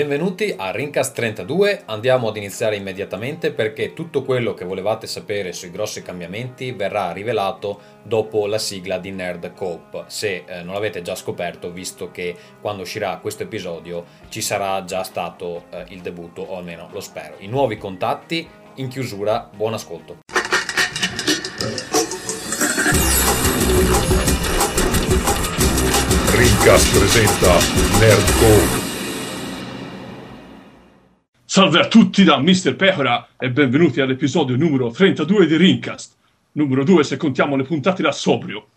Benvenuti a Rincast 32, andiamo ad iniziare immediatamente perché tutto quello che volevate sapere sui grossi cambiamenti verrà rivelato dopo la sigla di Nerd Cope, se eh, non l'avete già scoperto visto che quando uscirà questo episodio ci sarà già stato eh, il debutto o almeno lo spero. I nuovi contatti in chiusura, buon ascolto. Rincast presenta Nerd Cope. Salve a tutti da Mr. Pecora e benvenuti all'episodio numero 32 di Rincast. Numero 2 se contiamo le puntate da sobrio.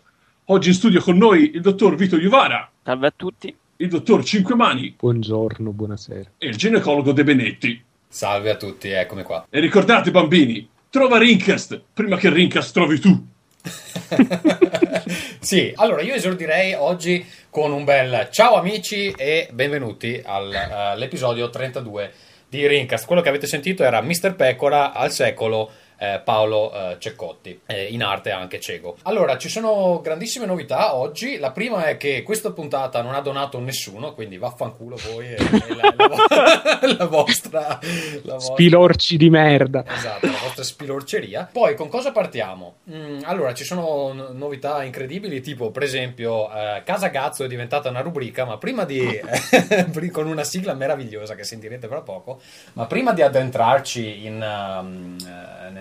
Oggi in studio con noi il dottor Vito Iuvara, Salve a tutti. il dottor Cinquemani Buongiorno, buonasera. e il ginecologo De Benetti. Salve a tutti, eccomi qua. E ricordate bambini, trova Rincast prima che Rincast trovi tu. sì, allora io esordirei oggi con un bel ciao amici e benvenuti eh, all'episodio 32 di Rincast. Quello che avete sentito era Mr. Pecora al secolo eh, Paolo eh, Ceccotti, eh, in arte anche cieco. Allora, ci sono grandissime novità oggi. La prima è che questa puntata non ha donato nessuno, quindi vaffanculo voi e, e la, la vo- la vostra... La vostra... Spilorci di merda. Esatto, la vostra spilorceria. Poi con cosa partiamo? Mm, allora, ci sono no- novità incredibili, tipo per esempio eh, Casa Gazzo è diventata una rubrica, ma prima di... con una sigla meravigliosa che sentirete fra poco, ma prima di addentrarci in, um,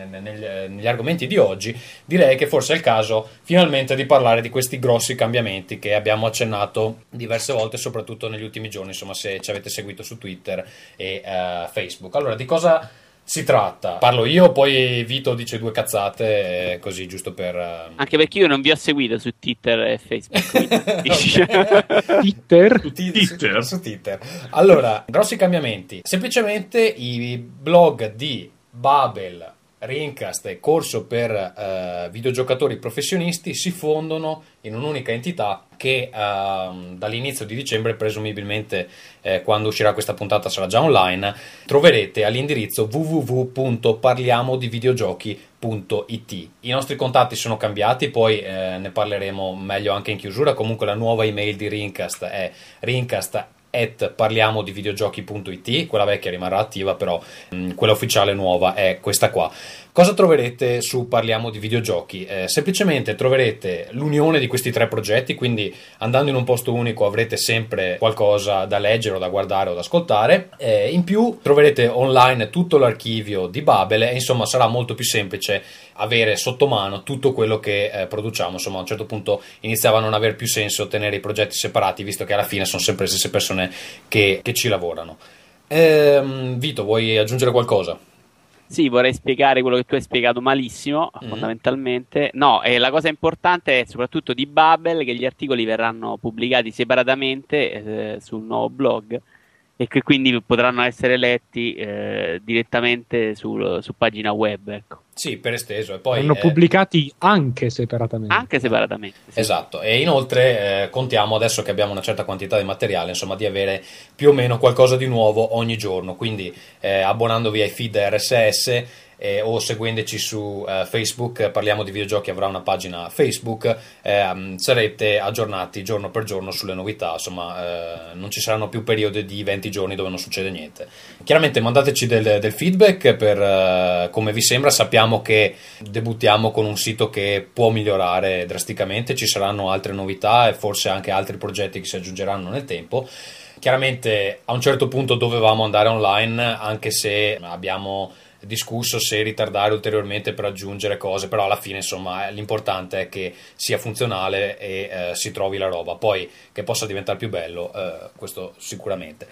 eh, ne- ne- negli, negli argomenti di oggi, direi che forse è il caso finalmente di parlare di questi grossi cambiamenti che abbiamo accennato diverse volte, soprattutto negli ultimi giorni, insomma se ci avete seguito su Twitter e eh, Facebook. Allora, di cosa si tratta? Parlo io, poi Vito dice due cazzate, eh, così giusto per... eh, Anche perché io non vi ho seguito su Twitter e Facebook. Twitter. Su Twitter. Su, su Twitter. Allora, grossi cambiamenti. Semplicemente i blog di Babel, Rincast e Corso per eh, videogiocatori professionisti si fondono in un'unica entità che ehm, dall'inizio di dicembre, presumibilmente eh, quando uscirà questa puntata sarà già online, troverete all'indirizzo www.parliamodivideogiochi.it. I nostri contatti sono cambiati, poi eh, ne parleremo meglio anche in chiusura. Comunque la nuova email di Rincast è rincast at parliamodivideogiochi.it quella vecchia rimarrà attiva però mh, quella ufficiale nuova è questa qua cosa troverete su parliamo di videogiochi Eh, semplicemente troverete l'unione di questi tre progetti quindi andando in un posto unico avrete sempre qualcosa da leggere o da guardare o da ascoltare Eh, in più troverete online tutto l'archivio di Babel e insomma sarà molto più semplice avere sotto mano tutto quello che eh, produciamo. Insomma, a un certo punto iniziava a non aver più senso tenere i progetti separati, visto che alla fine sono sempre le stesse persone che, che ci lavorano. Ehm, Vito, vuoi aggiungere qualcosa? Sì, vorrei spiegare quello che tu hai spiegato malissimo, Mm. fondamentalmente. No, e la cosa importante è soprattutto di Babel che gli articoli verranno pubblicati separatamente eh, sul nuovo blog e che quindi potranno essere letti eh, direttamente sul- su pagina web, ecco. Sì, per esteso. E poi, Vanno eh, pubblicati anche separatamente. Anche separatamente. sì. Esatto, e inoltre eh, contiamo adesso che abbiamo una certa quantità di materiale, insomma, di avere più o meno qualcosa di nuovo ogni giorno. Quindi eh, abbonandovi ai feed RSS eh, o seguendoci su eh, Facebook, parliamo di videogiochi, avrà una pagina Facebook, ehm, sarete aggiornati giorno per giorno sulle novità. Insomma, eh, non ci saranno più periodi di 20 giorni dove non succede niente. Chiaramente mandateci del, del feedback per eh, come vi sembra. Sappiamo che debuttiamo con un sito che può migliorare drasticamente, ci saranno altre novità e forse anche altri progetti che si aggiungeranno nel tempo. Chiaramente a un certo punto dovevamo andare online, anche se abbiamo discusso se ritardare ulteriormente per aggiungere cose, però alla fine insomma l'importante è che sia funzionale e eh, si trovi la roba, poi che possa diventare più bello, eh, questo sicuramente.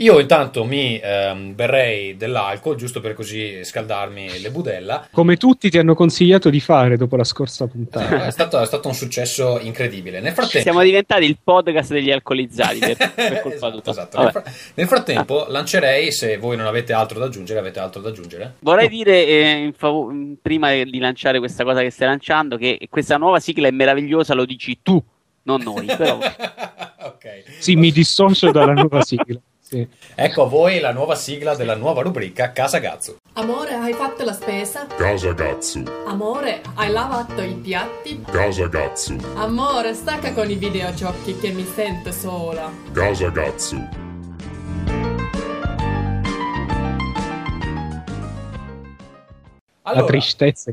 Io intanto mi ehm, berrei dell'alcol giusto per così scaldarmi le budella. Come tutti ti hanno consigliato di fare dopo la scorsa puntata. È stato, è stato un successo incredibile. Nel frattempo, Siamo diventati il podcast degli alcolizzati per, per colpa esatto, esatto. Nel, fra- nel frattempo lancerei, se voi non avete altro da aggiungere, avete altro da aggiungere? Vorrei dire, eh, in fav- prima di lanciare questa cosa che stai lanciando, che questa nuova sigla è meravigliosa, lo dici tu, non noi. Però ok. Sì, mi dissocio dalla nuova sigla. Sì. Ecco a voi la nuova sigla della nuova rubrica Casa Gazzu. Amore, hai fatto la spesa? Casa Gazzu. Amore, hai lavato i piatti? Casa Gazzu. Amore, stacca con i videogiochi che mi sento sola. Casa Gazzu. Allora, la tristezza.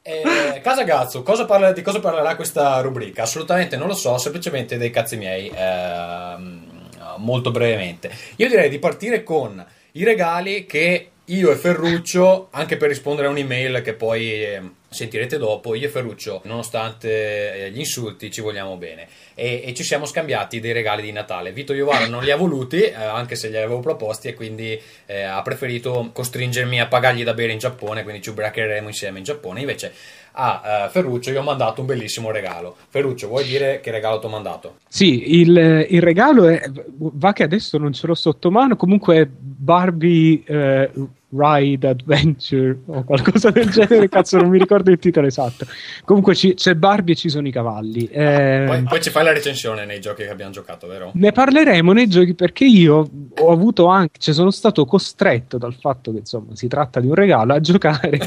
Eh, Casa Gazzo, cosa parla, di cosa parlerà questa rubrica? Assolutamente non lo so, semplicemente dei cazzi miei. Ehm molto brevemente. Io direi di partire con i regali che io e Ferruccio, anche per rispondere a un'email che poi eh, sentirete dopo, io e Ferruccio, nonostante eh, gli insulti, ci vogliamo bene e, e ci siamo scambiati dei regali di Natale. Vito Iovara non li ha voluti, eh, anche se gli avevo proposti, e quindi eh, ha preferito costringermi a pagargli da bere in Giappone, quindi ci ubriacheremo insieme in Giappone. Invece a eh, Ferruccio io ho mandato un bellissimo regalo. Ferruccio, vuoi dire che regalo ti ho mandato? Sì, il, il regalo è. Va che adesso non ce l'ho sotto mano. Comunque, Barbie eh, Ride Adventure o qualcosa del genere. Cazzo, non mi ricordo il titolo esatto. Comunque, ci- c'è Barbie e ci sono i cavalli. Eh, Poi, poi ci fai la recensione nei giochi che abbiamo giocato, vero? Ne parleremo nei giochi perché io ho avuto anche, cioè sono stato costretto dal fatto che insomma si tratta di un regalo a giocare.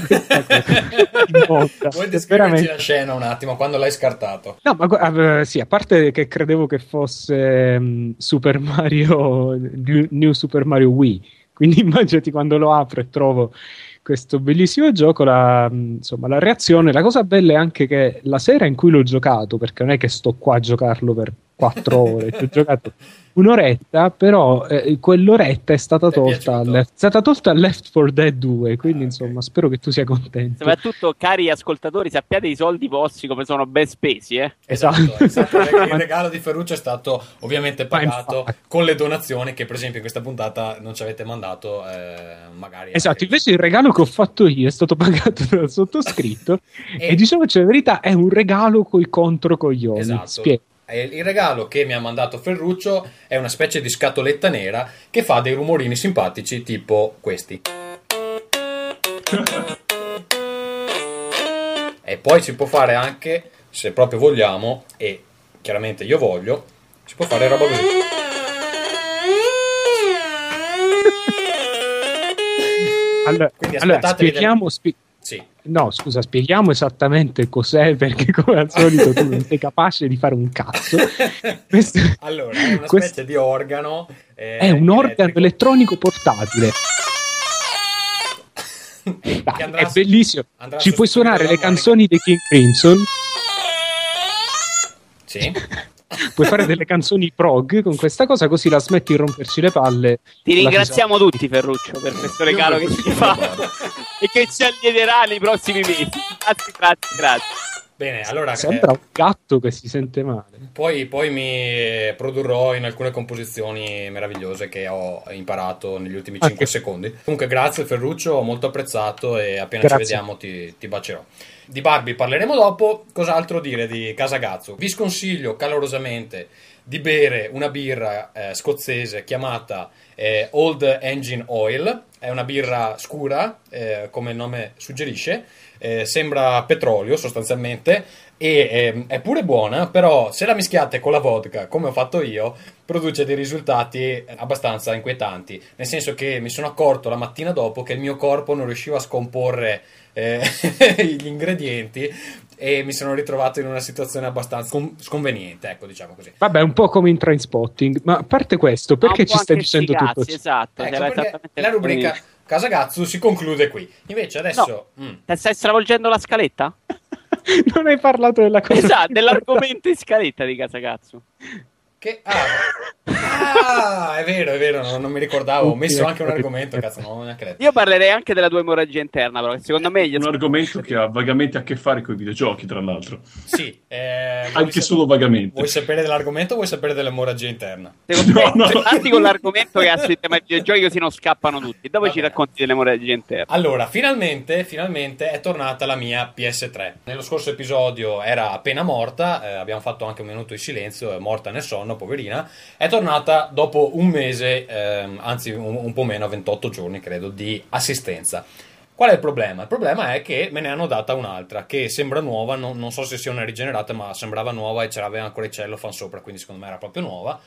Vuoi descriverci la scena un attimo, quando l'hai scartato? No, ma eh, sì, a parte che credevo che fosse mm, Super Mario, New Super Mario Wii, quindi immaginati quando lo apro e trovo questo bellissimo gioco, la, mm, insomma, la reazione, la cosa bella è anche che la sera in cui l'ho giocato, perché non è che sto qua a giocarlo per quattro ore, ho giocato un'oretta, però eh, quell'oretta è stata tolta, al, è stata tolta a Left 4 Dead 2, quindi insomma spero che tu sia contento. Soprattutto, cari ascoltatori, sappiate i soldi vostri come sono ben spesi, eh? Esatto, esatto. Il regalo di Ferruccio è stato ovviamente pagato con le donazioni che per esempio in questa puntata non ci avete mandato, eh, magari... Esatto, anche- invece il regalo che ho fatto io è stato pagato dal sottoscritto E- e diciamoci la verità, è un regalo coi controcoglioni. Esatto. Spiego. Il regalo che mi ha mandato Ferruccio è una specie di scatoletta nera che fa dei rumorini simpatici tipo questi. e poi si può fare anche, se proprio vogliamo, e chiaramente io voglio, si può fare roba così. Allora, Quindi allora, spieghiamo, spie- Sì. no, scusa, spieghiamo esattamente cos'è perché come al solito tu non sei capace di fare un cazzo. Questo- Allora, è una questo specie di organo. eh, è un organo elettrico. elettronico portatile. Dai, andrà è bellissimo. Ci puoi suonare le canzoni dei King Crimson, Sì. Puoi fare delle canzoni prog con questa cosa, così la smetti di romperci le palle. Ti ringraziamo tutti, Ferruccio, per questo regalo che ci fa e che ci allieterà nei prossimi mesi. Grazie, grazie, grazie. Bene, allora Sembra eh, un gatto che si sente male. poi, poi mi produrrò in alcune composizioni meravigliose che ho imparato negli ultimi Ah, 5 che- secondi. Comunque, grazie Ferruccio, ho molto apprezzato e appena Grazie. ci vediamo ti, ti bacerò. Di Barbie parleremo dopo. Cos'altro dire di Casagazzo? Vi sconsiglio calorosamente di bere una birra eh, scozzese chiamata eh, Old Engine Oil. È una birra scura, eh, come il nome suggerisce. Eh, sembra petrolio sostanzialmente e ehm, è pure buona, però se la mischiate con la vodka, come ho fatto io, produce dei risultati abbastanza inquietanti. Nel senso che mi sono accorto la mattina dopo che il mio corpo non riusciva a scomporre eh, gli ingredienti e mi sono ritrovato in una situazione abbastanza scon- sconveniente, ecco, diciamo così. Vabbè, un po' come in Trainspotting, ma a parte questo, perché ci stai dicendo tutto cazzi, ciò? Esatto, Ecco, la rubrica Casagazzo si conclude qui. Invece adesso... No. mm, stai stravolgendo la scaletta? non hai parlato della cosa. Esatto, dell'argomento in scaletta di Casacazzo. Che... Ah, ah, è vero, è vero, non, non mi ricordavo. Ho messo anche un argomento, cazzo, non ho neanche letto. Io parlerei anche della tua emorragia interna, però, secondo me gli Un argomento che ha vagamente a che fare con i videogiochi, tra l'altro. Sì, eh, Anche solo vagamente. Vuoi sapere dell'argomento o vuoi sapere dell'emorragia interna? Secondo No, me, no. parti con l'argomento che ha sui tema di videogiochi così non scappano tutti. Dopo Va ci bene. racconti dell'emorragia interna. Allora, finalmente, finalmente è tornata la mia PS3. Nello scorso episodio era appena morta, eh, abbiamo fatto anche un minuto di silenzio, è morta nel sonno, poverina. È tornata dopo un mese, ehm, anzi un, un po' meno, 28 giorni credo, di assistenza. Qual è il problema? Il problema è che me ne hanno data un'altra che sembra nuova, non, non so se sia una rigenerata, ma sembrava nuova e c'era ancora il cellophane sopra, quindi secondo me era proprio nuova.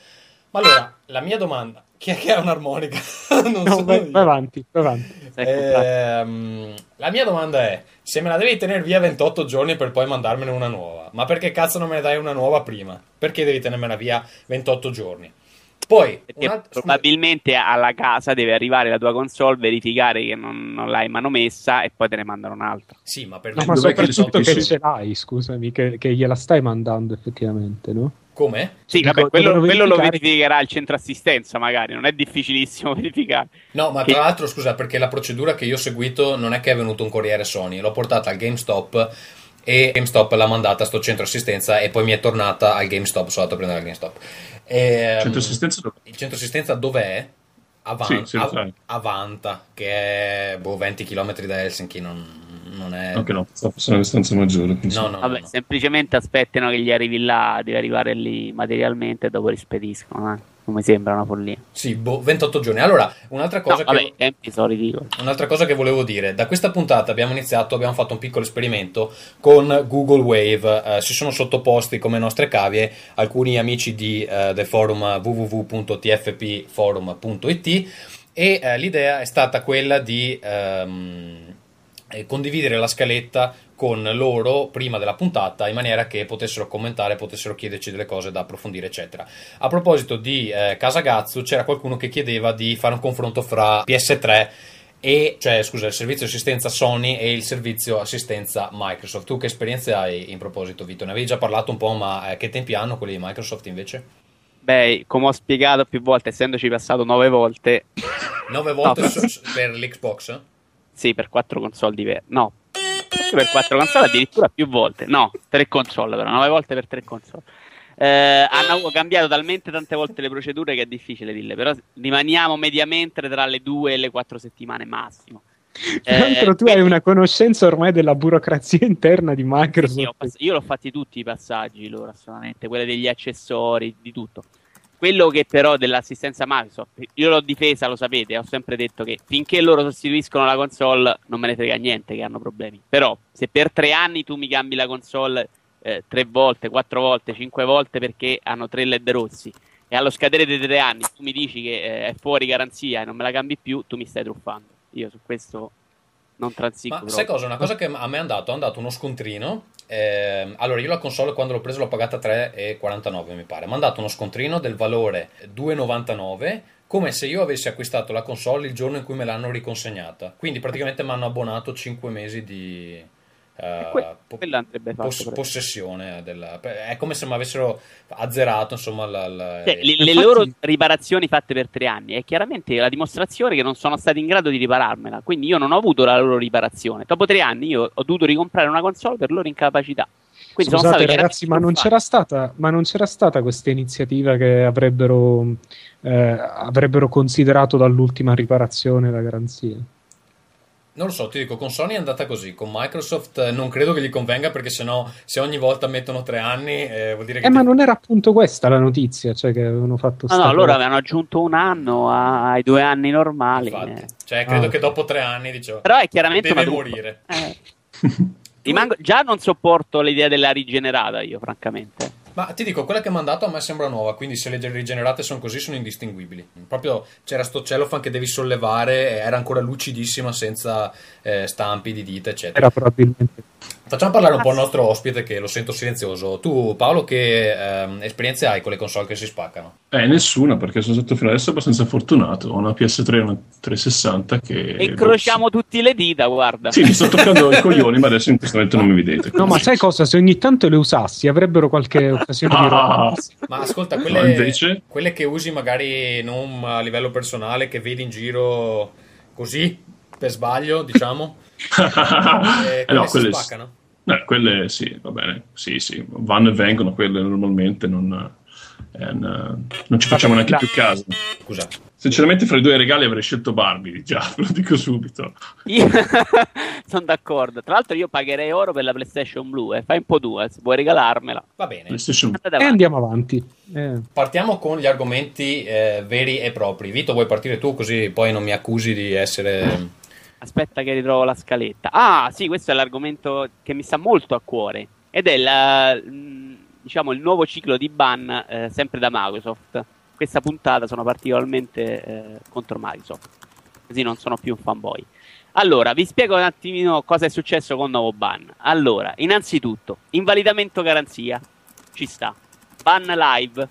Ma allora, la mia domanda, chi è che ha un'armonica? non No, vai, vai avanti, vai avanti. Comprare. Ehm, la mia domanda è: se me la devi tenere via 28 giorni per poi mandarmene una nuova, ma perché cazzo non me ne dai una nuova prima? Perché devi tenermela via 28 giorni? Poi, alt- probabilmente alla casa deve arrivare la tua console, verificare che non, non l'hai manomessa e poi te ne mandano un'altra. sì, ma per No, ma che soprattutto che capisci? ce l'hai, scusami, che, che gliela stai mandando effettivamente, no? Come? Sì, Dico, vabbè, quello, quello lo verificherà il centro assistenza, magari, non è difficilissimo verificare. No, ma tra l'altro, scusa, perché la procedura che io ho seguito non è che è venuto un corriere Sony, l'ho portata al GameStop e GameStop l'ha mandata a sto centro assistenza e poi mi è tornata al GameStop, sono andato a prendere al GameStop. E, Centro ehm, assistenza dove? Il centro assistenza dov'è? Avan- Sì, Av-. Avanta, che è boh, 20 km da Helsinki, non, non è... Anche no, sta fosse una distanza maggiore. No, no, Vabbè, no. semplicemente aspettano che gli arrivi là, deve arrivare lì materialmente e dopo rispediscono. Eh? Non mi sembra una follia. Sì, boh, 28 giorni. Allora, un'altra No, cosa vabbè, che... ridicoli. Un'altra cosa che volevo dire, da questa puntata abbiamo iniziato, abbiamo fatto un piccolo esperimento con Google Wave, Eh, si sono sottoposti come nostre cavie alcuni amici di, eh, del forum www.tfpforum.it e eh, l'idea è stata quella di ehm, eh, condividere la scaletta con loro prima della puntata in maniera che potessero commentare, potessero chiederci delle cose da approfondire, eccetera. A proposito di eh, Casagazzu, c'era qualcuno che chiedeva di fare un confronto fra PS3 e, cioè, scusa, il servizio assistenza Sony e il servizio assistenza Microsoft. Tu che esperienze hai in proposito, Vito? Ne avevi già parlato un po', ma eh, che tempi hanno quelli di Microsoft invece? Beh, come ho spiegato più volte, essendoci passato nove volte, 9 volte No, su- per l'Xbox? Sì, per quattro console diverse. No, per quattro console addirittura più volte. No, tre console però, nove volte per tre console. Eh, hanno cambiato talmente tante volte le procedure che è difficile dirle, però rimaniamo mediamente tra le due e le quattro settimane massimo. Tra l'altro tu hai una conoscenza ormai della burocrazia interna di Sì, Microsoft. io, ho pass- io l'ho fatti tutti i passaggi loro, assolutamente, quelle degli accessori, di tutto. Quello che però dell'assistenza Microsoft, io l'ho difesa, lo sapete, ho sempre detto che finché loro sostituiscono la console non me ne frega niente che hanno problemi. Però se per tre anni tu mi cambi la console eh, tre volte, quattro volte, cinque volte perché hanno tre led rossi e allo scadere dei tre anni tu mi dici che eh, è fuori garanzia e non me la cambi più, tu mi stai truffando. Io su questo non transigo Ma sai cosa? Una cosa che a me è andato, è andato uno scontrino. ehm, allora, io la console quando l'ho presa l'ho pagata 3,49 mi pare. Mi ha dato uno scontrino del valore 2,99 come se io avessi acquistato la console il giorno in cui me l'hanno riconsegnata. Quindi praticamente mi hanno abbonato 5 mesi di eh, Que- po- quello andrebbe fatto. poss- possessione. Della, è come se mi avessero azzerato insomma la, la- Cioè, le, le Infatti- loro riparazioni fatte per tre anni è chiaramente la dimostrazione che non sono stati in grado di ripararmela. Quindi io non ho avuto la loro riparazione. Dopo tre anni io ho dovuto ricomprare una console per loro incapacità. Quindi sono Scusate stato ragazzi, ma non c'era stata, ma non c'era stata questa iniziativa che avrebbero, eh, avrebbero considerato dall'ultima riparazione la garanzia? Non lo so, ti dico, con Sony è andata così, con Microsoft eh, non credo che gli convenga perché sennò se ogni volta mettono tre anni eh, vuol dire che... Eh, ti- ma non era appunto questa la notizia, cioè che avevano fatto No, sta no, loro cosa. avevano aggiunto un anno a- ai due anni normali. Infatti. eh. Cioè, credo Ah. che dopo tre anni, dicevo, Però è chiaramente deve morire. Eh. Rimango- già non sopporto l'idea della rigenerata io, francamente. Ma ti dico, quella che ha mandato a me sembra nuova, quindi se le rigenerate sono così sono indistinguibili. Proprio c'era sto cellophane che devi sollevare, era ancora lucidissima senza eh, stampi di dita, eccetera. Era probabilmente Facciamo parlare un po' il nostro ospite che lo sento silenzioso. Tu, Paolo, che ehm, esperienze hai con le console che si spaccano? Eh, nessuna, perché sono stato fino adesso abbastanza fortunato. Ho una PS3 e una 360 che... E incrociamo tutte le dita, guarda. Sì, mi sto toccando i coglioni, ma adesso in questo momento non mi vedete. No, ma sai cosa? Se ogni tanto le usassi avrebbero qualche occasione di Ah. roba. Ma ascolta, No, quelle, invece? quelle che usi magari non a livello personale, che vedi in giro così, per sbaglio, diciamo, eh, Eh, quelle no, si quelle, spaccano? eh, quelle sì, va bene. Sì, sì, vanno e vengono quelle normalmente, non, eh, non ci facciamo neanche più caso. Scusa. Sinceramente, fra i due regali avrei scelto Barbie, già, ve lo dico subito. Io sono d'accordo. Tra l'altro, io pagherei oro per la PlayStation Blue. Eh. Fai un po' tu, eh, se vuoi regalarmela. Va bene. E andiamo avanti. Eh. Partiamo con gli argomenti eh, veri e propri. Vito, vuoi partire tu così poi non mi accusi di essere... Aspetta che ritrovo la scaletta. Ah, sì, questo è l'argomento che mi sta molto a cuore. Ed è la- mh, diciamo, il nuovo ciclo di ban eh, sempre da Microsoft. Questa puntata sono particolarmente eh, contro Microsoft. Così non sono più un fanboy. Allora, vi spiego un attimino cosa è successo con il nuovo ban. Allora, innanzitutto, invalidamento garanzia. Ci sta. Ban live.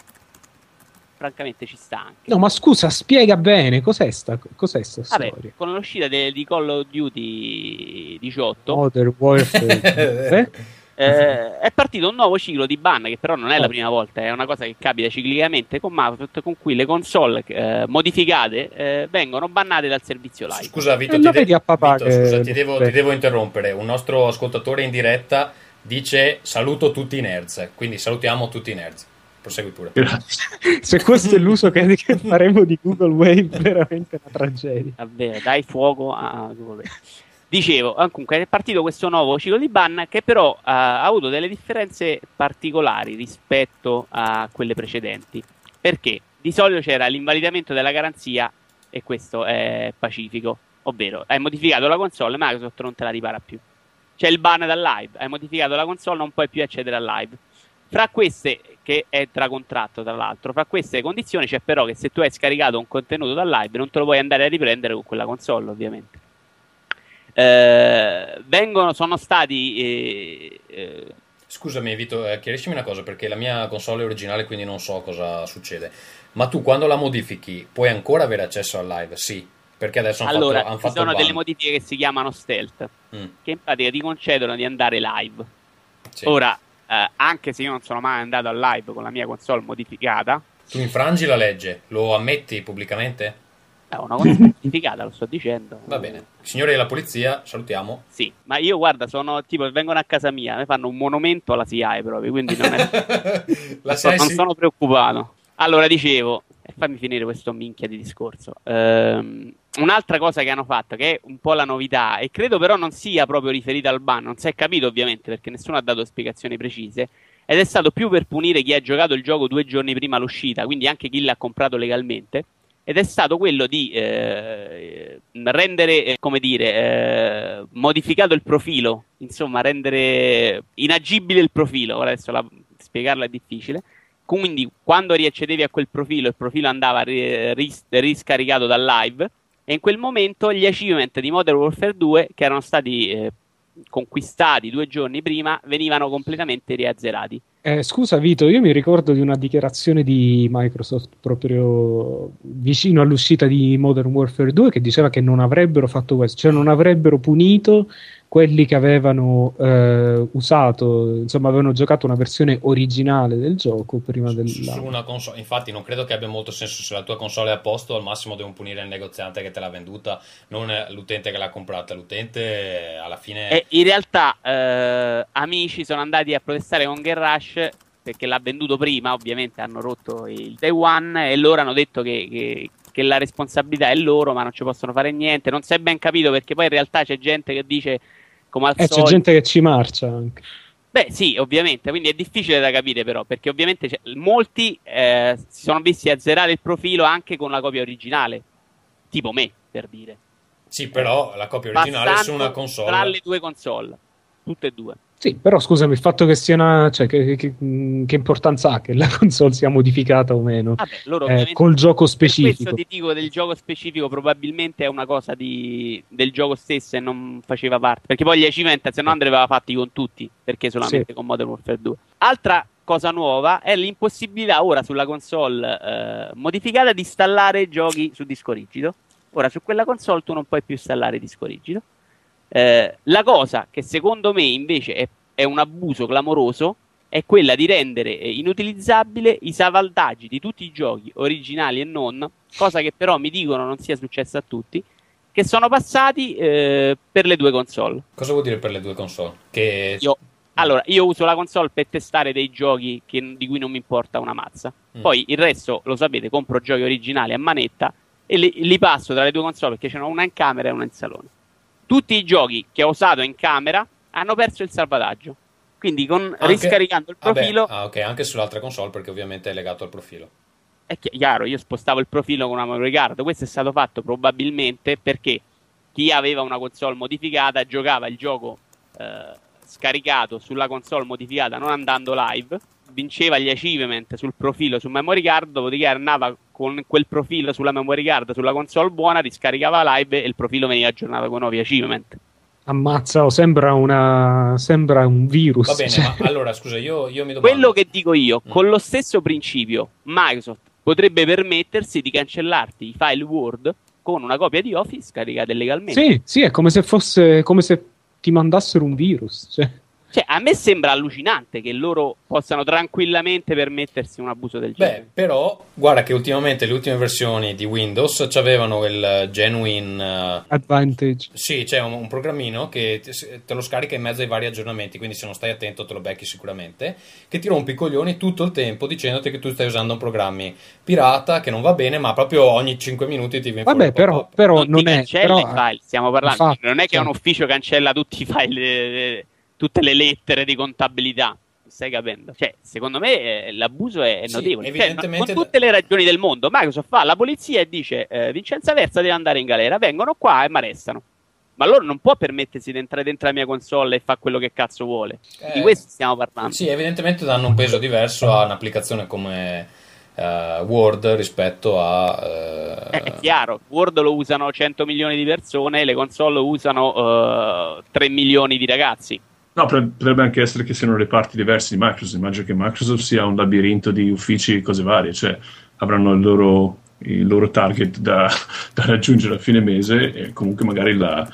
Francamente ci sta anche. No, ma scusa, spiega bene cos'è sta, cos'è sta Vabbè, storia. con l'uscita de- di Call of Duty 18 Modern Warfare. eh? eh, è partito un nuovo ciclo di ban che però non è la Oh. prima volta, è una cosa che capita ciclicamente con Microsoft con cui le console eh, modificate eh, vengono bannate dal servizio live. Scusa Vito, E ti, de- vedi a papà Vito, che- scusa, ti devo, ti devo interrompere. Un nostro ascoltatore in diretta dice saluto tutti i nerds, quindi salutiamo tutti i nerds. Prosegui pure. Se questo è l'uso che, che faremo di Google Wave, veramente una tragedia. Davvero, dai fuoco a Google. Dicevo, ah, comunque è partito questo nuovo ciclo di ban che però eh, ha avuto delle differenze particolari rispetto a quelle precedenti. Perché di solito c'era l'invalidamento della garanzia e questo è pacifico, ovvero hai modificato la console, Microsoft non te la ripara più. C'è il ban dal live, hai modificato la console, non puoi più accedere al live. Fra queste, che è tra contratto tra l'altro, fra queste condizioni c'è però che se tu hai scaricato un contenuto dal live non te lo puoi andare a riprendere con quella console, ovviamente. Eh, vengono, sono stati eh, eh, Scusami Vito, eh, chiariscimi una cosa perché la mia console è originale quindi non so cosa succede. Ma tu quando la modifichi puoi ancora avere accesso al live? Sì, perché adesso hanno allora fatto, ci fatto sono il delle modifiche che si chiamano stealth, Mm, che in pratica ti concedono di andare live. sì. Ora, eh, anche se io non sono mai andato al live con la mia console modificata, Tu infrangi la legge, lo ammetti pubblicamente? è una console modificata, lo sto dicendo. Va bene. Signori della polizia, salutiamo. Sì, ma io guarda, sono tipo, vengono a casa mia, mi fanno un monumento alla SIAE proprio, quindi non, è, la non si- sono preoccupato. Allora, dicevo, e fammi finire questo minchia di discorso. Ehm, un'altra cosa che hanno fatto, che è un po' la novità, e credo però non sia proprio riferita al ban, non si è capito ovviamente perché nessuno ha dato spiegazioni precise, ed è stato più per punire chi ha giocato il gioco due giorni prima l'uscita, quindi anche chi l'ha comprato legalmente, ed è stato quello di eh, rendere, eh, come dire, eh, modificato il profilo, insomma, rendere inagibile il profilo. Ora adesso la- spiegarlo è difficile. Quindi, quando riaccedevi a quel profilo, il profilo andava ri- ris- riscaricato dal live. E in quel momento gli achievement di Modern Warfare 2, che erano stati eh, conquistati due giorni prima, venivano completamente riazzerati. Eh, scusa Vito, io mi ricordo di una dichiarazione di Microsoft proprio vicino all'uscita di Modern Warfare 2 che diceva che non avrebbero fatto questo, cioè non avrebbero punito quelli che avevano eh, usato, insomma avevano giocato una versione originale del gioco prima su della... una console. Infatti, non credo che abbia molto senso se la tua console è a posto. Al massimo devono punire il negoziante che te l'ha venduta, non l'utente che l'ha comprata. L'utente eh, alla fine. E in realtà, eh, amici sono andati a protestare con Garage perché l'ha venduto prima. Ovviamente hanno rotto il day one e loro hanno detto che, che- che la responsabilità è loro, ma non ci possono fare niente. Non si è ben capito perché poi in realtà c'è gente che dice. Come al Eh, c'è solito, gente che ci marcia anche. Beh, sì, ovviamente, quindi è difficile da capire, però, perché ovviamente c'è- molti eh, si sono visti azzerare il profilo anche con la copia originale, tipo me, per dire. Sì, però la copia originale Passando su una console. Tra le due console, tutte e due. Sì, però scusami, il fatto che sia una... cioè che, che- che importanza ha che la console sia modificata o meno? Vabbè, loro Eh, col gioco specifico. questo ti dico del gioco specifico, probabilmente è una cosa di- del gioco stesso e non faceva parte. Perché poi gli achievement, se no andrebbero fatti con tutti, perché solamente Sì. con Modern Warfare 2. Altra cosa nuova è l'impossibilità ora sulla console eh, modificata di installare giochi su disco rigido. Ora su quella console tu non puoi più installare disco rigido. Eh, la cosa che secondo me invece è, è un abuso clamoroso è quella di rendere eh, inutilizzabile i salvaggi di tutti i giochi originali e non, cosa che però mi dicono non sia successa a tutti, che sono passati eh, per le due console. Cosa vuol dire per le due console? Che Io, allora, io uso la console per testare dei giochi che- di cui non mi importa una mazza. Mm. Poi il resto, lo sapete, compro giochi originali a manetta e li, li passo tra le due console perché ce n'ho una in camera e una in salone. Tutti i giochi che ho usato in camera hanno perso il salvataggio. Quindi con, Anche- riscaricando il Vabbè, profilo ah, ok, anche sull'altra console perché ovviamente è legato al profilo. è chi- chiaro, io spostavo il profilo con una memory card. Questo è stato fatto probabilmente perché chi aveva una console modificata giocava il gioco eh, scaricato sulla console modificata non andando live, vinceva gli achievement sul profilo su memory card, dopodiché andava con quel profilo sulla memory card sulla console buona, riscaricava live e il profilo veniva aggiornato con nuovi achievement. Ammazza, oh, sembra, una... sembra un virus. Va bene, cioè. ma allora scusa, io, io mi domando. Quello che dico io, Mm. con lo stesso principio, Microsoft potrebbe permettersi di cancellarti i file Word con una copia di Office caricata illegalmente. Sì, sì, è come se fosse come se ti mandassero un virus. Cioè. Cioè, a me sembra allucinante che loro possano tranquillamente permettersi un abuso del genere. Beh, però, guarda che ultimamente le ultime versioni di Windows avevano il genuine. eh, Advantage. Sì, c'è un, un programmino che te, lo scarica in mezzo ai vari aggiornamenti, quindi se non stai attento te lo becchi sicuramente, che ti rompe i coglioni tutto il tempo dicendoti che tu stai usando un programma pirata, che non va bene, ma proprio ogni 5 minuti ti viene Vabbè, però, però non, non ti è. cancella Però, i file, stiamo parlando. infatti, non è che cioè, un ufficio cancella tutti i file, eh, tutte le lettere di contabilità. Stai capendo? Cioè, secondo me eh, l'abuso è, Sì, notevole. Cioè, evidentemente- con tutte le ragioni del mondo, Microsoft fa la polizia e dice: eh, Vincenza Versa deve andare in galera. Vengono qua e mi arrestano. Ma loro non può permettersi di entrare dentro la mia console e fare quello che cazzo vuole. Eh, Di questo stiamo parlando. Sì, evidentemente danno un peso diverso a un'applicazione come eh, Word rispetto a... Eh, È chiaro, Word lo usano 100 milioni di persone, le console lo usano eh, 3 milioni di ragazzi. No, potrebbe anche essere che siano reparti diversi di Microsoft. Immagino che Microsoft sia un labirinto di uffici e cose varie, cioè avranno il loro, il loro target da, da raggiungere a fine mese e comunque magari la-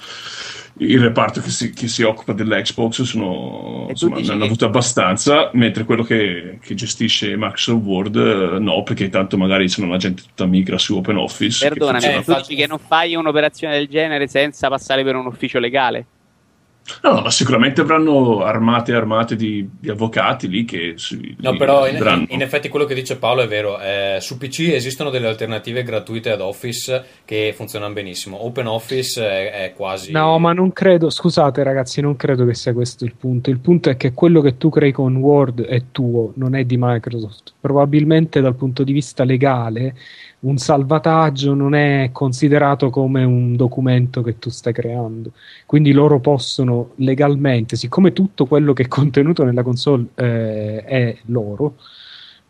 il reparto che si, che si occupa dell'Xbox sono, insomma, ne hanno che- avuto abbastanza, mentre quello che, che gestisce Microsoft Word eh, no, perché tanto magari sono la gente tutta migra su OpenOffice. che Perdonami, funziona Eh, tu dici che non fai un'operazione del genere senza passare per un ufficio legale? No, no, ma sicuramente avranno armate e armate di, di avvocati lì che si, No, però in, in effetti quello che dice Paolo è vero. Eh, su PC esistono delle alternative gratuite ad Office che funzionano benissimo. OpenOffice è, è quasi... No, ma non credo, scusate ragazzi, non credo che sia questo il punto. Il punto è che quello che tu crei con Word è tuo, non è di Microsoft. Probabilmente dal punto di vista legale un salvataggio non è considerato come un documento che tu stai creando. Quindi loro possono legalmente, siccome tutto quello che è contenuto nella console eh, è loro,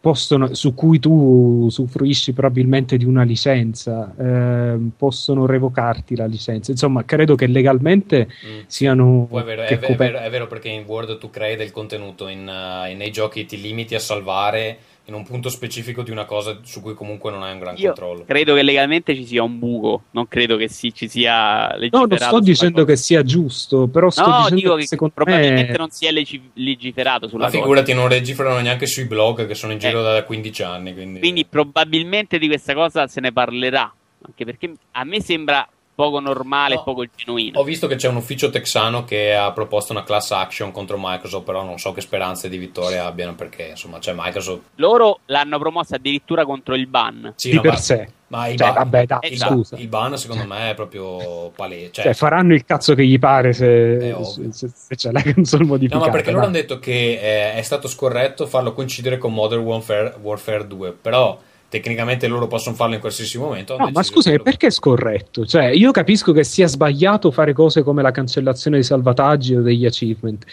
possono, su cui tu usufruisci probabilmente di una licenza, ehm, possono revocarti la licenza. Insomma, credo che legalmente Mm. siano è vero, è, vero- è vero perché in Word tu crei del contenuto, in, eh, nei giochi ti limiti a salvare in un punto specifico di una cosa su cui comunque non hai un gran Io controllo. credo che legalmente ci sia un buco, non credo che si- ci sia No, legiferato. non sto dicendo cosa. che sia giusto, però sto No, dicendo dico che che secondo probabilmente me non si è legi- legiferato sulla Ma cosa. figurati, non registrano neanche sui blog che sono in giro Eh. da 15 anni. Quindi, Quindi probabilmente di questa cosa se ne parlerà, anche perché a me sembra poco normale No. e poco genuino. Ho visto che c'è un ufficio texano che ha proposto una class action contro Microsoft, però non so che speranze di vittoria abbiano perché insomma c'è Microsoft. Loro l'hanno promossa addirittura contro il ban. Sì, di no, per ma- sé. Ma il, Cioè, ban- vabbè, Eh, il, scusa. il ban secondo me è proprio palese. Cioè, Cioè, faranno il cazzo che gli pare se, se, se c'è la console No, modificata. ma perché loro dai. hanno detto che eh, è stato scorretto farlo coincidere con Modern Warfare, Warfare 2, però tecnicamente loro possono farlo in qualsiasi momento. No, ma scusami, perché è scorretto? Cioè, io capisco che sia sbagliato fare cose come la cancellazione dei salvataggi o degli achievement,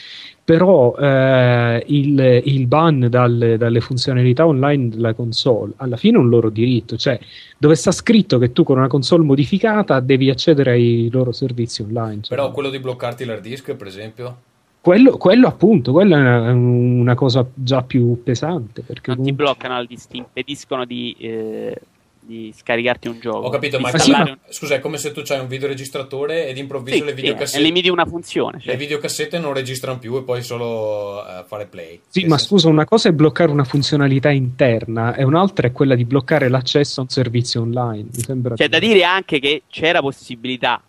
però eh, il, il ban dal- dalle funzionalità online della console alla fine è un loro diritto, cioè dove sta scritto che tu con una console modificata devi accedere ai loro servizi online. cioè. Però quello di bloccarti l'hard disk, per esempio, quello, quello appunto, quella è una, una cosa già più pesante. Perché Non ti comunque- bloccano, ti ti impediscono di, eh, di scaricarti un gioco. ho capito, ma, sì, un- scusa, è come se tu hai un videoregistratore ed improvviso Sì, le sì, videocassette. limiti una funzione. le Cioè. videocassette non registrano più e puoi solo eh, fare play. Sì, ma senso- scusa, una cosa è bloccare una funzionalità interna e un'altra è quella di bloccare l'accesso a un servizio online. Mi sembra C'è da dire anche che c'era possibilità,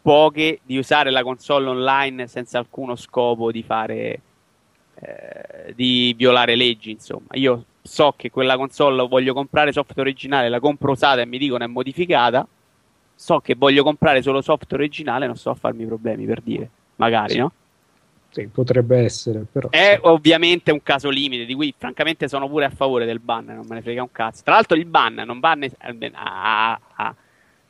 poche, di usare la console online senza alcuno scopo di fare. eh, di violare leggi, insomma. Io so che quella console voglio comprare software originale, la compro usata e mi dicono è modificata. So che voglio comprare solo software originale, non so a farmi problemi per dire. Magari, Sì. no? Sì, potrebbe essere, però. È ovviamente un caso limite, di cui francamente sono pure a favore del ban, non me ne frega un cazzo. Tra l'altro il ban non va ne- a, a- a-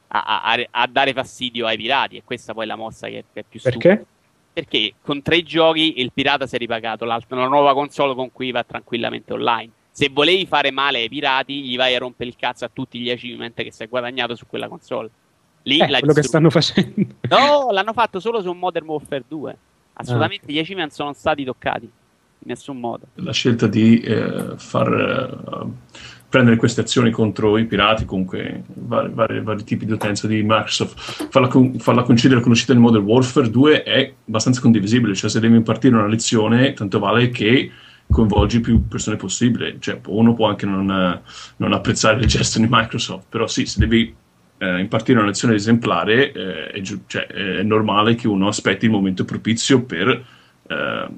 a- a- a dare fastidio ai pirati, e questa poi è la mossa che, che è più stupida. Perché? Perché con tre giochi il pirata si è ripagato, la nuova console con cui va tranquillamente online. Se volevi fare male ai pirati, gli vai a rompere il cazzo a tutti gli achievement che si è guadagnato su quella console. Lì Eh, l'hai quello che stanno facendo. No, l'hanno fatto solo su Modern Warfare 2. Assolutamente gli achievement sono stati toccati. in nessun modo. la scelta di eh, far eh, prendere queste azioni contro i pirati, comunque vari, vari- vari tipi di utenza di Microsoft, farla, con- farla coincidere con l'uscita di Modern Warfare 2 è abbastanza condivisibile, cioè se devi impartire una lezione, tanto vale che coinvolgi più persone possibile, cioè uno può anche non, non apprezzare il gesto di Microsoft, però sì, se devi eh, impartire una lezione esemplare eh, è, giu- cioè, è normale che uno aspetti il momento propizio per... eh,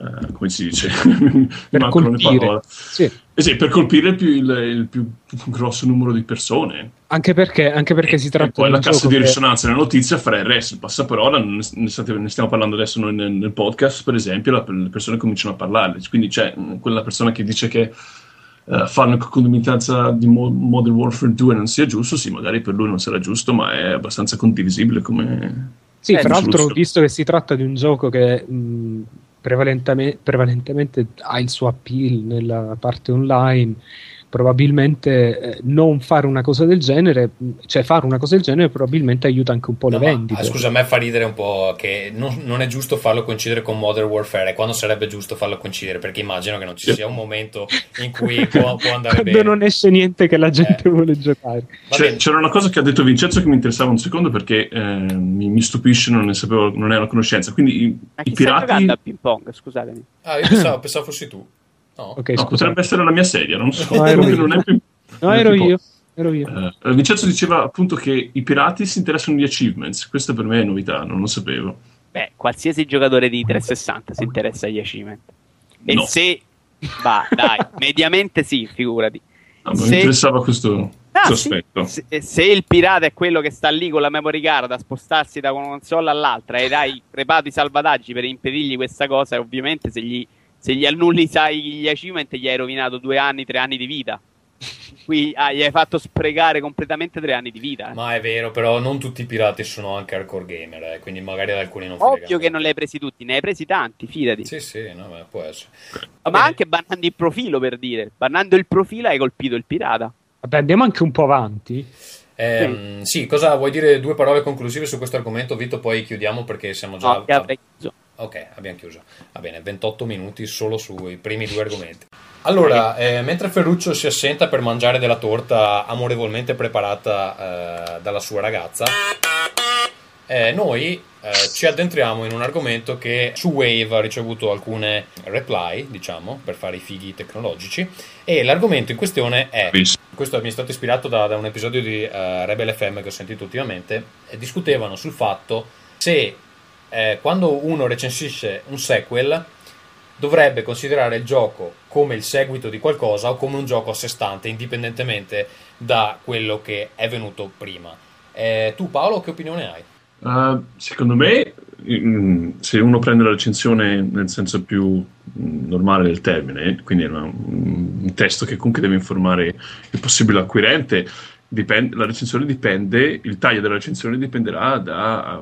eh, come si dice? Per le colpire. Sì. Eh sì, per colpire il più, il, il più grosso numero di persone. Anche perché, anche perché si E tratta poi di la un cassa di che- risonanza nella notizia farà il resto, il passaparola, ne, ne state- ne stiamo parlando adesso noi nel, nel podcast, per esempio, la- le persone cominciano a parlarne. Quindi c'è mh, quella persona che dice che eh, fare una concomitanza di Mo- Modern Warfare 2 non sia giusto, sì, magari per lui non sarà giusto, ma è abbastanza condivisibile come... Sì, Eh, fra l'altro, visto che si tratta di un gioco che mh, prevalentemente, ha il suo appeal nella parte online, probabilmente eh, non fare una cosa del genere, cioè fare una cosa del genere probabilmente aiuta anche un po' No, le ma, vendite. ah, scusa, a me fa ridere un po' che non, non è giusto farlo coincidere con Modern Warfare, quando sarebbe giusto farlo coincidere, perché immagino che non ci sia un momento in cui può, può andare Quando bene. non esce niente che la gente Eh. vuole giocare. Bene. c'era una cosa che ha detto Vincenzo che mi interessava un secondo perché eh, mi, mi stupisce, non ne sapevo, non era una conoscenza. Quindi i, Ma i pirati... giocando a ping pong? Scusatemi. Ah, io pensavo, pensavo fossi tu. No. Ok, No, potrebbe essere la mia sedia, non so. No, ero non io. è più- No, non ero io. Ero io. Eh, Vincenzo diceva appunto che i pirati si interessano di achievements. Questa per me è novità, non lo sapevo. Beh, qualsiasi giocatore di 360 si interessa agli achievement. E No. se... Va, dai, mediamente sì, figurati. Ma Se- Mi interessava questo, Ah, questo sì. aspetto. Se, se il pirata è quello che sta lì con la memory card a spostarsi da una console all'altra e dai preparati i salvataggi per impedirgli questa cosa, ovviamente se gli, se gli annulli sai, gli achievement gli hai rovinato due anni, tre anni di vita. Qui ah, gli hai fatto sprecare completamente tre anni di vita. eh. Ma è vero, però non tutti i pirati sono anche hardcore gamer, eh, quindi magari ad alcuni non. Ovvio che non li hai presi tutti, ne hai presi tanti, fidati. Sì, sì, no, beh, può essere. Ma bene. anche bannando il profilo per dire, bannando il profilo hai colpito il pirata. Vabbè, andiamo anche un po' avanti. Ehm, sì, cosa vuoi dire due parole conclusive su questo argomento, Vito? Poi chiudiamo perché siamo già. No, che avrei chiuso. Ok, abbiamo chiuso. Va bene, 28 minuti solo sui primi due argomenti. Allora, eh, mentre Ferruccio si assenta per mangiare della torta amorevolmente preparata eh, dalla sua ragazza, eh, noi eh, ci addentriamo in un argomento che su Wave ha ricevuto alcune reply, diciamo, per fare i fighi tecnologici, e l'argomento in questione è questo mi è stato ispirato da, da un episodio di eh, Rebel FM che ho sentito ultimamente, discutevano sul fatto se eh, quando uno recensisce un sequel dovrebbe considerare il gioco come il seguito di qualcosa o come un gioco a sé stante, indipendentemente da quello che è venuto prima. Eh, tu Paolo, che opinione hai? Uh, secondo me, mm, se uno prende la recensione nel senso più mm, normale del termine, quindi è una- un testo che comunque deve informare il possibile acquirente, dipende- la recensione dipende, il taglio della recensione dipenderà da,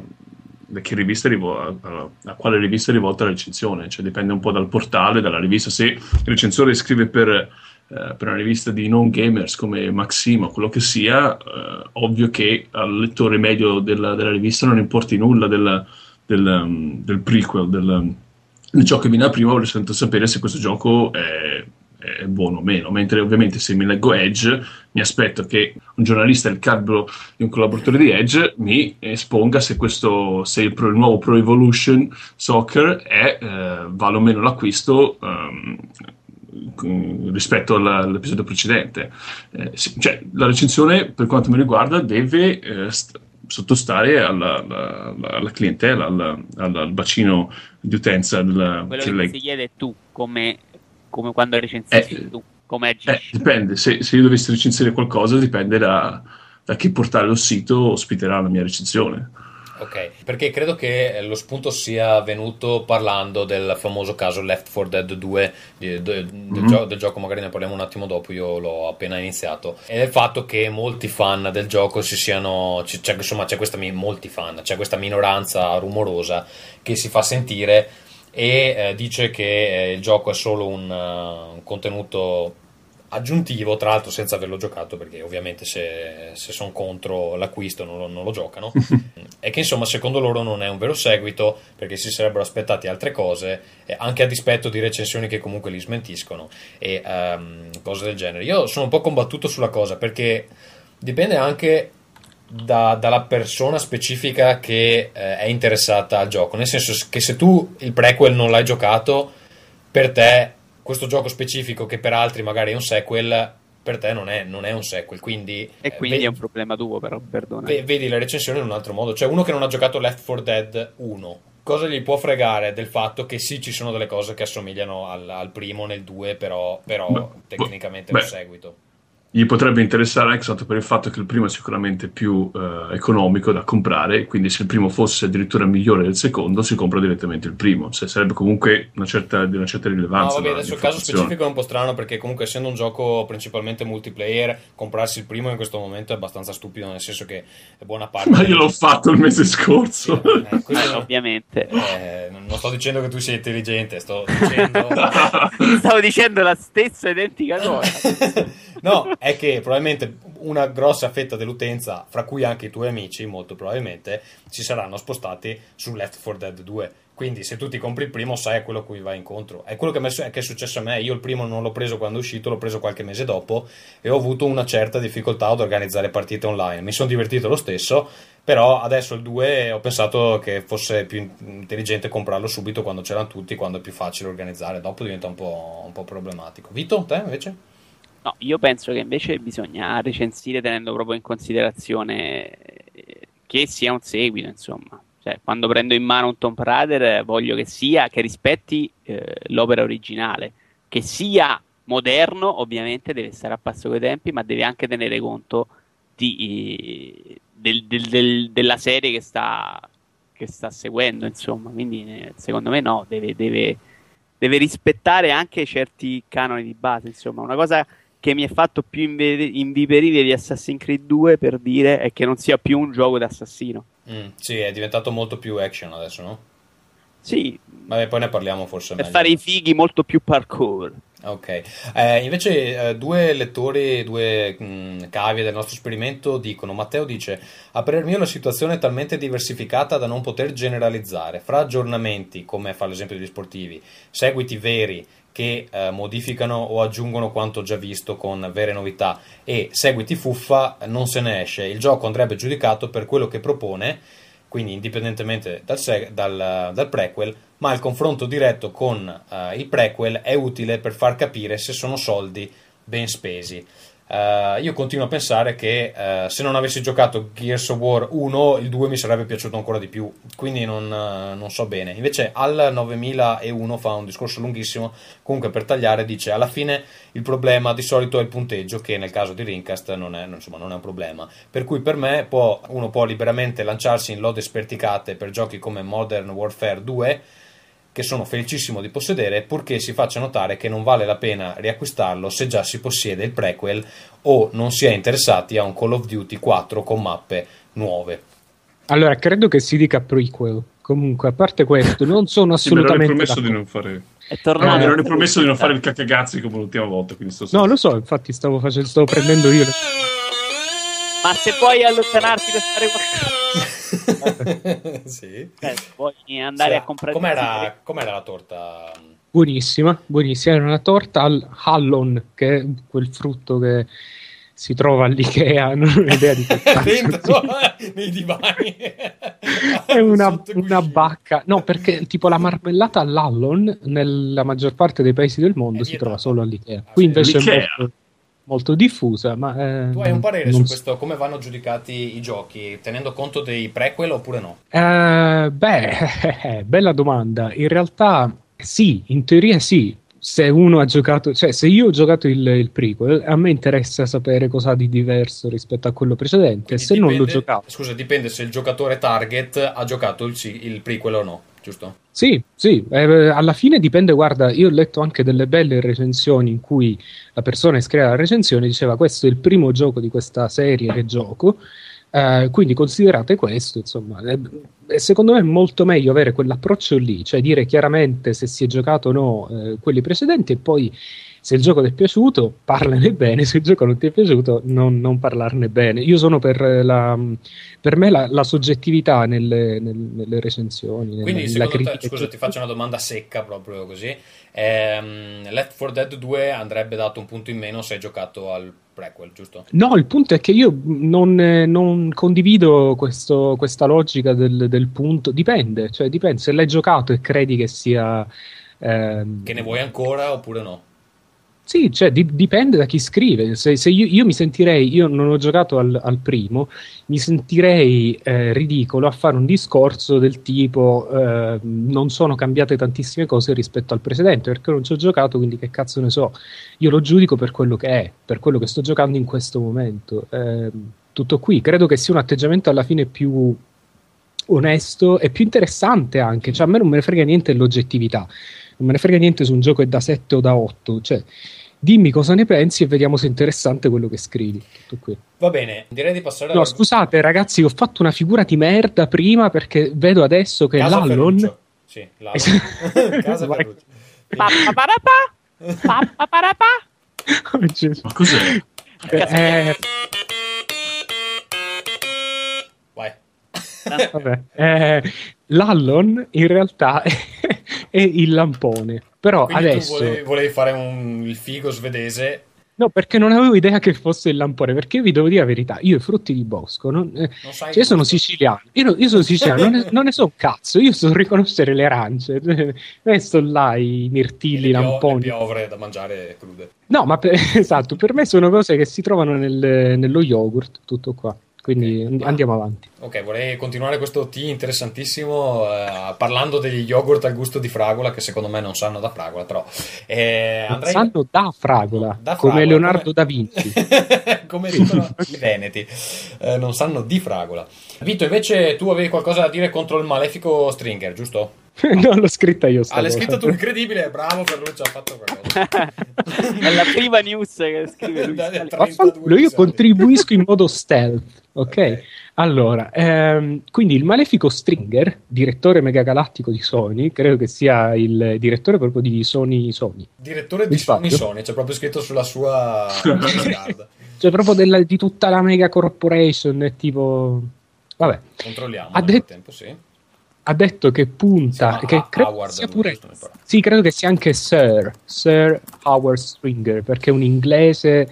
che rivista è rivo- a, quale rivista è rivolta la recensione, cioè dipende un po' dal portale, dalla rivista. Se il recensore scrive per eh, per una rivista di non gamers come Maxima o quello che sia, eh, ovvio che al lettore medio della, della rivista non importi nulla del, del, um, del prequel, del, del ciò che viene da prima, vuole sapere se questo gioco è, è buono o meno. Mentre ovviamente se mi leggo Edge, mi aspetto che un giornalista del calibro di un collaboratore di Edge mi esponga se, questo, se il, pro- il nuovo Pro Evolution Soccer è, eh, vale o meno l'acquisto. con- rispetto all'episodio precedente. Eh, cioè, la recensione, per quanto mi riguarda, deve eh, st- sottostare alla, alla- alla clientela, alla- al bacino di utenza. del- Quello che che ti chiede tu, come, come quando recensisci Eh, tu, come Eh, agisci. dipende, se, se io dovessi recensire qualcosa, dipende da, da che portale o sito ospiterà la mia recensione. Ok, perché credo che lo spunto sia venuto parlando del famoso caso Left 4 Dead 2, di- de- del, Mhm. gio- del gioco magari ne parliamo un attimo dopo, io l'ho appena iniziato, e del fatto che molti fan del gioco si siano, c- c'è, insomma c'è questa, mi- molti fan, c'è questa minoranza rumorosa che si fa sentire e eh, dice che eh, il gioco è solo un, uh, un contenuto aggiuntivo, tra l'altro senza averlo giocato, perché ovviamente se, se sono contro l'acquisto non lo, non lo giocano, è che insomma secondo loro non è un vero seguito, perché si sarebbero aspettati altre cose, anche a dispetto di recensioni che comunque li smentiscono e ehm, cose del genere. Io sono un po' combattuto sulla cosa, perché dipende anche da- dalla persona specifica che eh, è interessata al gioco, nel senso che se tu il prequel non l'hai giocato, per te questo gioco specifico che per altri magari è un sequel, per te non è, non è un sequel, quindi... E eh, quindi ve- è un problema tuo, però, perdona. ve- vedi le recensioni in un altro modo, cioè uno che non ha giocato Left 4 Dead 1, cosa gli può fregare del fatto che sì ci sono delle cose che assomigliano al, al primo nel 2, però, però Beh, tecnicamente beh. è un seguito. Gli potrebbe interessare anche soltanto per il fatto che il primo è sicuramente più eh, economico da comprare, quindi se il primo fosse addirittura migliore del secondo, si compra direttamente il primo. Se sarebbe comunque una certa, di una certa No, rilevanza. vabbè, la- adesso il caso specifico è un po' strano perché comunque essendo un gioco principalmente multiplayer, comprarsi il primo in questo momento è abbastanza stupido, nel senso che buona parte... Ma io l'ho fatto il mese scorso. Eh, questo Eh, non- ovviamente. eh, non non sto dicendo che tu sia intelligente, sto dicendo... Stavo dicendo la stessa identica cosa. No, è che probabilmente una grossa fetta dell'utenza, fra cui anche i tuoi amici, molto probabilmente, si saranno spostati su Left 4 Dead 2. Quindi se tu ti compri il primo sai a quello a cui vai incontro. È quello che, è- è successo a me. Io il primo non l'ho preso quando è uscito, l'ho preso qualche mese dopo e ho avuto una certa difficoltà ad organizzare partite online. Mi sono divertito lo stesso, però adesso il 2 ho pensato che fosse più in- intelligente comprarlo subito quando c'erano tutti, quando è più facile organizzare. Dopo diventa un po', un po' problematico. Vito, te invece? No, io penso che invece bisogna recensire tenendo proprio in considerazione eh, che sia un seguito, insomma. Cioè, quando prendo in mano un Tomb Raider voglio che sia, che rispetti eh, l'opera originale, che sia moderno, ovviamente deve stare a passo coi tempi, ma deve anche tenere conto di, eh, del- del- del- della serie che sta, che sta seguendo, insomma. Quindi, eh, secondo me no, deve, deve, deve rispettare anche certi canoni di base, insomma. Una cosa che mi ha fatto più inviperire di Assassin's Creed 2 per dire è che non sia più un gioco d'assassino. Mm, sì, è diventato molto più action adesso, no? Sì, Vabbè, poi ne parliamo forse per meglio. fare i fighi molto più parkour. Ok, Eh, invece eh, due lettori, due mh, cavie del nostro esperimento dicono, Matteo dice, a parer mio la situazione è talmente diversificata da non poter generalizzare, fra aggiornamenti, come fa l'esempio degli sportivi, seguiti veri che eh, modificano o aggiungono quanto già visto con vere novità e seguiti fuffa non se ne esce, il gioco andrebbe giudicato per quello che propone, quindi indipendentemente dal, seg- dal- dal prequel, ma il confronto diretto con eh, il prequel è utile per far capire se sono soldi ben spesi. Eh, io continuo a pensare che eh, se non avessi giocato Gears of War 1, il 2 mi sarebbe piaciuto ancora di più, quindi non, eh, non so bene. Invece al 9001 fa un discorso lunghissimo, comunque per tagliare dice alla fine il problema di solito è il punteggio che nel caso di Rincast non è, non è un problema. Per cui per me può- uno può liberamente lanciarsi in lode sperticate per giochi come Modern Warfare 2 che sono felicissimo di possedere, purché si faccia notare che non vale la pena riacquistarlo se già si possiede il prequel o non si è interessati a un Call of Duty 4 con mappe nuove. Allora, credo che si dica prequel. Comunque, a parte questo, non sono Sì, mi ero assolutamente promesso di non fare. È No, tornato. mi ero promesso di non fare il cacagazzi come l'ultima volta. Quindi sto No, lo so, infatti stavo, facendo, stavo prendendo io. le- Ma se puoi allontanarti per fare qualcosa, sì. eh, puoi andare Sì, a comprare. Com'era, com'era la torta? Buonissima, buonissima. Era una torta al hallon, che è quel frutto che si trova all'Ikea. Non ho idea di che cazzo Dentro eh, nei divani. È una, una bacca, no, perché tipo la marmellata all'allon nella maggior parte dei paesi del mondo È si vietata. trova solo all'Ikea. Ah, Qui invece è L'Ikea? molto, molto diffusa. Ma, eh, Tu hai un parere su so- questo, come vanno giudicati i giochi, tenendo conto dei prequel oppure no? Eh, beh, bella domanda. In realtà sì, in teoria sì. Se uno ha giocato, cioè se io ho giocato il, il prequel, a me interessa sapere cosa ha di diverso rispetto a quello precedente. Quindi se non l'ho dipende- giocato, Scusa, dipende se il giocatore target ha giocato il, il prequel o no, giusto? Sì, sì, eh, alla fine dipende, guarda, io ho letto anche delle belle recensioni in cui la persona che scriveva la recensione diceva questo è il primo gioco di questa serie che gioco, eh, quindi considerate questo, insomma, eh, eh, secondo me è molto meglio avere quell'approccio lì, cioè dire chiaramente se si è giocato o no eh, quelli precedenti e poi se il gioco ti è piaciuto parlane bene, se il gioco non ti è piaciuto non, non parlarne bene. Io sono per, la, per me la, la soggettività nelle, nelle, recensioni. Quindi, nella secondo te, critica. scusa, ti faccio una domanda secca proprio così. Ehm, Left 4 Dead 2 andrebbe dato un punto in meno se hai giocato al prequel, giusto? No, il punto è che io non, eh, non condivido questo- questa logica del, del punto. Dipende, cioè dipende se l'hai giocato e credi che sia. ehm, Che ne vuoi ancora oppure no? Sì, cioè di- dipende da chi scrive. Se, se io, io mi sentirei, io non ho giocato al, al primo, mi sentirei eh, ridicolo a fare un discorso del tipo eh, non sono cambiate tantissime cose rispetto al precedente perché non ci ho giocato, quindi che cazzo ne so. Io lo giudico per quello che è, per quello che sto giocando in questo momento. Eh, tutto qui, credo che sia un atteggiamento alla fine più onesto e più interessante anche. Cioè, a me non me ne frega niente dell'oggettività, non me ne frega niente se un gioco è da 7 o da 8. Cioè, dimmi cosa ne pensi e vediamo se è interessante quello che scrivi. Tutto qui. Va bene, direi di passare No, alla- scusate, ragazzi, ho fatto una figura di merda prima perché vedo adesso che Casa l'Allon. Ferruccio. Sì, l'Allon. Casa. Ferruccio. Oh, Gesù. Ma cos'è? Eh, Vai. vabbè. Eh, L'Allon in realtà è, è il lampone. Però Quindi adesso. volevi, volevi fare un, il figo svedese. No, perché non avevo idea che fosse il lampone. Perché vi devo dire la verità: io i frutti di bosco, non, eh, Non cioè, io sono siciliano. Io, io sono siciliano, non ne, non ne so un cazzo. Io so riconoscere le arance. Non sto là i mirtilli, i pio- le lamponi. piovre da mangiare crude. No, ma per- esatto, per me sono cose che si trovano nel- nello yogurt, tutto qua. Quindi Ok. and- andiamo avanti. Ok, vorrei continuare questo tea interessantissimo eh, parlando degli yogurt al gusto di fragola che secondo me non sanno da fragola, però eh, Non andrei sanno da fragola, Da come fragola, Leonardo come- da Vinci. come dicono i veneti, eh, non sanno di fragola. Vito, invece tu avevi qualcosa da dire contro il malefico Stringer, giusto? non l'ho scritta io. Ah, l'hai scritta tu, incredibile, bravo Ferruccio, ha fatto qualcosa. È la prima news che scrive lui. Vaffanculo, io contribuisco in modo stealth, ok? Ok. Allora, ehm, quindi il malefico Stringer, direttore megagalattico di Sony, credo che sia il direttore proprio di Sony Sony, Direttore di Sony? Sony, c'è proprio scritto sulla sua cioè proprio della- di tutta la mega corporation, tipo... Vabbè, Controlliamo Ha nel detto- frattempo, sì. Ha detto che punta, chiama che Ha- credo Howard, sia pure... Sì, credo che sia anche Sir, Sir Howard Stringer, perché è un inglese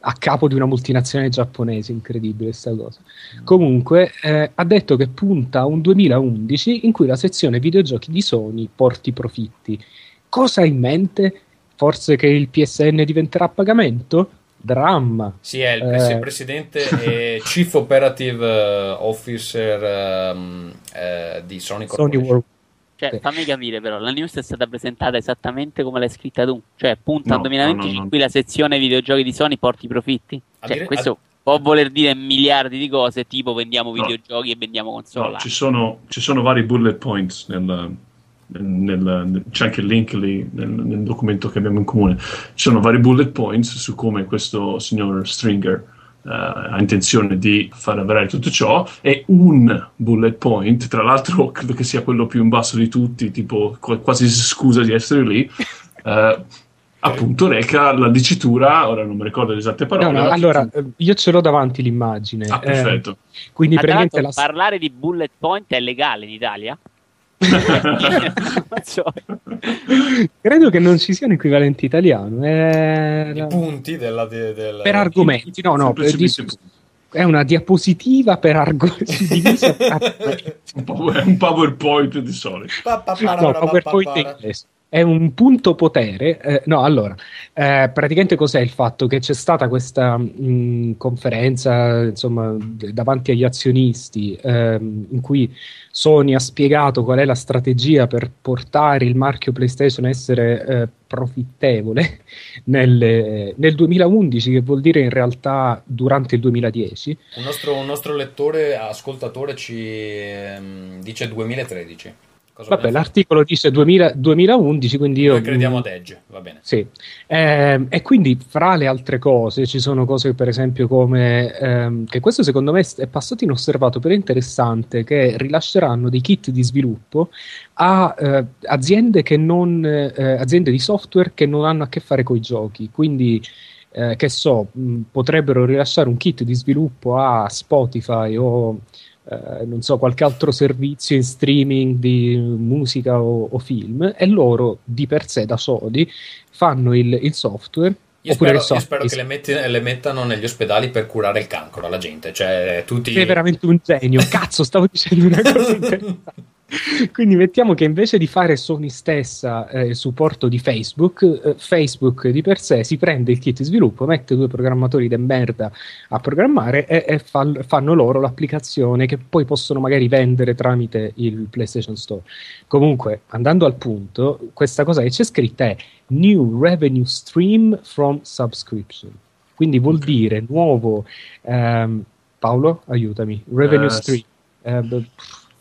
a capo di una multinazionale giapponese, incredibile sta cosa. Comunque, eh, ha detto che punta a un 2011 in cui la sezione videogiochi di Sony porti profitti. Cosa ha in mente? Forse che il PSN diventerà a pagamento? Dramma. Sì, è il pres- Eh. presidente e Chief Operative eh, Officer ehm, eh, di Sony Corporation. World. Cioè, fammi capire però, la news è stata presentata esattamente come l'hai scritta tu. Cioè, punta No, al 2020 no, no, no. in cui la sezione videogiochi di Sony porti profitti. A Cioè, dire- questo può voler dire miliardi di cose, tipo vendiamo No. videogiochi e vendiamo console. No, ci, sono, ci sono vari bullet points nel, nel- c'è anche il link lì nel, nel documento che abbiamo in comune. Ci sono vari bullet points su come questo signor Stringer eh, ha intenzione di far avverare tutto ciò e un bullet point, tra l'altro credo che sia quello più in basso di tutti, tipo qu- quasi si scusa di essere lì, eh, appunto reca la dicitura, ora non mi ricordo le esatte parole. No, no, allora, eh, io ce l'ho davanti l'immagine. Ah, eh, perfetto. quindi praticamente l'altro, la, parlare di bullet point è legale in Italia? Credo che non ci sia un equivalente italiano. È... I punti della, de- del- Per argomenti, no, no, per dis- è una diapositiva per argomenti un, po- è un PowerPoint di solito. Pa- pa- pa- No, PowerPoint inglese. È un punto potere. eh, no, allora, eh, praticamente cos'è il fatto che c'è stata questa mh, conferenza, insomma, davanti agli azionisti, ehm, in cui Sony ha spiegato qual è la strategia per portare il marchio PlayStation a essere eh, profittevole nel, nel 2011, che vuol dire in realtà durante il 2010. Un nostro, un nostro lettore, ascoltatore ci ehm, dice 2013. Vabbè, l'articolo dice 2000 2011, quindi io... Noi crediamo ad Edge, va bene. Sì, Ehm, e quindi fra le altre cose ci sono cose per esempio come, ehm, che questo secondo me è passato inosservato però è interessante, che rilasceranno dei kit di sviluppo a eh, aziende, che non, eh, aziende di software che non hanno a che fare con i giochi, quindi eh, che so, mh, potrebbero rilasciare un kit di sviluppo a Spotify o eh, non so, qualche altro servizio in streaming di musica o, o film e loro di per sé da soli fanno il, il software Io oppure spero, so, io spero che le, metti- le mettano negli ospedali per curare il cancro alla gente, cioè tutti... sei veramente un genio. Cazzo, stavo dicendo una cosa interessante. Quindi mettiamo che invece di fare Sony stessa eh, il supporto di Facebook, eh, Facebook di per sé si prende il kit sviluppo, mette due programmatori de merda a programmare e, e fa- fanno loro l'applicazione che poi possono magari vendere tramite il PlayStation Store. Comunque, andando al punto, questa cosa che c'è scritta è New Revenue Stream from Subscription. Quindi vuol dire nuovo ehm, Paolo, aiutami. Revenue Eh, stream. eh, b-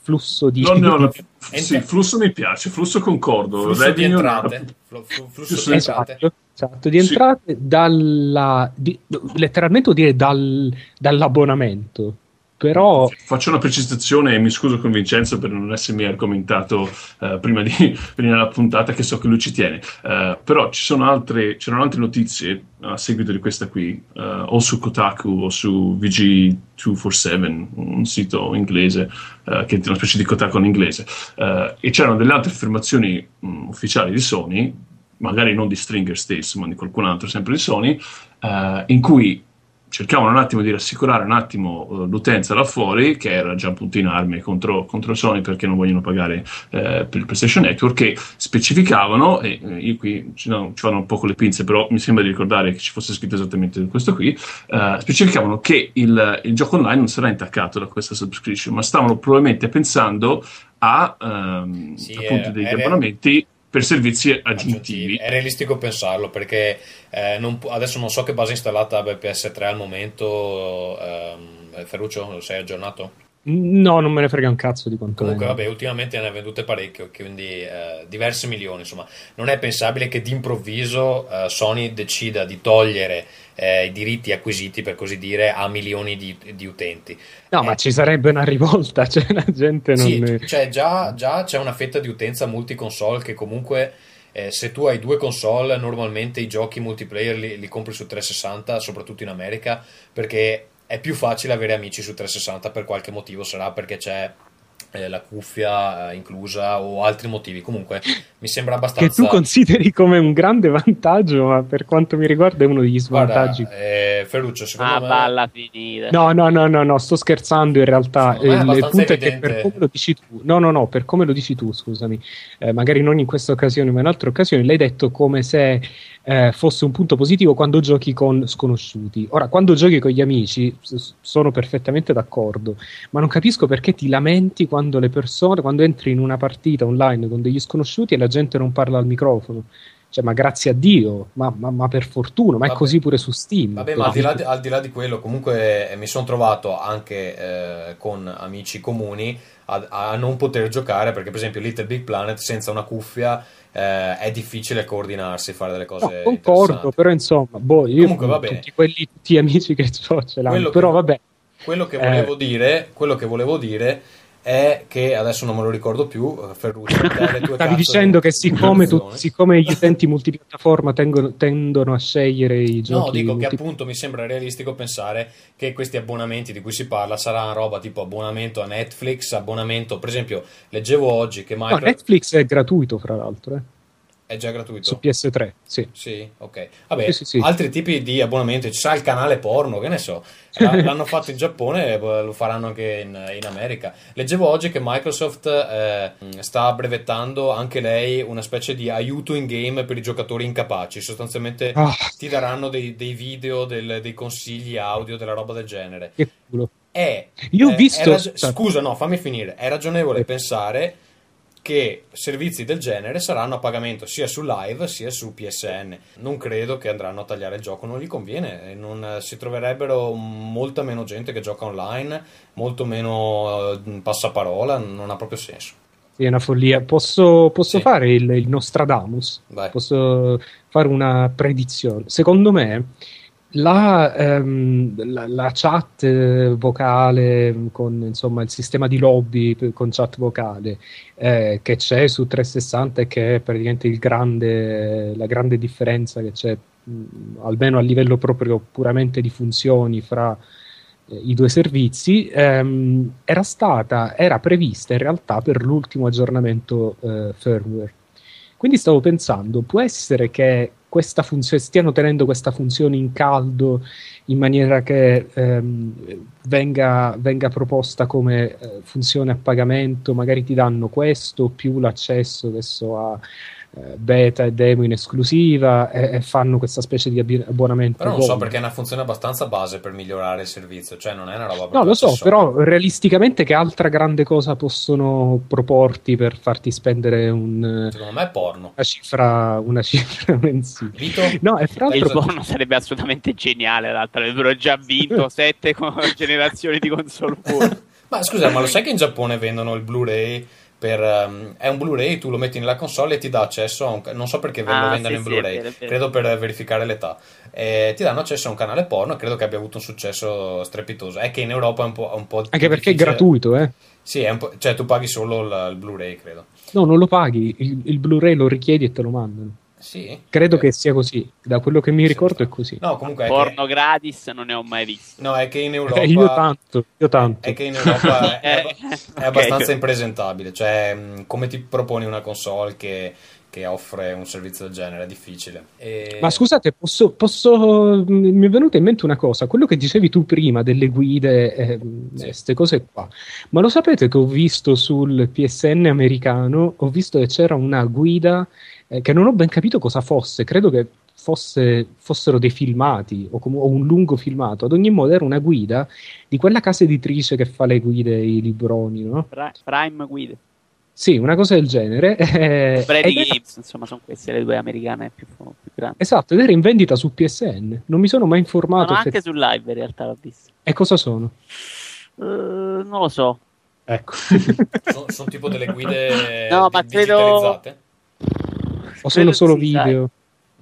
flusso di... No, no, no, Entra- sì, flusso mi piace, flusso concordo. Flusso di Revenue- entrate. Flu- flu- flusso Sì, di entrate. Esatto, esatto, di Sì. entrate dalla, di- letteralmente vuol dire dal- dall'abbonamento. Però Faccio una precisazione e mi scuso con Vincenzo per non essermi argomentato eh, prima, di, prima della puntata, che so che lui ci tiene. Eh, però ci altre, c'erano altre notizie a seguito di questa qui, eh, o su Kotaku o su VG247, un sito inglese, eh, che è una specie di Kotaku in inglese. Eh, e c'erano delle altre affermazioni mh, ufficiali di Sony, magari non di Stringer stesso, ma di qualcun altro, sempre di Sony, eh, in cui cercavano un attimo di rassicurare un attimo eh, l'utenza là fuori, che era già appunto in armi contro, contro Sony perché non vogliono pagare eh, per il PlayStation Network, che specificavano, e eh, io qui ci, no, ci vanno un po' con le pinze, però mi sembra di ricordare che ci fosse scritto esattamente questo qui, eh, specificavano che il, il gioco online non sarà intaccato da questa subscription, ma stavano probabilmente pensando a ehm, Sì, appunto eh, degli abbonamenti per servizi aggiuntivi. È realistico pensarlo perché eh, non adesso non so che base installata abbia PS3 al momento. ehm, Ferruccio, sei aggiornato? No, non me ne frega un cazzo di quanto Comunque, vabbè, ultimamente ne ha vendute parecchio, quindi eh, diversi milioni. Insomma, non è pensabile che d'improvviso eh, Sony decida di togliere eh, i diritti acquisiti, per così dire, a milioni di, di utenti. No, Eh, ma ci sarebbe una rivolta, cioè la gente non... Sì, cioè già, già c'è una fetta di utenza multiconsole che comunque eh, se tu hai due console normalmente i giochi multiplayer li, li compri su 360, soprattutto in America, perché è più facile avere amici su 360 per qualche motivo, sarà perché c'è eh, la cuffia eh, inclusa o altri motivi. Comunque mi sembra che abbastanza... tu consideri come un grande vantaggio, ma per quanto mi riguarda è uno degli Guarda, svantaggi. eh, Ferruccio, secondo Ah, me... balla finita. No, no, no, no, no, sto scherzando in realtà. Il- punto è che evidente. per come lo dici tu, no, no, no, per come lo dici tu, scusami, eh, magari non in questa occasione, ma in altre occasioni, l'hai detto come se eh, fosse un punto positivo quando giochi con sconosciuti. Ora, quando giochi con gli amici, s- sono perfettamente d'accordo, ma non capisco perché ti lamenti quando le persone, quando entri in una partita online con degli sconosciuti e la gente non parla al microfono. Cioè, ma grazie a Dio, ma, ma- ma per fortuna, ma è Vabbè. così pure su Steam. Vabbè, ma al di, là di, al di là di quello, comunque eh, mi sono trovato anche eh, con amici comuni a, a non poter giocare perché, per esempio, Little Big Planet senza una cuffia eh, è difficile coordinarsi, fare delle No, cose concordo, interessanti. però insomma, boh, io Comunque, vabbè. tutti quelli, tutti amici che ho ce l'hanno, Quello che- però vabbè, Quello che Eh. volevo dire, quello che volevo dire è che adesso non me lo ricordo più, eh, Ferruccio, stavi dicendo di- che siccome, tu- siccome gli utenti multipiattaforma tengono, tendono a scegliere i giochi No, dico che appunto mi sembra realistico pensare che questi abbonamenti di cui si parla saranno roba tipo abbonamento a Netflix, abbonamento, per esempio, leggevo oggi che No, Microsoft Netflix è gratuito, fra l'altro, eh, è già gratuito. su PS3, sì. Sì, ok. Vabbè, Sì, sì, sì. altri tipi di abbonamenti, ci sarà il canale porno, che ne so. L'hanno fatto in Giappone, eh, lo faranno anche in, in America. Leggevo oggi che Microsoft eh, sta brevettando anche lei una specie di aiuto in game per i giocatori incapaci. Sostanzialmente Ah, ti daranno dei, dei video, del- dei consigli audio, della roba del genere. che culo. È, Io ho è- visto- è rag- scusa, no, fammi finire. È ragionevole Eh. pensare che servizi del genere saranno a pagamento sia su live sia su PSN. Non credo che andranno a tagliare il gioco, non gli conviene. Non, eh, si troverebbero molta meno gente che gioca online, molto meno eh, passaparola, non ha proprio senso. Sì, è una follia. Posso, posso Sì. fare il, il Nostradamus? Vai. Posso fare una predizione? Secondo me la, ehm, la- la chat vocale con insomma, il sistema di lobby con chat vocale eh, che c'è su 360 e che è praticamente grande, la grande differenza che c'è mh, almeno a livello proprio puramente di funzioni fra eh, i due servizi ehm, era stata era prevista in realtà per l'ultimo aggiornamento eh, firmware. Quindi stavo pensando può essere che questa funzione stiano tenendo questa funzione in caldo in maniera che ehm, venga, venga proposta come eh, funzione a pagamento magari ti danno questo più l'accesso adesso a beta e demo in esclusiva e, e fanno questa specie di abbonamento Però non so gold. perché è una funzione abbastanza base per migliorare il servizio, cioè non è una roba No, lo so, però realisticamente che altra grande cosa possono proporti per farti spendere un, Secondo me è porno. una, cifra, una cifra mensile? Vito? No, e fra Il l'altro porno sarebbe assolutamente geniale, l'altro avrebbero già vinto sette generazioni di console porno. Ma scusa, ma lo sai che in Giappone vendono il Blu-ray per, ehm, è un Blu-ray, tu lo metti nella console e ti dà accesso a un non so perché ve lo Ah, vendono sì, in sì, è Blu-ray, vero, è vero. credo per verificare l'età. Eh, ti danno accesso a un canale porno e credo che abbia avuto un successo strepitoso. È che in Europa è un po', un po' anche perché è difficile. gratuito, eh. Sì, è un po', cioè tu paghi solo il, il Blu-ray, credo. No, non lo paghi, il, il Blu-ray lo richiedi e te lo mandano. Sì. Credo Eh, che sia così, da quello che mi sì, ricordo è così. No, comunque Porno che, gratis non ne ho mai visto. no, è che in Europa Eh, io tanto, io tanto. È che in Europa è, Eh, è abbastanza impresentabile, cioè mh, come ti proponi una console che, che offre un servizio del genere, è difficile. E- Ma scusate, posso, posso- mi è venuta in mente una cosa, quello che dicevi tu prima delle guide e queste cose qua, ma lo sapete che ho visto sul PSN americano, ho visto che c'era una guida eh, che non ho ben capito cosa fosse, credo che fosse- fossero dei filmati o, comu- o un lungo filmato, ad ogni modo era una guida di quella casa editrice che fa le guide, i libroni, no? Pri- Prime guide. Sì, una cosa del genere. eh, Brady era- Games, insomma, sono queste le due americane più, più grandi. Esatto, ed era in vendita su PSN. Non mi sono mai informato. Sono anche effett- su live in realtà l'ho visto. E cosa sono? Eh, non lo so. Ecco. sono, sono tipo delle guide No, ma credo- digitalizzate. O sono solo sì, video?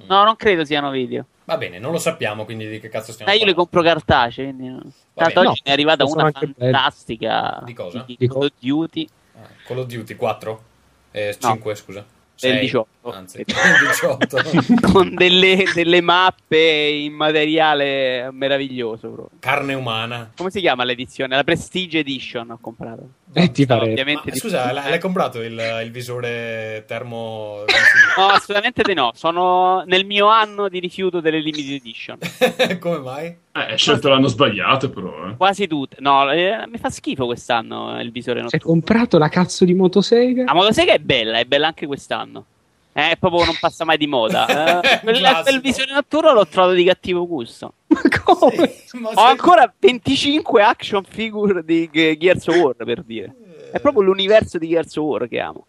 No, non credo siano video. Va bene, non lo sappiamo, quindi di che cazzo stiamo Ma io le parlando? compro cartacee, quindi... no. Tanto oggi No, ne è arrivata una fantastica Di cosa? di Di Call of Duty Ah, Call of Duty 4? Eh, No. 5, scusa. del Sei, 18. Anzi, 18. con delle, delle mappe in materiale meraviglioso. proprio. Carne umana. Come si chiama l'edizione? La Prestige Edition ho comprato. Eh, ti No, pare. ovviamente Ma, di- scusa, l'hai l'hai comprato il, il visore termo... No, assolutamente di no. Sono nel mio anno di rifiuto delle limited edition. Come mai? Eh, hai scelto l'anno sbagliato, però. Eh. Quasi tutte. No, eh, mi fa schifo quest'anno il visore Hai notturno. comprato la cazzo di motosega? La motosega è bella, è bella anche quest'anno. Eh, proprio non passa mai di moda. Eh, quel, Classico. quel visore notturno l'ho trovato di cattivo gusto. Ma come? Ma Ho sei- ancora 25 action figure di Ge- Gears of War per dire. È proprio l'universo di Gears of War che amo.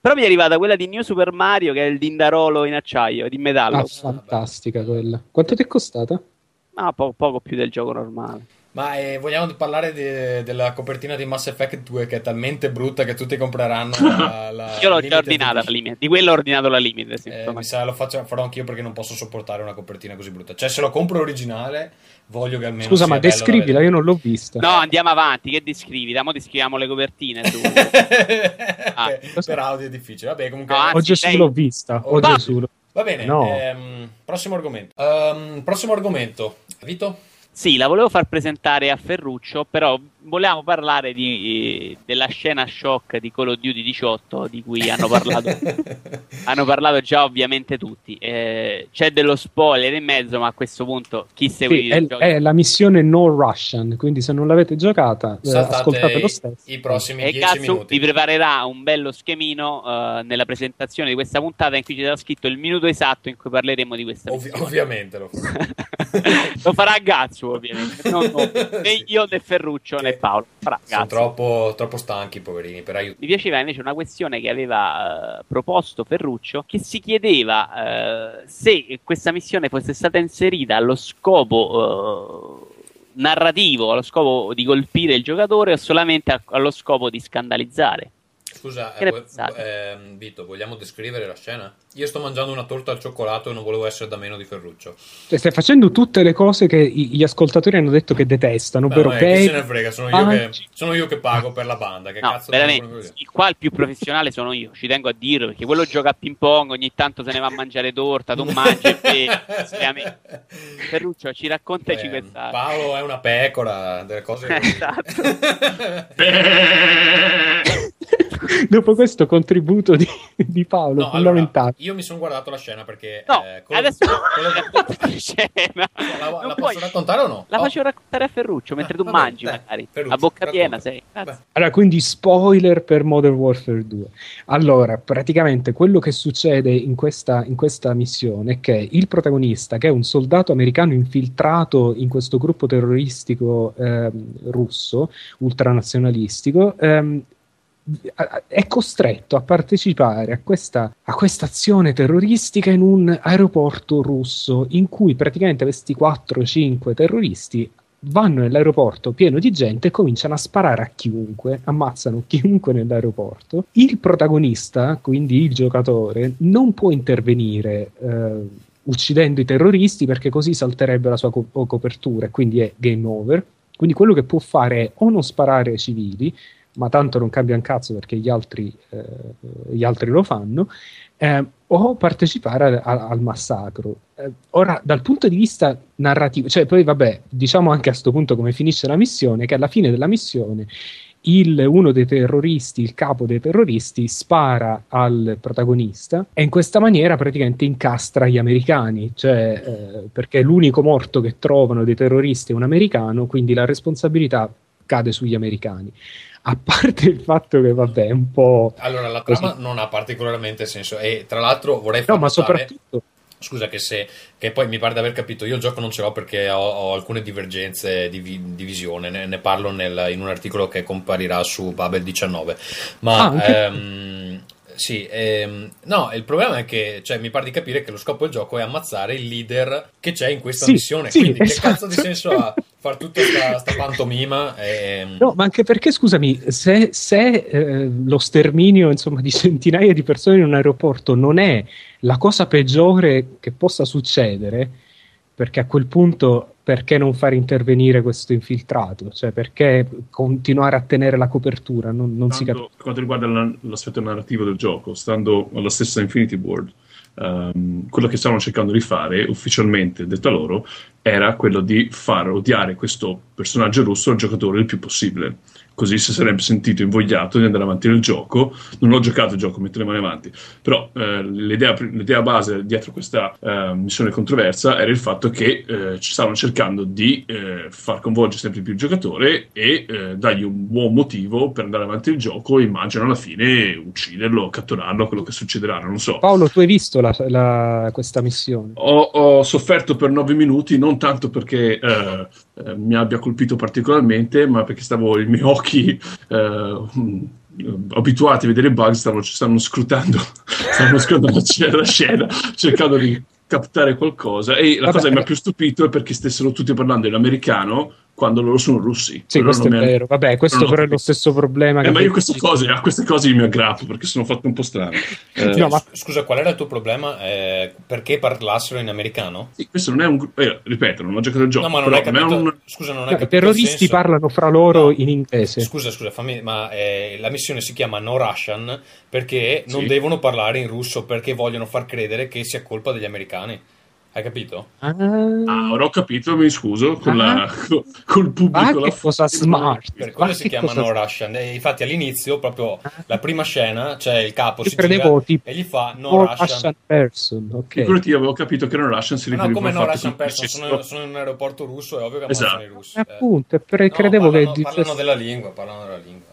Però mi è arrivata quella di New Super Mario che è il dindarolo in acciaio, di metallo. Ah, fantastica quella. Quanto ti è costata? Ma po- poco più del gioco normale. Ma eh, vogliamo parlare de- della copertina di Mass Effect 2 che è talmente brutta che tutti compreranno la, la Io l'ho già ordinata la limite. Di quello ho ordinato la limite. Sì, Eh, mi sa lo faccio, farò anch'io perché non posso sopportare una copertina così brutta. Cioè, se lo compro originale, voglio che almeno. Scusa, sia ma descrivila, io non l'ho vista. No, andiamo avanti. Che descrivi? Damo descriviamo le copertine. Su. Ah, per, audio è difficile. Vabbè, comunque. No, anzi, O Gesù lei- l'ho vista. O Va- Gesù. l'ho- Va bene. No. ehm, prossimo argomento. Ehm, prossimo argomento. Vito? Sì, la volevo far presentare a Ferruccio, però volevamo parlare di- della scena shock di Call of Duty 18 di cui hanno parlato, hanno parlato già ovviamente tutti. Eh, c'è dello spoiler in mezzo, ma a questo punto chi segue Sì, è, è la missione No Russian, quindi se non l'avete giocata, eh, Saltate ascoltate lo i, stesso. i prossimi E 10 cazzo minuti. vi preparerà un bello schemino eh, nella presentazione di questa puntata in cui ci sarà scritto il minuto esatto in cui parleremo di questa Ovvi- missione. ovviamente lo farò. Lo farà Gazzu, ovviamente. Non noi. né Sì. io né Ferruccio né Paolo. Sono troppo, troppo stanchi, poverini, per aiutare. Mi piaceva invece una questione che aveva eh, proposto Ferruccio, che si chiedeva eh, se questa missione fosse stata inserita allo scopo eh, narrativo, allo scopo di colpire il giocatore o solamente a- allo scopo di scandalizzare. Scusa, eh, ehm, Vito, vogliamo descrivere la scena? Io sto mangiando una torta al cioccolato e non volevo essere da meno di Ferruccio. Cioè, stai facendo tutte le cose che i- gli ascoltatori hanno detto che detestano, Beh, ma che se ne frega, sono io, che, sono io che pago per la banda. Che No, cazzo veramente, il- qua il più professionale sono io, ci tengo a dirlo, perché quello gioca a ping pong, ogni tanto se ne va a mangiare torta, tu mangi e seriamente. Ferruccio, ci raccontaci Eh, questa... Paolo è una pecora, delle cose Esatto. Dopo questo contributo di, di Paolo, No, fondamentale. allora, io mi sono guardato la scena perché... No, eh, quello- adesso quello- racconta la scena. la, la puoi- posso raccontare o no? La Oh. faccio raccontare a Ferruccio mentre tu Ah, vabbè, mangi, dai, magari. Ferruccio, a bocca racconta. piena sei. Allora, quindi spoiler per Modern Warfare 2. Allora, praticamente quello che succede in questa, in questa missione è che il protagonista, che è un soldato americano infiltrato in questo gruppo terroristico ehm, russo, ultranazionalistico, ehm, è costretto a partecipare a questa, a questa azione terroristica in un aeroporto russo in cui praticamente questi 4-5 terroristi vanno nell'aeroporto pieno di gente e cominciano a sparare a chiunque, ammazzano chiunque nell'aeroporto. Il protagonista, quindi il giocatore, non può intervenire eh, uccidendo i terroristi perché così salterebbe la sua co- copertura e quindi è game over. Quindi quello che può fare è o non sparare ai civili, ma tanto non cambia un cazzo perché gli altri, eh, gli altri lo fanno, eh, o partecipare al, al- al massacro. Eh, ora, dal punto di vista narrativo, cioè poi vabbè, diciamo anche a questo punto come finisce la missione, che alla fine della missione il- uno dei terroristi, il capo dei terroristi, spara al protagonista e in questa maniera praticamente incastra gli americani, cioè, eh, perché l'unico morto che trovano dei terroristi è un americano, quindi la responsabilità cade sugli americani. A parte il fatto che, vabbè, è un po'. Allora, la Così. trama non ha particolarmente senso e tra l'altro vorrei No, ma soprattutto. Scusa che se che poi mi pare di aver capito, io il gioco non ce l'ho perché ho, ho alcune divergenze di, vi- di visione, ne, ne parlo nel- in un articolo che comparirà su Babel 19. Ma Ah, anche- ehm, sì, ehm, no, il problema è che cioè, mi pare di capire che lo scopo del gioco è ammazzare il leader che c'è in questa Sì, missione. sì, Quindi esatto. che cazzo di senso ha far tutta sta, sta pantomima? ehm, No, ma anche perché, scusami, se, se, eh, lo sterminio insomma, di centinaia di persone in un aeroporto non è la cosa peggiore che possa succedere, perché a quel punto perché non far intervenire questo infiltrato? Cioè perché continuare a tenere la copertura? Non, non si capisce. per quanto riguarda la- l'aspetto narrativo del gioco, stando alla stessa Infinity Board, ehm, quello che stavano cercando di fare ufficialmente, detto a loro, era quello di far odiare questo personaggio russo al giocatore il più possibile. Così si sarebbe sentito invogliato di andare avanti nel gioco. Non ho giocato il gioco, metto le mani avanti. Però eh, l'idea, l'idea base dietro questa eh, missione controversa era il fatto che eh, ci stavano cercando di eh, far coinvolgere sempre più il giocatore e eh, dargli un buon motivo per andare avanti il gioco. Immagino alla fine ucciderlo, catturarlo, quello che succederà, non so. Paolo, tu hai visto la- la- questa missione? Ho, ho sofferto per nove minuti, non tanto perché eh, mi abbia colpito particolarmente, ma perché stavo i miei occhi eh, abituati a vedere bug stavano, stavano scrutando, stavano scrutando la, sc- la scena, cercando di captare qualcosa. E la Vabbè, cosa che mi ha eh. più stupito è perché stessero tutti parlando in americano quando loro sono russi. Sì, questo è non vero. Vabbè, questo non però è lo stesso problema. Eh, ma io cose, a queste cose io mi aggrappo perché sono fatto un po' strano. Eh, No, ma- Scusa, qual era il tuo problema? Eh, perché parlassero in americano? sì, questo non è un... eh, ripeto, non ho giocato il gioco. No, ma non hai non è capito. un- Scusa, non hai No, I terroristi parlano fra loro No. in inglese. Scusa, scusa, fammi, ma eh, la missione si chiama No Russian perché non Sì. devono parlare in russo perché vogliono far credere che sia colpa degli americani. Hai capito? Ah, Ah, ora ho capito, mi scuso, con Ah. la, co- col pubblico. ah, che cosa smart. Per quello Ah, si che chiama cosa- No Russian. E infatti all'inizio, proprio la prima scena, c'è il capo Io si credevo gira tipo e gli fa No All Russian. Russian person, ok. Figurati, io avevo capito che non Russian si Ma no, riferiva come al No fatto Russian che person? Sono, sono in un aeroporto russo, è ovvio che Esatto. ammazzano i russi. Eh, Eh. Appunto, per- No, credevo parlano, che parlano della lingua, parlano della lingua.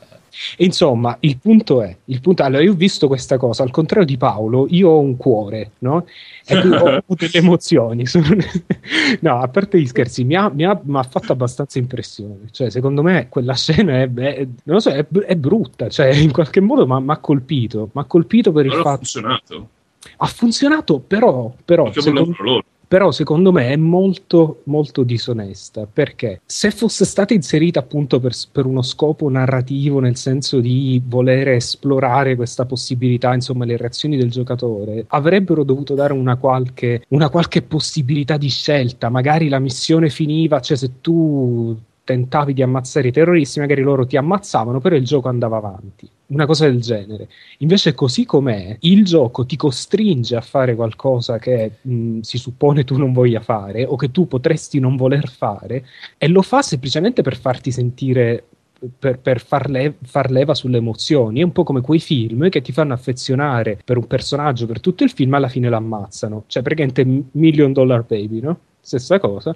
Insomma, il punto è, il punto allora io ho visto questa cosa, al contrario di Paolo, io ho un cuore, no? E ho, ho delle emozioni. Sono- no, a parte gli scherzi, mi ha, mi ha- mi ha fatto abbastanza impressione. Cioè, secondo me quella scena è, lo so, è, è brutta, cioè in qualche modo mi ha colpito, mi ha colpito per il Allora ha fatto funzionato. ha funzionato, però, però secondo, loro. Però secondo me è molto molto disonesta perché se fosse stata inserita appunto per, per, uno scopo narrativo nel senso di voler esplorare questa possibilità insomma le reazioni del giocatore avrebbero dovuto dare una qualche, una qualche possibilità di scelta. Magari la missione finiva cioè se tu tentavi di ammazzare i terroristi, magari loro ti ammazzavano, però il gioco andava avanti. Una cosa del genere. Invece, così com'è, il gioco ti costringe a fare qualcosa che mh, si suppone tu non voglia fare o che tu potresti non voler fare, e lo fa semplicemente per farti sentire per, per far, le, far, leva sulle emozioni. È un po' come quei film che ti fanno affezionare per un personaggio per tutto il film, alla fine l'ammazzano. Cioè, praticamente Million Dollar Baby, no? Stessa cosa.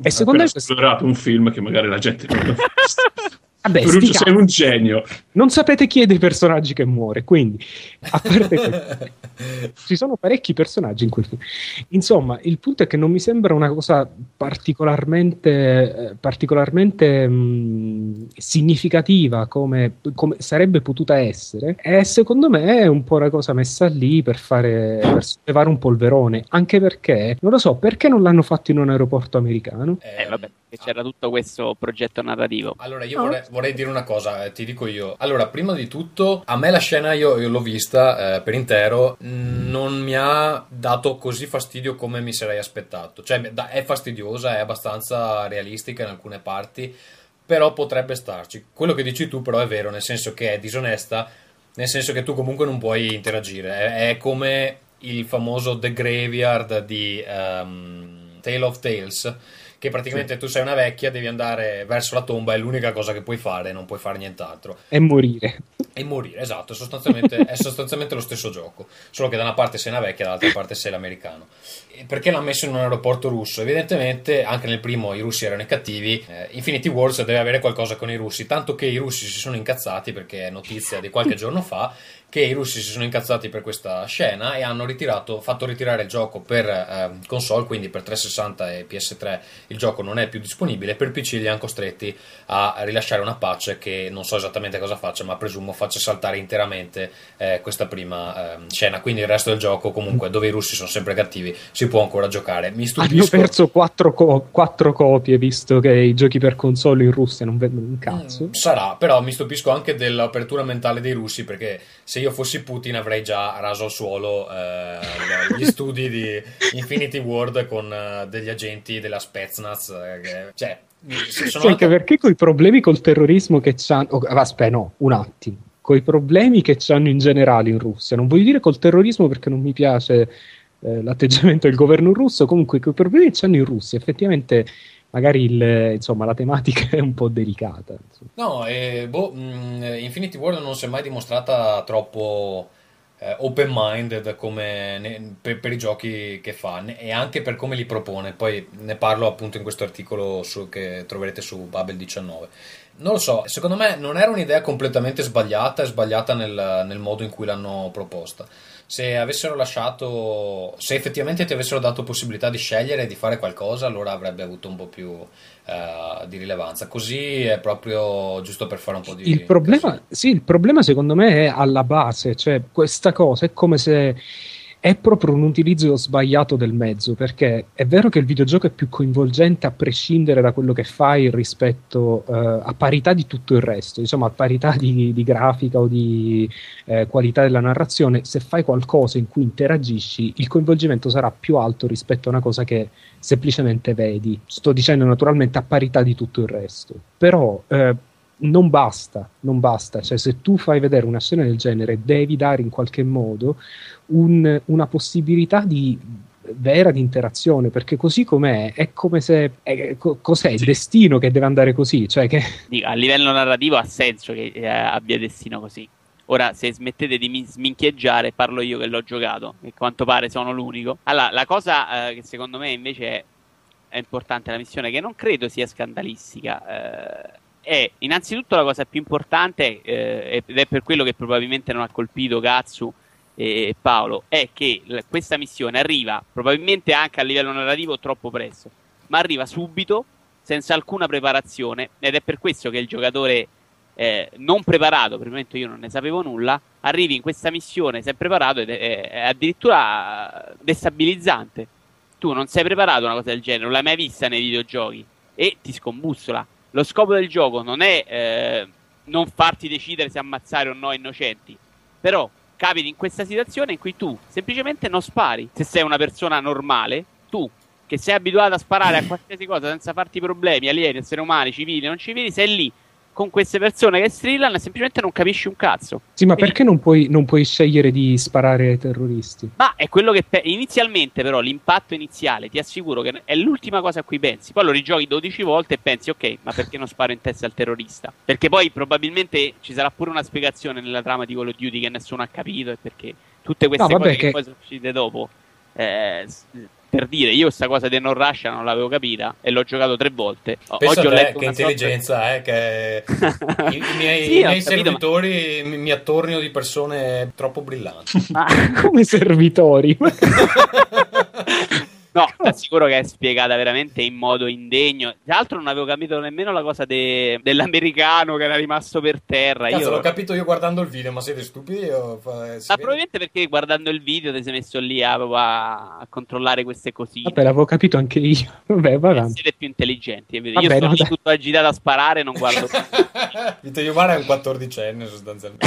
E secondo me. Ho esplorato un film che magari la gente non l'ha visto. Vabbè, Ferruccio sei un genio. Non sapete chi è dei personaggi che muore, quindi a parte questo, ci sono parecchi personaggi in quel film. Insomma, il punto è che non mi sembra una cosa particolarmente, eh, particolarmente mh, significativa come, come, sarebbe potuta essere. E secondo me è un po' una cosa messa lì per fare per sollevare un polverone. Anche perché, non lo so, perché non l'hanno fatto in un aeroporto americano? Eh, vabbè che c'era tutto questo progetto narrativo. Allora, io vorrei, vorrei dire una cosa, eh, ti dico io. Allora, prima di tutto, a me la scena io, io l'ho vista eh, per intero, non mi ha dato così fastidio come mi sarei aspettato. Cioè, è fastidiosa, è abbastanza realistica in alcune parti, però potrebbe starci. Quello che dici tu, però, è vero, nel senso che è disonesta, nel senso che tu comunque non puoi interagire. È, è come il famoso The Graveyard di um, Tale of Tales che praticamente sì. tu sei una vecchia, devi andare verso la tomba, è l'unica cosa che puoi fare, non puoi fare nient'altro. E morire. E morire, esatto, sostanzialmente, è sostanzialmente lo stesso gioco, solo che da una parte sei una vecchia, dall'altra parte sei l'americano. E perché l'ha messo in un aeroporto russo? Evidentemente, anche nel primo i russi erano i cattivi, eh, Infinity Wars deve avere qualcosa con i russi, tanto che i russi si sono incazzati, perché è notizia di qualche giorno fa, che i russi si sono incazzati per questa scena e hanno ritirato, fatto ritirare il gioco per eh, console, quindi per 360 e PS3 il gioco non è più disponibile, per PC li hanno costretti a rilasciare una patch che non so esattamente cosa faccia, ma presumo faccia saltare interamente eh, questa prima eh, scena, quindi il resto del gioco comunque dove i russi sono sempre cattivi si può ancora giocare. Mi stupisco... Hanno perso quattro, co- quattro copie visto che i giochi per console in Russia non vendono un cazzo. Mm, sarà, però mi stupisco anche dell'apertura mentale dei russi perché se io fossi Putin avrei già raso al suolo eh, gli studi di Infinity World con eh, degli agenti della Spetsnaz. Eh, cioè, sono anche perché con i problemi col terrorismo che c'hanno... Oh, aspetta, no, un attimo. Con i problemi che c'hanno in generale in Russia, non voglio dire col terrorismo perché non mi piace eh, l'atteggiamento del governo russo, comunque i problemi che c'hanno in Russia, effettivamente magari il, insomma, la tematica è un po' delicata. Insomma. No, eh, boh, mh, mm, Infinity World non si è mai dimostrata troppo eh, open-minded come ne, per, per, i giochi che fa e anche per come li propone. Poi ne parlo appunto in questo articolo su, che troverete su Babel 19. Non lo so, secondo me non era un'idea completamente sbagliata, è sbagliata nel, nel modo in cui l'hanno proposta se avessero lasciato, se effettivamente ti avessero dato possibilità di scegliere di fare qualcosa, allora avrebbe avuto un po' più uh, di rilevanza. Così è proprio giusto per fare un po' di. Il problema, sì, il problema secondo me è alla base, cioè questa cosa è come se è proprio un utilizzo sbagliato del mezzo, perché è vero che il videogioco è più coinvolgente a prescindere da quello che fai rispetto eh, a parità di tutto il resto, diciamo a parità di, di grafica o di eh, qualità della narrazione, se fai qualcosa in cui interagisci, il coinvolgimento sarà più alto rispetto a una cosa che semplicemente vedi. Sto dicendo naturalmente a parità di tutto il resto. Però eh, non basta, non basta, cioè se tu fai vedere una scena del genere devi dare in qualche modo un, una possibilità di vera di interazione perché così com'è è come se è, co, cos'è il destino che deve andare così? Cioè che... a livello narrativo ha senso che eh, abbia destino così. Ora se smettete di sminchieggiare parlo io che l'ho giocato e quanto pare sono l'unico. Allora la cosa eh, che secondo me invece è, è importante la missione che non credo sia scandalistica eh, è innanzitutto la cosa più importante, eh, ed è per quello che probabilmente non ha colpito Gatsu e Paolo, è che l- questa missione arriva probabilmente anche a livello narrativo troppo presto, ma arriva subito, senza alcuna preparazione, ed è per questo che il giocatore eh, non preparato, per io non ne sapevo nulla, arrivi in questa missione, sei preparato ed è, è addirittura destabilizzante tu non sei preparato a una cosa del genere, non l'hai mai vista nei videogiochi e ti scombussola. Lo scopo del gioco non è eh, non farti decidere se ammazzare o no innocenti, però capiti in questa situazione in cui tu semplicemente non spari. Se sei una persona normale, tu che sei abituato a sparare a qualsiasi cosa senza farti problemi, alieni, esseri umani, civili, non civili, sei lì con queste persone che strillano e semplicemente non capisci un cazzo. Sì, ma Quindi- perché non puoi, non puoi scegliere di sparare ai terroristi? Ma è quello che pe- inizialmente, però, l'impatto iniziale, ti assicuro che è l'ultima cosa a cui pensi. Poi lo rigiochi 12 volte e pensi, ok, ma perché non sparo in testa al terrorista? Perché poi probabilmente ci sarà pure una spiegazione nella trama di Call of Duty che nessuno ha capito e perché tutte queste No, vabbè, cose che... che- poi sono uscite dopo. eh, per dire, io questa cosa di non Russia non l'avevo capita e l'ho giocato tre volte. O- Pensa Oggi ho letto che intelligenza, eh, che i, i miei, Sì, i miei capito, ma- servitori mi, mi attornino di persone troppo brillanti. Ma- Come servitori? No, ti assicuro che è spiegata veramente in modo indegno. Tra l'altro non avevo capito nemmeno la cosa de- dell'americano che era rimasto per terra. Cazzo, Io... l'ho capito io guardando il video, ma siete stupidi? O si Ma vede? probabilmente perché guardando il video ti sei messo lì a, a- a controllare queste cosine. Vabbè, l'avevo capito anche io. Vabbè, va avanti. Siete più intelligenti. Vabbè, Io sto no, lì dai. tutto agitato a sparare non guardo più. Vito Iovara è un 14enne sostanzialmente.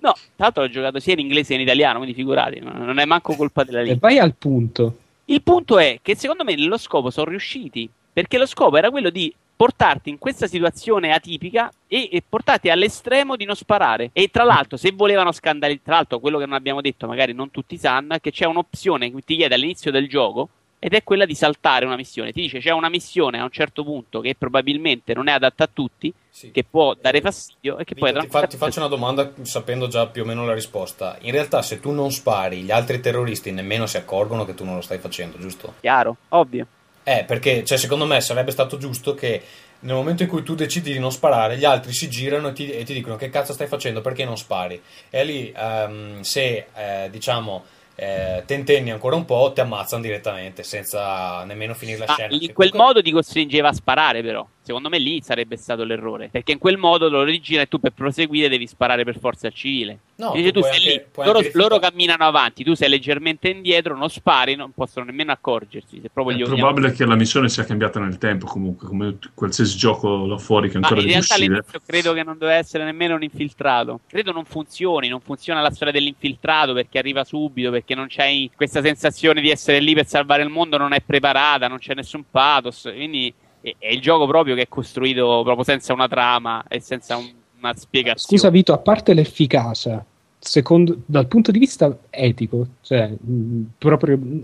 No, tra l'altro ho giocato sia in inglese che in italiano, quindi figurati, non è manco colpa della E lingua. vai al punto. Il punto è che secondo me nello scopo sono riusciti, perché lo scopo era quello di portarti in questa situazione atipica e, e portarti all'estremo di non sparare. E tra l'altro, se volevano scandalizzare, tra l'altro quello che non abbiamo detto, magari non tutti sanno, è che c'è un'opzione che ti chiede all'inizio del gioco ed è quella di saltare una missione. Ti dice c'è una missione a un certo punto che probabilmente non è adatta a tutti, Sì. che può dare fastidio e che Vito, poi ti, fa- ti faccio una domanda sapendo già più o meno la risposta. In realtà, se tu non spari, gli altri terroristi nemmeno si accorgono che tu non lo stai facendo, giusto? chiaro, ovvio. Eh, perché cioè, secondo me sarebbe stato giusto che nel momento in cui tu decidi di non sparare, gli altri si girano e ti, e ti dicono che cazzo stai facendo, perché non spari? E lì, ehm, se eh, diciamo eh, tentenni ancora un po', ti ammazzano direttamente senza nemmeno finire la Ma scena. in quel comunque- modo ti costringeva a sparare, però. Secondo me lì sarebbe stato l'errore. Perché in quel modo lo rigira e tu per proseguire devi sparare per forza al civile. No, Invece tu sei anche- lì, loro, anche loro camminano avanti, tu sei leggermente indietro, non spari, non possono nemmeno accorgersi. Se proprio È gli probabile che la missione sia cambiata nel tempo comunque, come qualsiasi gioco là fuori che Ma ancora in deve realtà uscire. all'inizio credo che non doveva essere nemmeno un infiltrato. Credo non funzioni, non funziona la storia dell'infiltrato perché arriva subito, perché non c'hai questa sensazione di essere lì per salvare il mondo, non è preparata, non c'è nessun pathos. Quindi è, è il gioco proprio che è costruito proprio senza una trama e senza un- una spiegazione. Scusa Vito, a parte l'efficacia, secondo, dal punto di vista etico, cioè mh, proprio mh,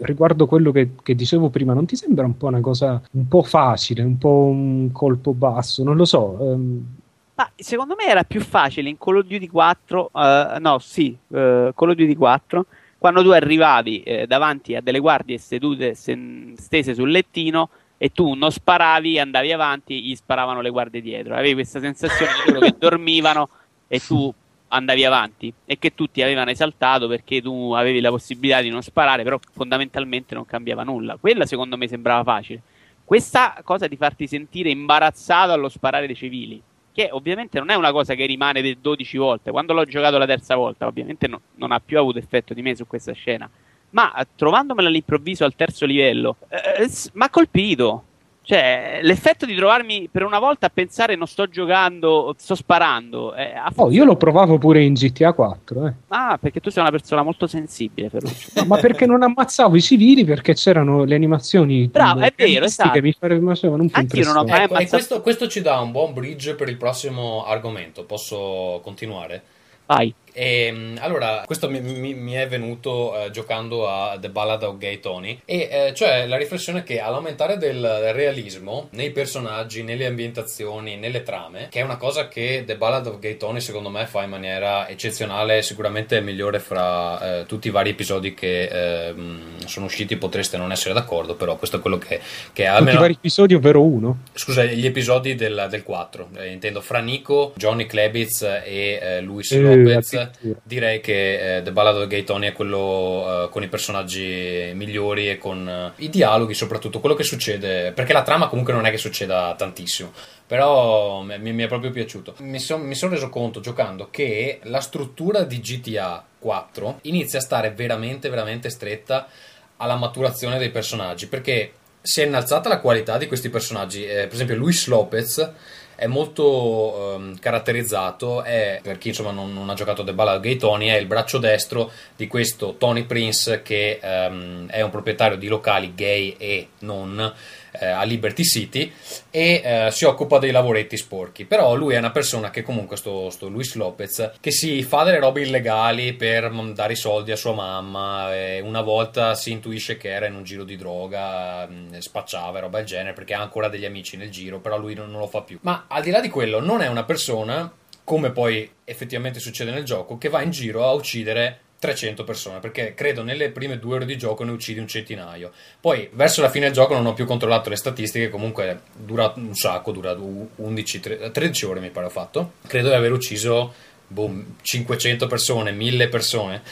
riguardo quello che, che dicevo prima, non ti sembra un po' una cosa un po' facile, un po' un colpo basso? Non lo so. ehm, Ma secondo me era più facile in Call of Duty 4, eh, no, sì, eh, Call of Duty 4, quando tu arrivavi eh, davanti a delle guardie sedute, sen- stese sul lettino e tu non sparavi, andavi avanti, gli sparavano le guardie dietro. Avevi questa sensazione di loro che dormivano e tu andavi avanti e che tutti avevano esaltato perché tu avevi la possibilità di non sparare, però fondamentalmente non cambiava nulla. Quella secondo me sembrava facile. Questa cosa di farti sentire imbarazzato allo sparare dei civili, che ovviamente non è una cosa che rimane per 12 volte. Quando l'ho giocato la terza volta, ovviamente no- non ha più avuto effetto di me su questa scena. Ma eh, trovandomela all'improvviso al terzo livello, eh, s- mi ha colpito. Cioè, l'effetto di trovarmi per una volta a pensare non sto giocando, sto sparando. eh, Oh, io lo provavo pure in GTA 4, eh. Ah, perché tu sei una persona molto sensibile, Ferruccio. No, ma perché non ammazzavo i civili perché c'erano le animazioni Bravo, è vero, esatto. mi mi facevano un po' Anch'io non ho mai Ecco, e ammazzato- questo, questo ci dà un buon bridge per il prossimo argomento. Posso continuare? Vai. E, allora, questo mi, mi- mi è venuto eh, giocando a The Ballad of Gay Tony, e eh, cioè la riflessione che all'aumentare del realismo nei personaggi, nelle ambientazioni, nelle trame, che è una cosa che The Ballad of Gay Tony secondo me fa in maniera eccezionale, sicuramente è migliore fra eh, tutti i vari episodi che ehm, sono usciti, potreste non essere d'accordo, però questo è quello che, che Tutti almeno... i vari episodi, ovvero uno. Scusa, gli episodi del, del 4, eh, intendo fra Nico, Johnny Klebitz e eh, Luis Eh, Lopez. Addirittura. Direi che eh, The Ballad of Gay Tony è quello eh, con i personaggi migliori e con eh, i dialoghi, soprattutto quello che succede. Perché la trama comunque non è che succeda tantissimo. Però mi, mi è proprio piaciuto. Mi, son- mi sono reso conto giocando che la struttura di GTA 4 inizia a stare veramente, veramente stretta alla maturazione dei personaggi, perché si è innalzata la qualità di questi personaggi. Eh, per esempio, Luis Lopez è molto ehm, caratterizzato, è, per chi insomma non, non ha giocato The Ballad Gay Tony, è il braccio destro di questo Tony Prince che ehm, è un proprietario di locali gay e non eh, a Liberty City e eh, si occupa dei lavoretti sporchi. Però lui è una persona che comunque, sto, sto Luis Lopez, che si fa delle robe illegali per mm, dare i soldi a sua mamma. Una volta si intuisce che era in un giro di droga, mh, spacciava e roba del genere perché ha ancora degli amici nel giro, però lui non, non lo fa più. Ma al di là di quello, non è una persona come poi effettivamente succede nel gioco, che va in giro a uccidere 300 persone, perché credo nelle prime due ore di gioco ne uccidi un centinaio. Poi verso la fine del gioco non ho più controllato le statistiche, comunque dura un sacco, dura 11, 13 ore mi pare ho fatto. Credo di aver ucciso boh, 500 persone, 1000 persone.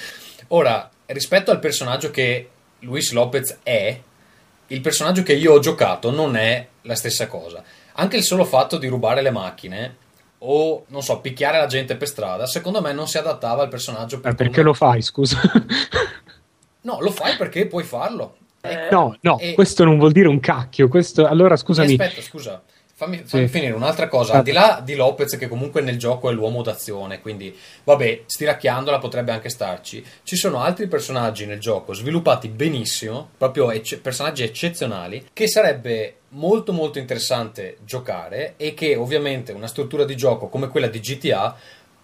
Ora, rispetto al personaggio che Luis Lopez è, il personaggio che io ho giocato non è la stessa cosa. Anche il solo fatto di rubare le macchine o non so, picchiare la gente per strada, secondo me non si adattava al personaggio. Per eh, perché lo fai, scusa? no, lo fai perché puoi farlo. Eh, no, no, e... questo non vuol dire un cacchio. Questo... Allora, scusami. Aspetta, scusa. Fammi, fammi sì. finire un'altra cosa. Al di là di Lopez, che comunque nel gioco è l'uomo d'azione, quindi vabbè, stiracchiandola potrebbe anche starci. Ci sono altri personaggi nel gioco sviluppati benissimo, proprio ecce- personaggi eccezionali, che sarebbe molto molto interessante giocare e che ovviamente una struttura di gioco come quella di GTA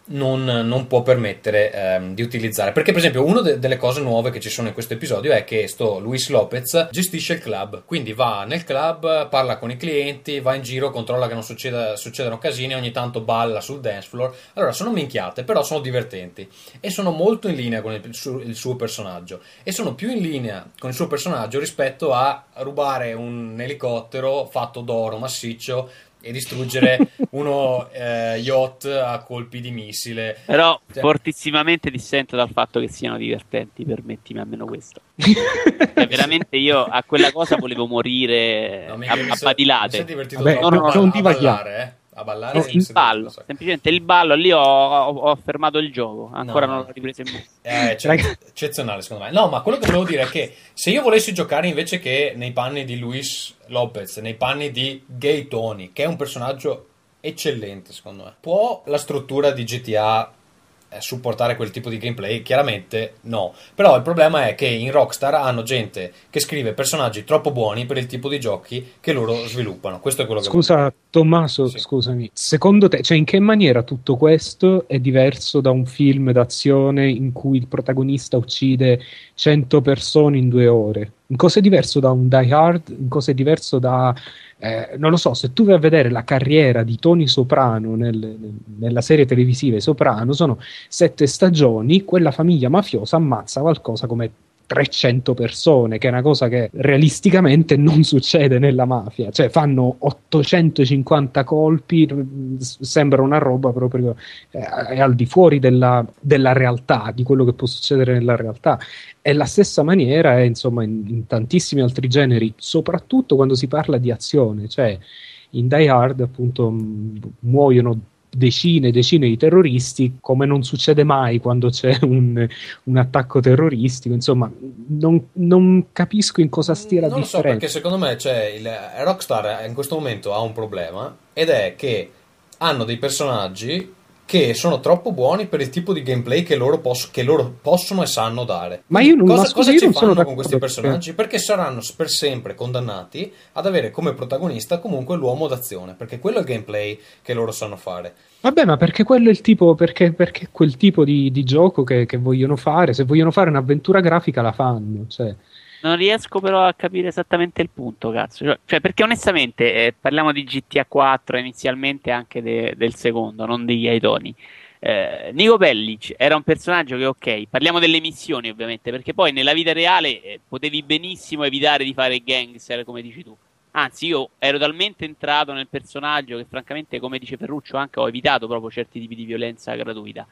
non, non, può permettere ehm, di utilizzare. Perché, per esempio, una de- delle cose nuove che ci sono in questo episodio è che sto Luis Lopez gestisce il club. Quindi va nel club, parla con i clienti, va in giro, controlla che non succeda, succedano casini, ogni tanto balla sul dance floor. Allora, sono minchiate, però sono divertenti. E sono molto in linea con il, suo, il suo personaggio. E sono più in linea con il suo personaggio rispetto a rubare un elicottero fatto d'oro massiccio e distruggere uno eh, yacht a colpi di missile. Però cioè... fortissimamente dissento dal fatto che siano divertenti, permettimi almeno questo. cioè, veramente io a quella cosa volevo morire no, a, a badilate. Mi divertito Vabbè, troppo no, no, non a, a ballare, eh? A ballare no, il ballo, semplicemente il ballo. Lì ho, ho, ho fermato il gioco. Ancora no, non l'ho ripreso in mano. Cioè, eccezionale, secondo me. No, ma quello che volevo dire è che se io volessi giocare invece che nei panni di Luis Lopez, nei panni di Gay Tony, che è un personaggio eccellente, secondo me, può la struttura di GTA eh, supportare quel tipo di gameplay? Chiaramente no. Però il problema è che in Rockstar hanno gente che scrive personaggi troppo buoni per il tipo di giochi che loro sviluppano. Questo è quello che Scusa, Tommaso, sì. scusami. Secondo te, cioè in che maniera tutto questo è diverso da un film d'azione in cui il protagonista uccide 100 persone in due ore? In cosa è diverso da un Die Hard? In cosa è diverso da eh, non lo so, se tu vai a vedere la carriera di Tony Soprano nel, nella serie televisiva Soprano, sono sette stagioni, quella famiglia mafiosa ammazza qualcosa come 300 persone, che è una cosa che realisticamente non succede nella mafia, cioè fanno 850 colpi, sembra una roba proprio eh, al di fuori della, della, realtà, di quello che può succedere nella realtà. E la stessa maniera è insomma in, in tantissimi altri generi, soprattutto quando si parla di azione, cioè in Die Hard appunto muoiono decine e decine di terroristi, come non succede mai quando c'è un, un attacco terroristico. Insomma, non, non, capisco in cosa stia la non differenza. Non so, perché secondo me cioè, il, Rockstar in questo momento ha un problema ed è che hanno dei personaggi che sono troppo buoni per il tipo di gameplay che loro, posso, che loro possono e sanno dare. Ma io non, cosa, scusa, cosa ci fanno con questi personaggi? Perché saranno per sempre condannati ad avere come protagonista comunque l'uomo d'azione, perché quello è il gameplay che loro sanno fare. Vabbè, ma perché quello è il tipo, perché, perché quel tipo di, di gioco che, che, vogliono fare, se vogliono fare un'avventura grafica la fanno, cioè... Non riesco però a capire esattamente il punto, cazzo. Cioè, cioè perché onestamente eh, parliamo di GTA 4 inizialmente anche de- del secondo, non degli Aidoni. Eh, Nico Bellic era un personaggio che, ok, parliamo delle missioni ovviamente, perché poi nella vita reale eh, potevi benissimo evitare di fare gangster, come dici tu. Anzi, io ero talmente entrato nel personaggio che, francamente, come dice Ferruccio, anche ho evitato proprio certi tipi di violenza gratuita.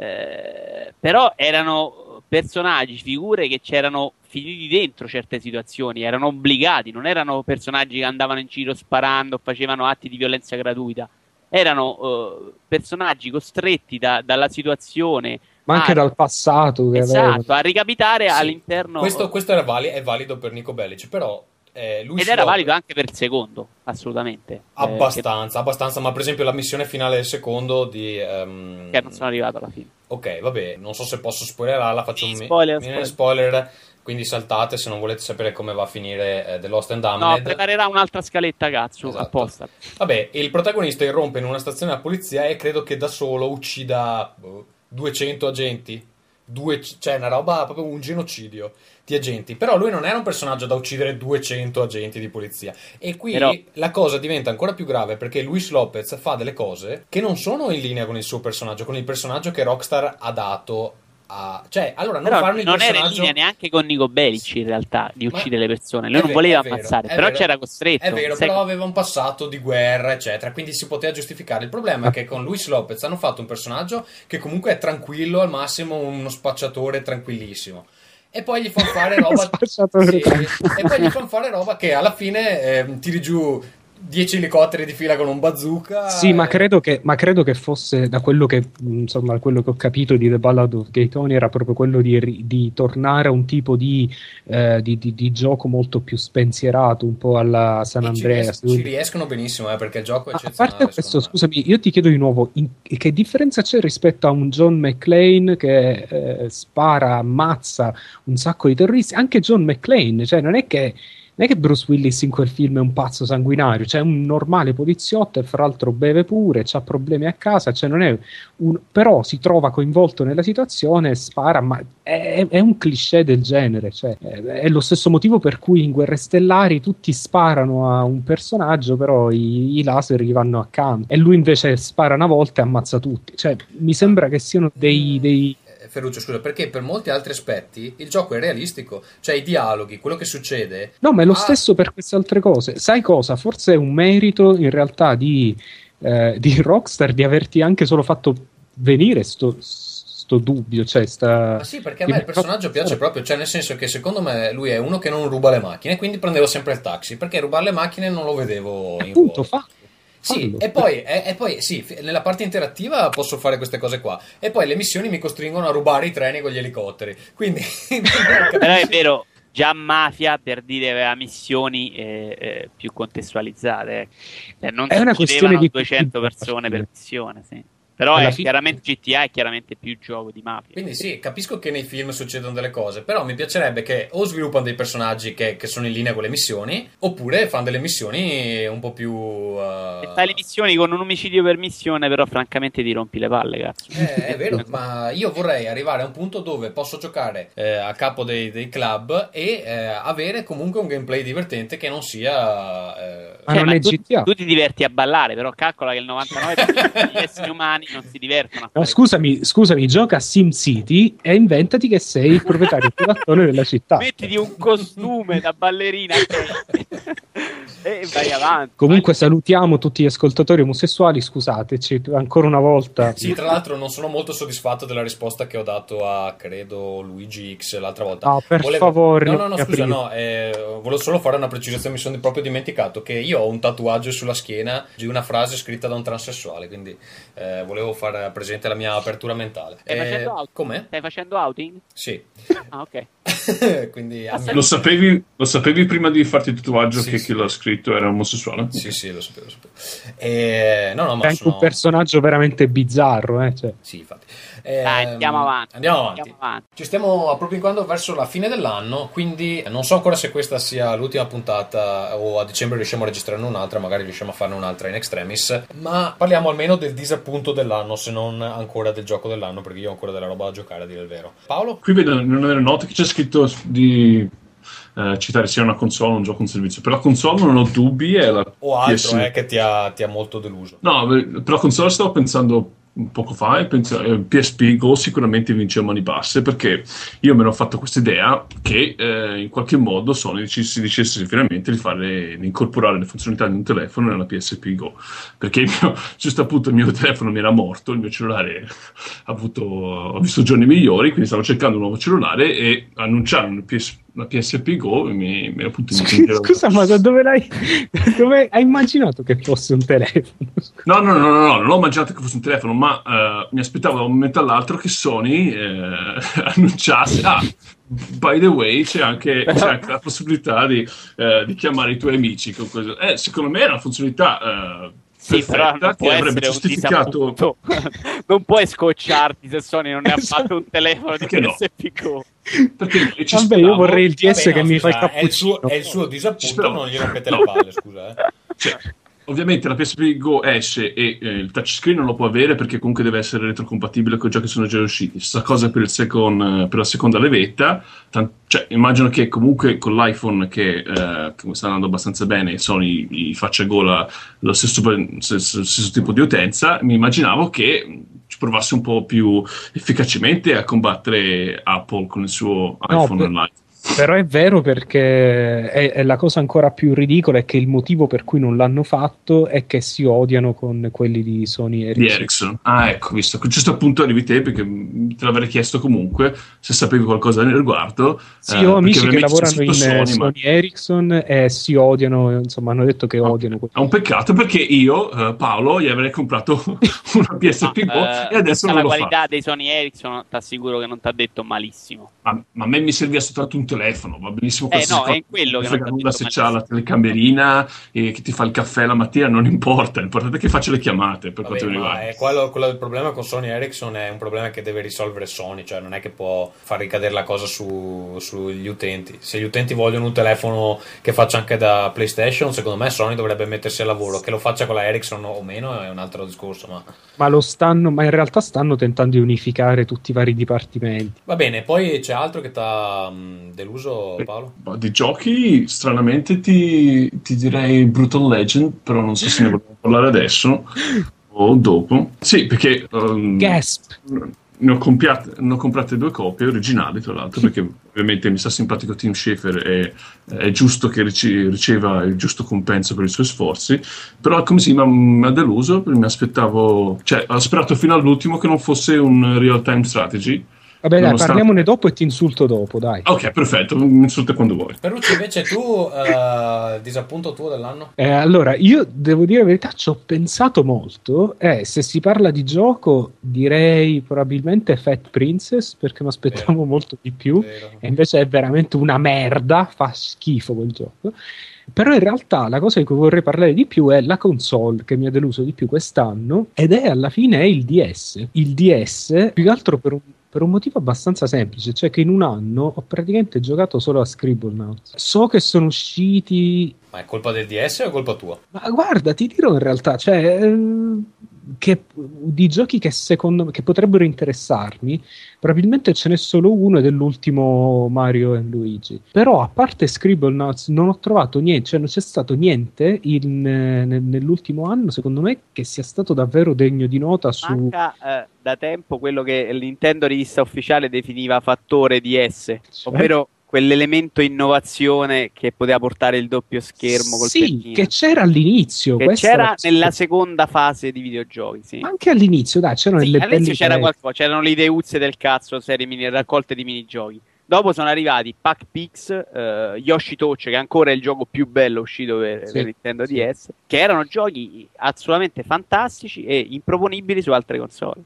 Eh, però erano personaggi, figure che c'erano finiti dentro certe situazioni, erano obbligati, non erano personaggi che andavano in giro sparando, facevano atti di violenza gratuita, erano uh, personaggi costretti da, dalla situazione ma anche Ah, dal passato. Esatto, a ricapitare Sì, all'interno Questo, questo era vali- è valido per Nico Bellic, però eh, ed era valido anche per il secondo, assolutamente. Eh, Abbastanza, abbastanza, ma per esempio la missione finale del secondo di... ehm, che, non sono arrivato alla fine. Ok, vabbè, non so se posso spoilerarla, faccio Sì, un mi- spoiler, mini spoiler. spoiler, quindi saltate se non volete sapere come va a finire eh, The Lost and No, Damned. preparerà un'altra scaletta cazzo Esatto. apposta. Vabbè, il protagonista irrompe in una stazione della polizia e credo che da solo uccida boh, 200 agenti. Due, cioè, una roba proprio un genocidio di agenti. Però lui non era un personaggio da uccidere 200 agenti di polizia. E qui Però- la cosa diventa ancora più grave perché Luis Lopez fa delle cose che non sono in linea con il suo personaggio, con il personaggio che Rockstar ha dato a. Cioè, allora non Però il non era in personaggio. linea neanche con Nico Bellic in realtà di Ma- uccidere le persone. È Lui non vero, voleva è vero, ammazzare, è però vero. c'era costretto. È vero, però aveva un passato di guerra, eccetera, quindi si poteva giustificare. Il problema è che con Luis Lopez hanno fatto un personaggio che comunque è tranquillo, al massimo uno spacciatore tranquillissimo. E poi gli fanno fare roba. Sì, e poi gli fanno fare roba che alla fine ehm, tiri giù 10 elicotteri di fila con un bazooka. Sì, ma e- credo, che, ma credo che fosse da quello che, insomma, quello che ho capito di The Ballad of Gay Tony era proprio quello di, di tornare a un tipo di, eh, di- di- gioco molto più spensierato, un po' alla San e ci, Andreas. ries- ci riescono benissimo, eh, perché il gioco è Ma a parte questo, scusami, io ti chiedo di nuovo, in- che differenza c'è rispetto a un John McClane che eh, spara, ammazza un sacco di terroristi? Anche John McClane, cioè non è che, non è che Bruce Willis in quel film è un pazzo sanguinario, cioè un normale poliziotto e fra l'altro beve pure, ha problemi a casa, cioè non è un, però si trova coinvolto nella situazione spara, ma è, è un cliché del genere, cioè, è, è lo stesso motivo per cui in Guerre Stellari tutti sparano a un personaggio, però i, i laser gli vanno accanto. E lui invece spara una volta e ammazza tutti, cioè mi sembra che siano dei... dei Ferruccio, scusa, perché per molti altri aspetti il gioco è realistico, cioè i dialoghi, quello che succede. No, ma è lo Ah. stesso per queste altre cose. Sai cosa? Forse è un merito in realtà di, eh, di Rockstar di averti anche solo fatto venire sto, sto dubbio. Cioè sta... Ma sì, perché a me il personaggio piace proprio, cioè nel senso che secondo me lui è uno che non ruba le macchine, quindi prendevo sempre il taxi, perché rubare le macchine non lo vedevo in Appunto, ruolo. fa. Sì, fallo. e poi, e, e poi sì, nella parte interattiva posso fare queste cose qua, e poi le missioni mi costringono a rubare i treni con gli elicotteri, quindi... Però è vero, già Mafia per dire aveva missioni eh, eh, più contestualizzate. Cioè, non È si una questione di 200 persone per missione, sì. Però è fine- chiaramente GTA è chiaramente più gioco di Mafia. Quindi sì, capisco che nei film succedono delle cose, però mi piacerebbe che o sviluppano dei personaggi che, che sono in linea con le missioni, oppure fanno delle missioni un po' più... uh, E fai le missioni con un omicidio per missione, però francamente ti rompi le palle, cazzo. Eh, è vero, ma io vorrei arrivare a un punto dove posso giocare eh, a capo dei, dei club e eh, avere comunque un gameplay divertente che non sia... eh, Ma non ma è tu, GTA. tu ti diverti a ballare, però calcola che il 99% degli esseri umani non si divertono No, scusami, scusami, gioca a SimCity e inventati che sei il proprietario più mattone della città. Mettiti un costume da ballerina e vai avanti. Comunque salutiamo tutti gli ascoltatori omosessuali, scusateci ancora una volta. Sì, tra l'altro non sono molto soddisfatto della risposta che ho dato a, credo, Luigi X l'altra volta. No, per favore, No, no, no, scusa, aprire. no, eh, volevo solo fare una precisazione, mi sono proprio dimenticato che io ho un tatuaggio sulla schiena di una frase scritta da un transessuale, quindi eh, volevo fare presente la mia apertura mentale. Stai Eh, facendo outing? Come? Stai facendo outing? Sì. Ah, ok. quindi Lo sapevi, lo sapevi prima di farti il tatuaggio Sì, che sì. chi l'ha scritto era omosessuale? Sì, sì, lo sapevo, lo sapevo. Eh, no, no, È ma anche sono... un personaggio veramente bizzarro, eh, cioè. Sì, infatti. Eh, Dai, andiamo avanti. Andiamo avanti. Andiamo avanti. Ci stiamo appropinquando verso la fine dell'anno, quindi non so ancora se questa sia l'ultima puntata o a dicembre riusciamo a registrarne un'altra, magari riusciamo a farne un'altra in extremis, ma parliamo almeno del disappunto dell'anno, se non ancora del gioco dell'anno, perché io ho ancora della roba da giocare a dire il vero. Paolo? Qui vedo nelle note che c'è scritto di eh, citare sia una console o un gioco un servizio. Per la console non ho dubbi, è la O altro PS eh, che ti ha, ti ha molto deluso? No, per la console stavo pensando poco fa e penso, eh, PSP Go sicuramente vince a mani basse perché io me ne ho fatto questa idea che eh, in qualche modo Sony dic- si dicesse finalmente di, fare, di incorporare le funzionalità di un telefono nella PSP Go perché mio, giusto appunto il mio telefono mi era morto, il mio cellulare ha, avuto, ha visto giorni migliori quindi stavo cercando un nuovo cellulare e annunciarono il PS, la PSP Go mi, mi appunto mi Scusa, ma da dove l'hai. Dove hai immaginato che fosse un telefono? No, no, no, no, no, non ho mangiato che fosse un telefono, ma eh, mi aspettavo da un momento all'altro che Sony eh, annunciasse, ah, by the way, c'è anche, c'è anche la possibilità di, eh, di chiamare i tuoi amici con questo. Eh, secondo me è una funzionalità eh, Sì, però non può che avrebbe essere un giustificato... disappunto. non puoi scocciarti se Sony non ne ha Esatto. fatto un telefono di? PSP. Perché ci Vabbè, io vorrei il DS Vabbè, che no, mi fa il scusa, è il suo, cappuccino. è il suo disappunto, non gli rompete No. le palle, scusa. Eh. Cioè, ovviamente la PSP Go esce e eh, il touchscreen non lo può avere perché comunque deve essere retrocompatibile con i giochi che sono già usciti. Stessa cosa per, il second, eh, per la seconda levetta. Tan- cioè, immagino che comunque con l'iPhone che, eh, che sta andando abbastanza bene, Sony gli faccia gola lo stesso, stesso, stesso tipo di utenza, mi immaginavo che mh, ci provasse un po' più efficacemente a combattere Apple con il suo No, iPhone per- online. Però è vero perché è, è la cosa ancora più ridicola è che il motivo per cui non l'hanno fatto è che si odiano con quelli di Sony Ericsson. di Ericsson. Ah, ecco, visto. Giusto appunto arrivi te perché te l'avrei chiesto comunque se sapevi qualcosa nel riguardo. Sì, eh, ho amici che lavorano in Sony, ma- Sony Ericsson e si odiano, insomma, hanno detto che odiano quelli. È un peccato perché io, eh, Paolo, gli avrei comprato una PSP Go Eh, e adesso non la lo qualità fa. dei Sony Ericsson ti assicuro che non ti ha detto malissimo. Ma, ma a me mi serviva soltanto un telefono, va benissimo Eh, no, cosa. è quello Non che frega nulla se c'ha la telecamerina e che ti fa il caffè la mattina, non importa, l'importante è che faccia le chiamate per Vabbè, quanto riguarda. è quello, quello del problema con Sony Ericsson è un problema che deve risolvere Sony, cioè non è che può far ricadere la cosa su- sugli utenti. Se gli utenti vogliono un telefono che faccia anche da PlayStation, secondo me Sony dovrebbe mettersi al lavoro. Che lo faccia con la Ericsson o meno è un altro discorso, ma Ma lo stanno, ma in realtà stanno tentando di unificare tutti i vari dipartimenti. va bene. Poi c'è altro che ti ha deluso, Paolo? Di giochi, stranamente ti, ti direi Brutal Legend, però non so se ne vogliamo parlare adesso o dopo. Sì, perché um, Gasp! ne, ho compiate- ne ho comprate due copie originali, tra l'altro, perché ovviamente mi sta simpatico Tim Schafer e è giusto che rice- riceva il giusto compenso per i suoi sforzi. Però come si, ma mi ha deluso, mi aspettavo, cioè ho sperato fino all'ultimo che non fosse un real time strategy. Vabbè, dai, Nonostante- parliamone dopo e ti insulto dopo, dai. Ok, perfetto, mi insulta quando vuoi. Ferrucci, invece tu, eh, disappunto tuo dell'anno? Eh, allora, io devo dire la verità, ci ho pensato molto. Eh, se si parla di gioco, direi probabilmente Fat Princess, perché mi aspettavo molto di più. Vero. E invece è veramente una merda, fa schifo quel gioco. Però in realtà la cosa di cui vorrei parlare di più è la console che mi ha deluso di più quest'anno ed è alla fine è il DS. Il DS, più che altro per un, per un motivo abbastanza semplice, cioè che in un anno ho praticamente giocato solo a Scribblenauts. So che sono usciti Ma è colpa del DS o è colpa tua? ma guarda, ti dirò in realtà, cioè, ehm, che di giochi che secondo me che potrebbero interessarmi, probabilmente ce n'è solo uno ed è l'ultimo Mario e Luigi. Però a parte Scribblenauts non ho trovato niente, cioè non c'è stato niente in, eh, nel- nell'ultimo anno, secondo me, che sia stato davvero degno di nota su... Manca eh, da tempo quello che il Nintendo rivista ufficiale definiva fattore DS, Cioè? ovvero quell'elemento innovazione che poteva portare il doppio schermo col Sì, che c'era all'inizio. Che c'era nella seconda fase di videogiochi, sì. Anche all'inizio, dai, c'erano Sì, delle all'inizio c'era qualcosa, c'erano le ideuzze del cazzo, serie mini, raccolte di minigiochi. Dopo sono arrivati Pac Pix, eh, Yoshi Touch, che ancora è il gioco più bello uscito per, Sì, per Nintendo sì. DS, che erano giochi assolutamente fantastici e improponibili su altre console.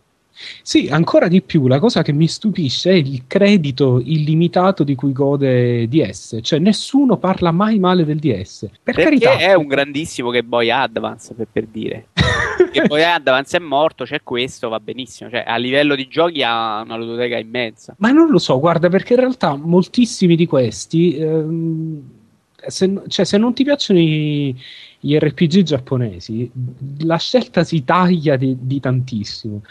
Sì, ancora di più, la cosa che mi stupisce è il credito illimitato di cui gode DS, cioè nessuno parla mai male del DS. Per Perché carità, è un grandissimo Game Boy Advance, per, per dire. Game Boy Advance è morto, c'è questo, va benissimo. Cioè, a livello di giochi ha una ludoteca immensa. Ma non lo so, guarda, perché in realtà moltissimi di questi, ehm, se, cioè, se non ti piacciono i, gli RPG giapponesi, la scelta si taglia di, di tantissimo.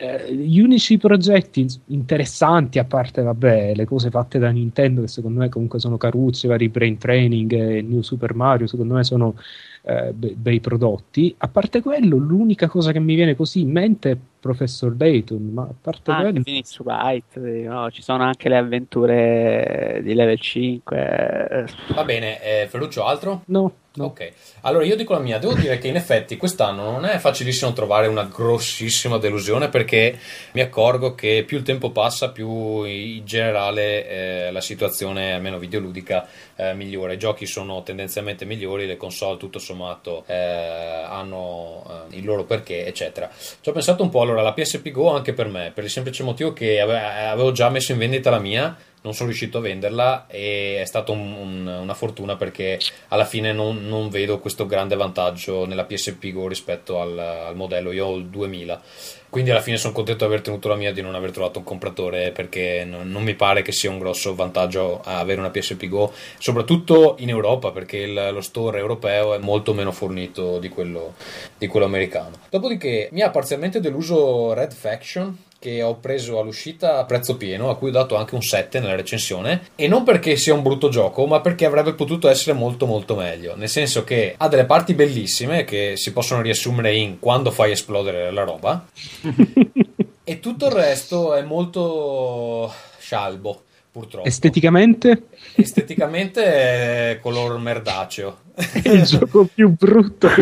Eh, gli unici progetti interessanti, a parte vabbè, le cose fatte da Nintendo, che secondo me comunque sono carucce, vari Brain Training e New Super Mario, secondo me sono eh, be- bei prodotti. A parte quello, l'unica cosa che mi viene così in mente è Professor Dayton, ma a parte Anche quello... Phoenix Wright, eh, no, ci sono anche le avventure di level 5. eh, Va bene, eh, Ferruccio, altro? No, No. Ok, allora io dico la mia, devo dire che in effetti quest'anno non è facilissimo trovare una grossissima delusione perché mi accorgo che più il tempo passa più in generale eh, la situazione, almeno videoludica, eh, migliora. I giochi sono tendenzialmente migliori, le console tutto sommato eh, hanno eh, il loro perché, eccetera. Ci ho pensato un po', allora la PSP Go anche per me, per il semplice motivo che ave- avevo già messo in vendita la mia non sono riuscito a venderla e è stata un- un- una fortuna perché alla fine non, non vedo questo grande vantaggio nella PSP Go rispetto al, al modello. Io ho il 2000, quindi alla fine sono contento di aver tenuto la mia e di non aver trovato un compratore perché non, non mi pare che sia un grosso vantaggio avere una PSP Go, soprattutto in Europa perché il- lo store europeo è molto meno fornito di quello, di quello americano. Dopodiché mi ha parzialmente deluso Red Faction che ho preso all'uscita a prezzo pieno, a cui ho dato anche un 7 nella recensione, e non perché sia un brutto gioco, ma perché avrebbe potuto essere molto molto meglio, nel senso che ha delle parti bellissime che si possono riassumere in quando fai esplodere la roba, e tutto il resto è molto scialbo, purtroppo. Esteticamente Esteticamente è color merdaceo. è il gioco più brutto.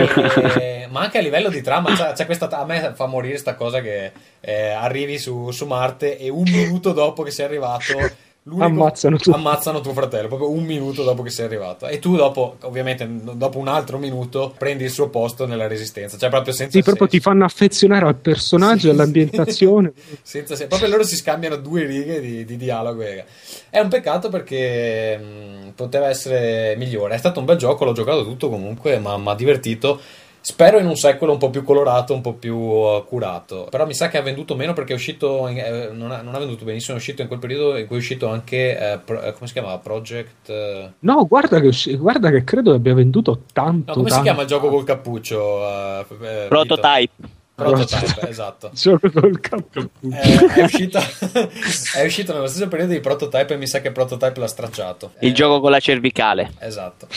Eh, ma anche a livello di trama c'è, c'è questa a me fa morire sta cosa che eh, arrivi su, su Marte e un minuto dopo che sei arrivato Ammazzano tutti. ammazzano tuo fratello proprio un minuto dopo che sei arrivato e tu dopo ovviamente dopo un altro minuto prendi il suo posto nella resistenza cioè proprio senza Sì, proprio ti fanno affezionare al personaggio, Sì, all'ambientazione. senza senso. proprio loro si scambiano due righe di, di dialogo raga. è un peccato perché mh, poteva essere migliore è stato un bel gioco l'ho giocato tutto comunque ma mi ha divertito Spero in un sequel un po' più colorato, un po' più uh, curato. Però mi sa che ha venduto meno perché è uscito. in- eh, non, ha, non ha venduto benissimo. È uscito in quel periodo in cui è uscito anche. eh, pro- eh, come si chiama? Project. eh, No, guarda che, usci- guarda che credo abbia venduto tanto. No, come si tanto. chiama il gioco col cappuccio? eh, eh, Prototype. Vito? Prototype, esatto. Gioco col capo. Eh, è, uscito, è uscito nello stesso periodo di Prototype e mi sa che Prototype l'ha stracciato. Il Eh, gioco con la cervicale. Esatto.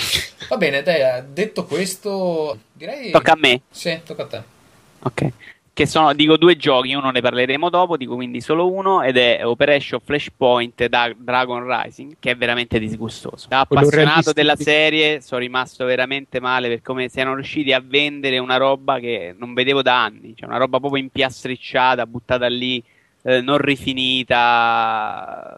Va bene, dai, eh, detto questo, direi. Tocca a me. Sì, tocca a te. Ok. Che sono, dico, due giochi, uno ne parleremo dopo, dico quindi solo uno, ed è Operation Flashpoint da Dragon Rising, che è veramente disgustoso. Da appassionato della serie, sono rimasto veramente male per come siano riusciti a vendere una roba che non vedevo da anni, cioè una roba proprio impiastricciata, buttata lì, eh, non rifinita,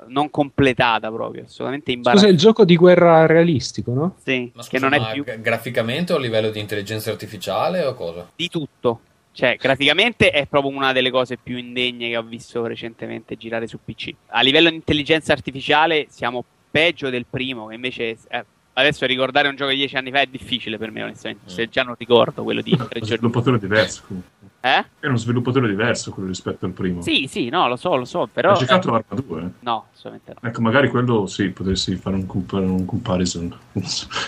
non completata proprio, assolutamente Scusa, imbarazzante. il gioco di guerra realistico, no? Sì, Ma scusa, che non è ma più gra- graficamente o a livello di intelligenza artificiale o cosa? di tutto. Cioè, graficamente è proprio una delle cose più indegne che ho visto recentemente girare su PC. A livello di intelligenza artificiale siamo peggio del primo, che invece eh, adesso ricordare un gioco di dieci anni fa è difficile per me, onestamente. Se già non ricordo quello di tre È uno giorni sviluppatore diverso comunque. Eh? È uno sviluppatore diverso quello rispetto al primo. Sì, sì, no, lo so, lo so, però... Hai giocato eh, Arma 2? no, assolutamente no. Ecco, magari quello sì, potresti fare un, compar- un comparison. In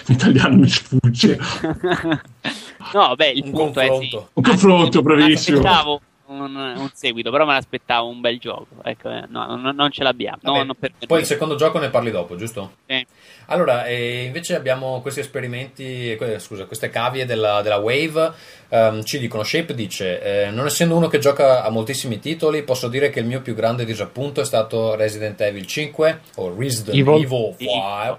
italiano mi sfugge. no, beh, il Un punto è sì. confronto. Un confronto, Mi bravissimo. aspettavo un, un seguito, però me l'aspettavo un bel gioco. Ecco, eh, no, non, non ce l'abbiamo. No, Vabbè, non per Poi il secondo gioco ne parli dopo, giusto? Sì. Allora, eh, invece abbiamo questi esperimenti, que- scusa, queste cavie della, della Wave. ehm, ci dicono: Shape dice: eh, Non essendo uno che gioca a moltissimi titoli, posso dire che il mio più grande disappunto è stato Resident Evil 5 o Resident Evil. Evil 5.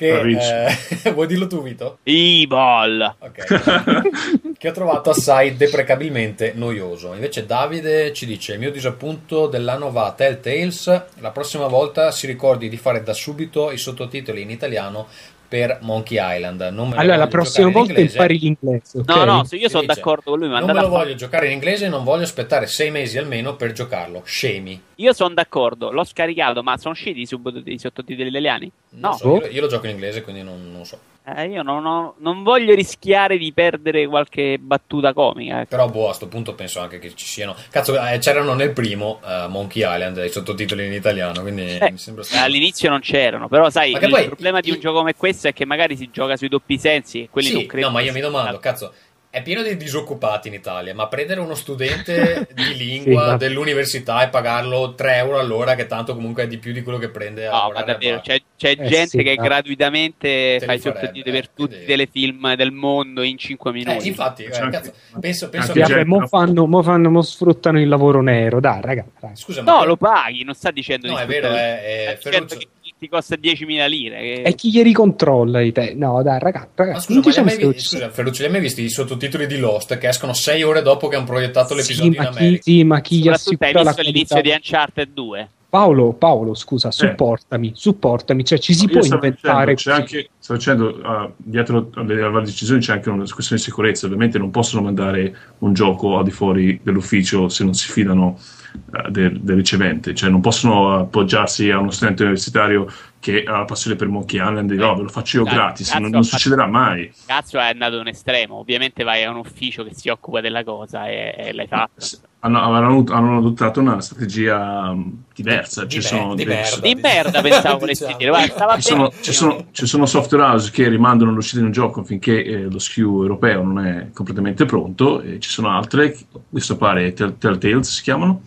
Che eh, vuoi dirlo tu, Vito? E-ball. Ok. che ho trovato assai deprecabilmente noioso. Invece Davide ci dice: Il mio disappunto dell'anno va a Telltales. La prossima volta si ricordi di fare da subito i sottotitoli in italiano per Monkey Island. Non me lo Allora, la prossima in volta inglese. impari l'inglese. ok? No, no, se io sono dice, d'accordo con lui, ma Non me lo voglio giocare in inglese e non voglio aspettare sei mesi almeno per giocarlo. Scemi. Io sono d'accordo, l'ho scaricato, ma sono usciti i, sub- i sottotitoli italiani? No, so, io, io lo gioco in inglese, quindi non, non so. Eh, io non, ho- non voglio rischiare di perdere qualche battuta comica. ecco. Però, boh, a sto punto penso anche che ci siano. Cazzo, eh, c'erano nel primo eh, Monkey Island i sottotitoli in italiano, quindi Eh, mi sembra strano. all'inizio non c'erano, però sai, il poi- problema di un i- gioco come questo è che magari si gioca sui doppi sensi e quelli Sì, non credo. no, ma io mi domando, cazzo, è pieno di disoccupati in Italia, ma prendere uno studente di lingua ma- dell'università e pagarlo 3 euro all'ora, che tanto comunque è di più di quello che prende a No, ma davvero, c'è, c'è Eh, gente sì, che ma- gratuitamente Te fa i sottotitoli per eh, tutti i telefilm del mondo in 5 Eh, minuti. infatti, eh, C'è anche- cazzo, penso, penso Sì, che... vabbè, mo fanno, mo fanno, mo sfruttano il lavoro nero. Dai, raga, dai. Scusa, ma No, que- lo paghi, non sta dicendo No, di è vero, sfruttare- è- è Eh, certo Ferruccio. che ti costa 10.000 lire. Che... E chi gli ricontrolla i te? No, dai, ragazzi, Ma ragazzi, scusa, ma hai mai visti, stati- scusa, Ferruccio, li hai mai visti i sottotitoli di Lost che escono 6 ore dopo che hanno proiettato Sì, l'episodio in ma chi, America? sì, ma chi gli hai assicura la visto l'inizio qualità? di Uncharted 2. Paolo, Paolo, scusa, supportami, supportami, cioè ci si Io può inventare dicendo, c'è anche, stavo dicendo, ah, dietro alle, alle decisioni c'è anche una questione di sicurezza. Ovviamente non possono mandare un gioco al di fuori dell'ufficio se non si fidano eh, del, del ricevente, cioè non possono appoggiarsi a uno studente universitario che ha la passione per Monkey Island e dire, "Oh, ve lo faccio io gratis, non, non succederà mai. Cazzo è andato un estremo. Ovviamente vai a un ufficio che si occupa della cosa e, e l'hai fatto. S- Hanno, hanno- hanno adottato una strategia mh, diversa. Di Ci mer- sono di dei- merda. Di merda pensavo volessi Diciamo. dire. Guarda, ci sono, ci, sono, ci sono software house che rimandano l'uscita di un gioco finché eh, lo SKU europeo non è completamente pronto e ci sono altre, questo pare Tell- Telltales si chiamano,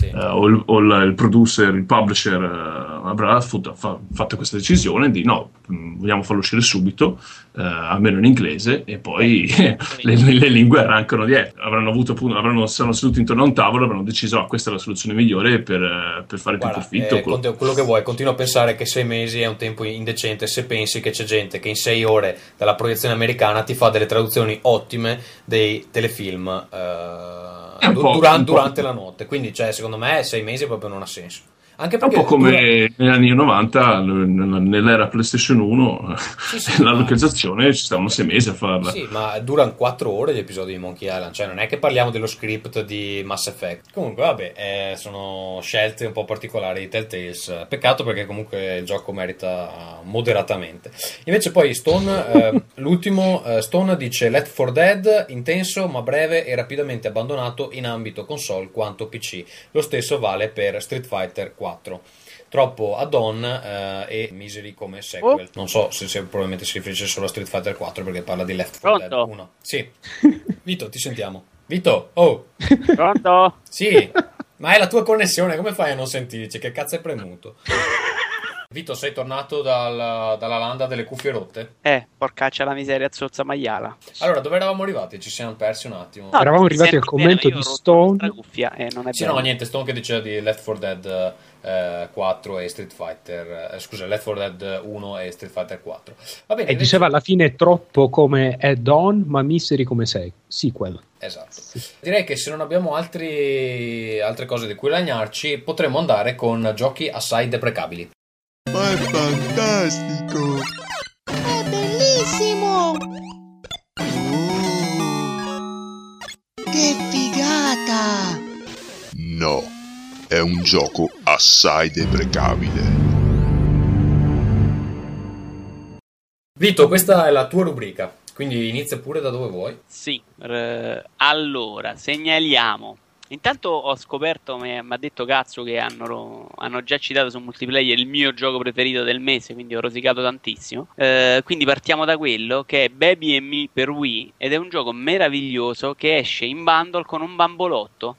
Sì. eh, o, il, o il- il producer, il publisher eh, avrà fut- fa- fatto questa decisione di no, mh, vogliamo farlo uscire subito, eh, almeno in inglese, e poi le, le lingue arrancano dietro. Avranno avuto appunto, avranno, saranno seduti intorno a un tavolo e avranno deciso ah, questa è la soluzione migliore per, eh, per fare Guarda, più profitto. eh, conti- quello che vuoi, continuo a pensare che 6 mesi è un tempo indecente se pensi che c'è gente che in 6 ore dalla proiezione americana ti fa delle traduzioni ottime dei telefilm eh, È un du- po', duran- un po'. durante la notte. Quindi, cioè, secondo me, 6 mesi proprio non ha senso. Anche È un perché po' come dura- negli anni 90, n- nell'era PlayStation 1, Sì, sì, la ma- localizzazione ci stavano sei mesi a farla. Sì, ma durano 4 ore gli episodi di Monkey Island, cioè non è che parliamo dello script di Mass Effect. Comunque, vabbè, eh, sono scelte un po' particolari di Telltales. Peccato perché comunque il gioco merita moderatamente. Invece poi Stone, eh, l'ultimo, eh, Stone dice Left 4 Dead, intenso ma breve e rapidamente abbandonato in ambito console quanto PC. Lo stesso vale per Street Fighter 4. Troppo add-on eh, e miseri come sequel. Non so se, se probabilmente si riferisce solo a Street Fighter 4 perché parla di Left 4 Dead Pronto? 1. Sì. Vito, ti sentiamo. Vito, oh, Pronto? sì, ma è la tua connessione, come fai a non sentirci? Che cazzo hai premuto? Vito, sei tornato dal- dalla landa delle cuffie rotte? Eh, porcaccia la miseria, zozza maiala. Allora, dove eravamo arrivati? Ci siamo persi un attimo. No, Eravamo arrivati al commento di Stone. cuffia e non è Sì, bello. no, niente, Stone che diceva di Left 4 Dead eh, 4 e Street Fighter, eh, scusa, Left 4 Dead 1 e Street Fighter 4. Va bene, E invece- diceva alla fine troppo come add-on, ma misery come se- sequel. Esatto. Direi che se non abbiamo altri- altre cose di cui lagnarci, potremmo andare con giochi assai deprecabili. Ma è fantastico! È bellissimo! Oh, Che figata! no, è un gioco assai deprecabile. Vito, questa è la tua rubrica, quindi inizia pure da dove vuoi. Sì, eh, allora, segnaliamo. Intanto ho scoperto, mi ha detto Cazzo che hanno, hanno già citato su multiplayer il mio gioco preferito del mese, quindi ho rosicato tantissimo. Eh, quindi partiamo da quello che è Baby and Me per Wii ed è un gioco meraviglioso che esce in bundle con un bambolotto.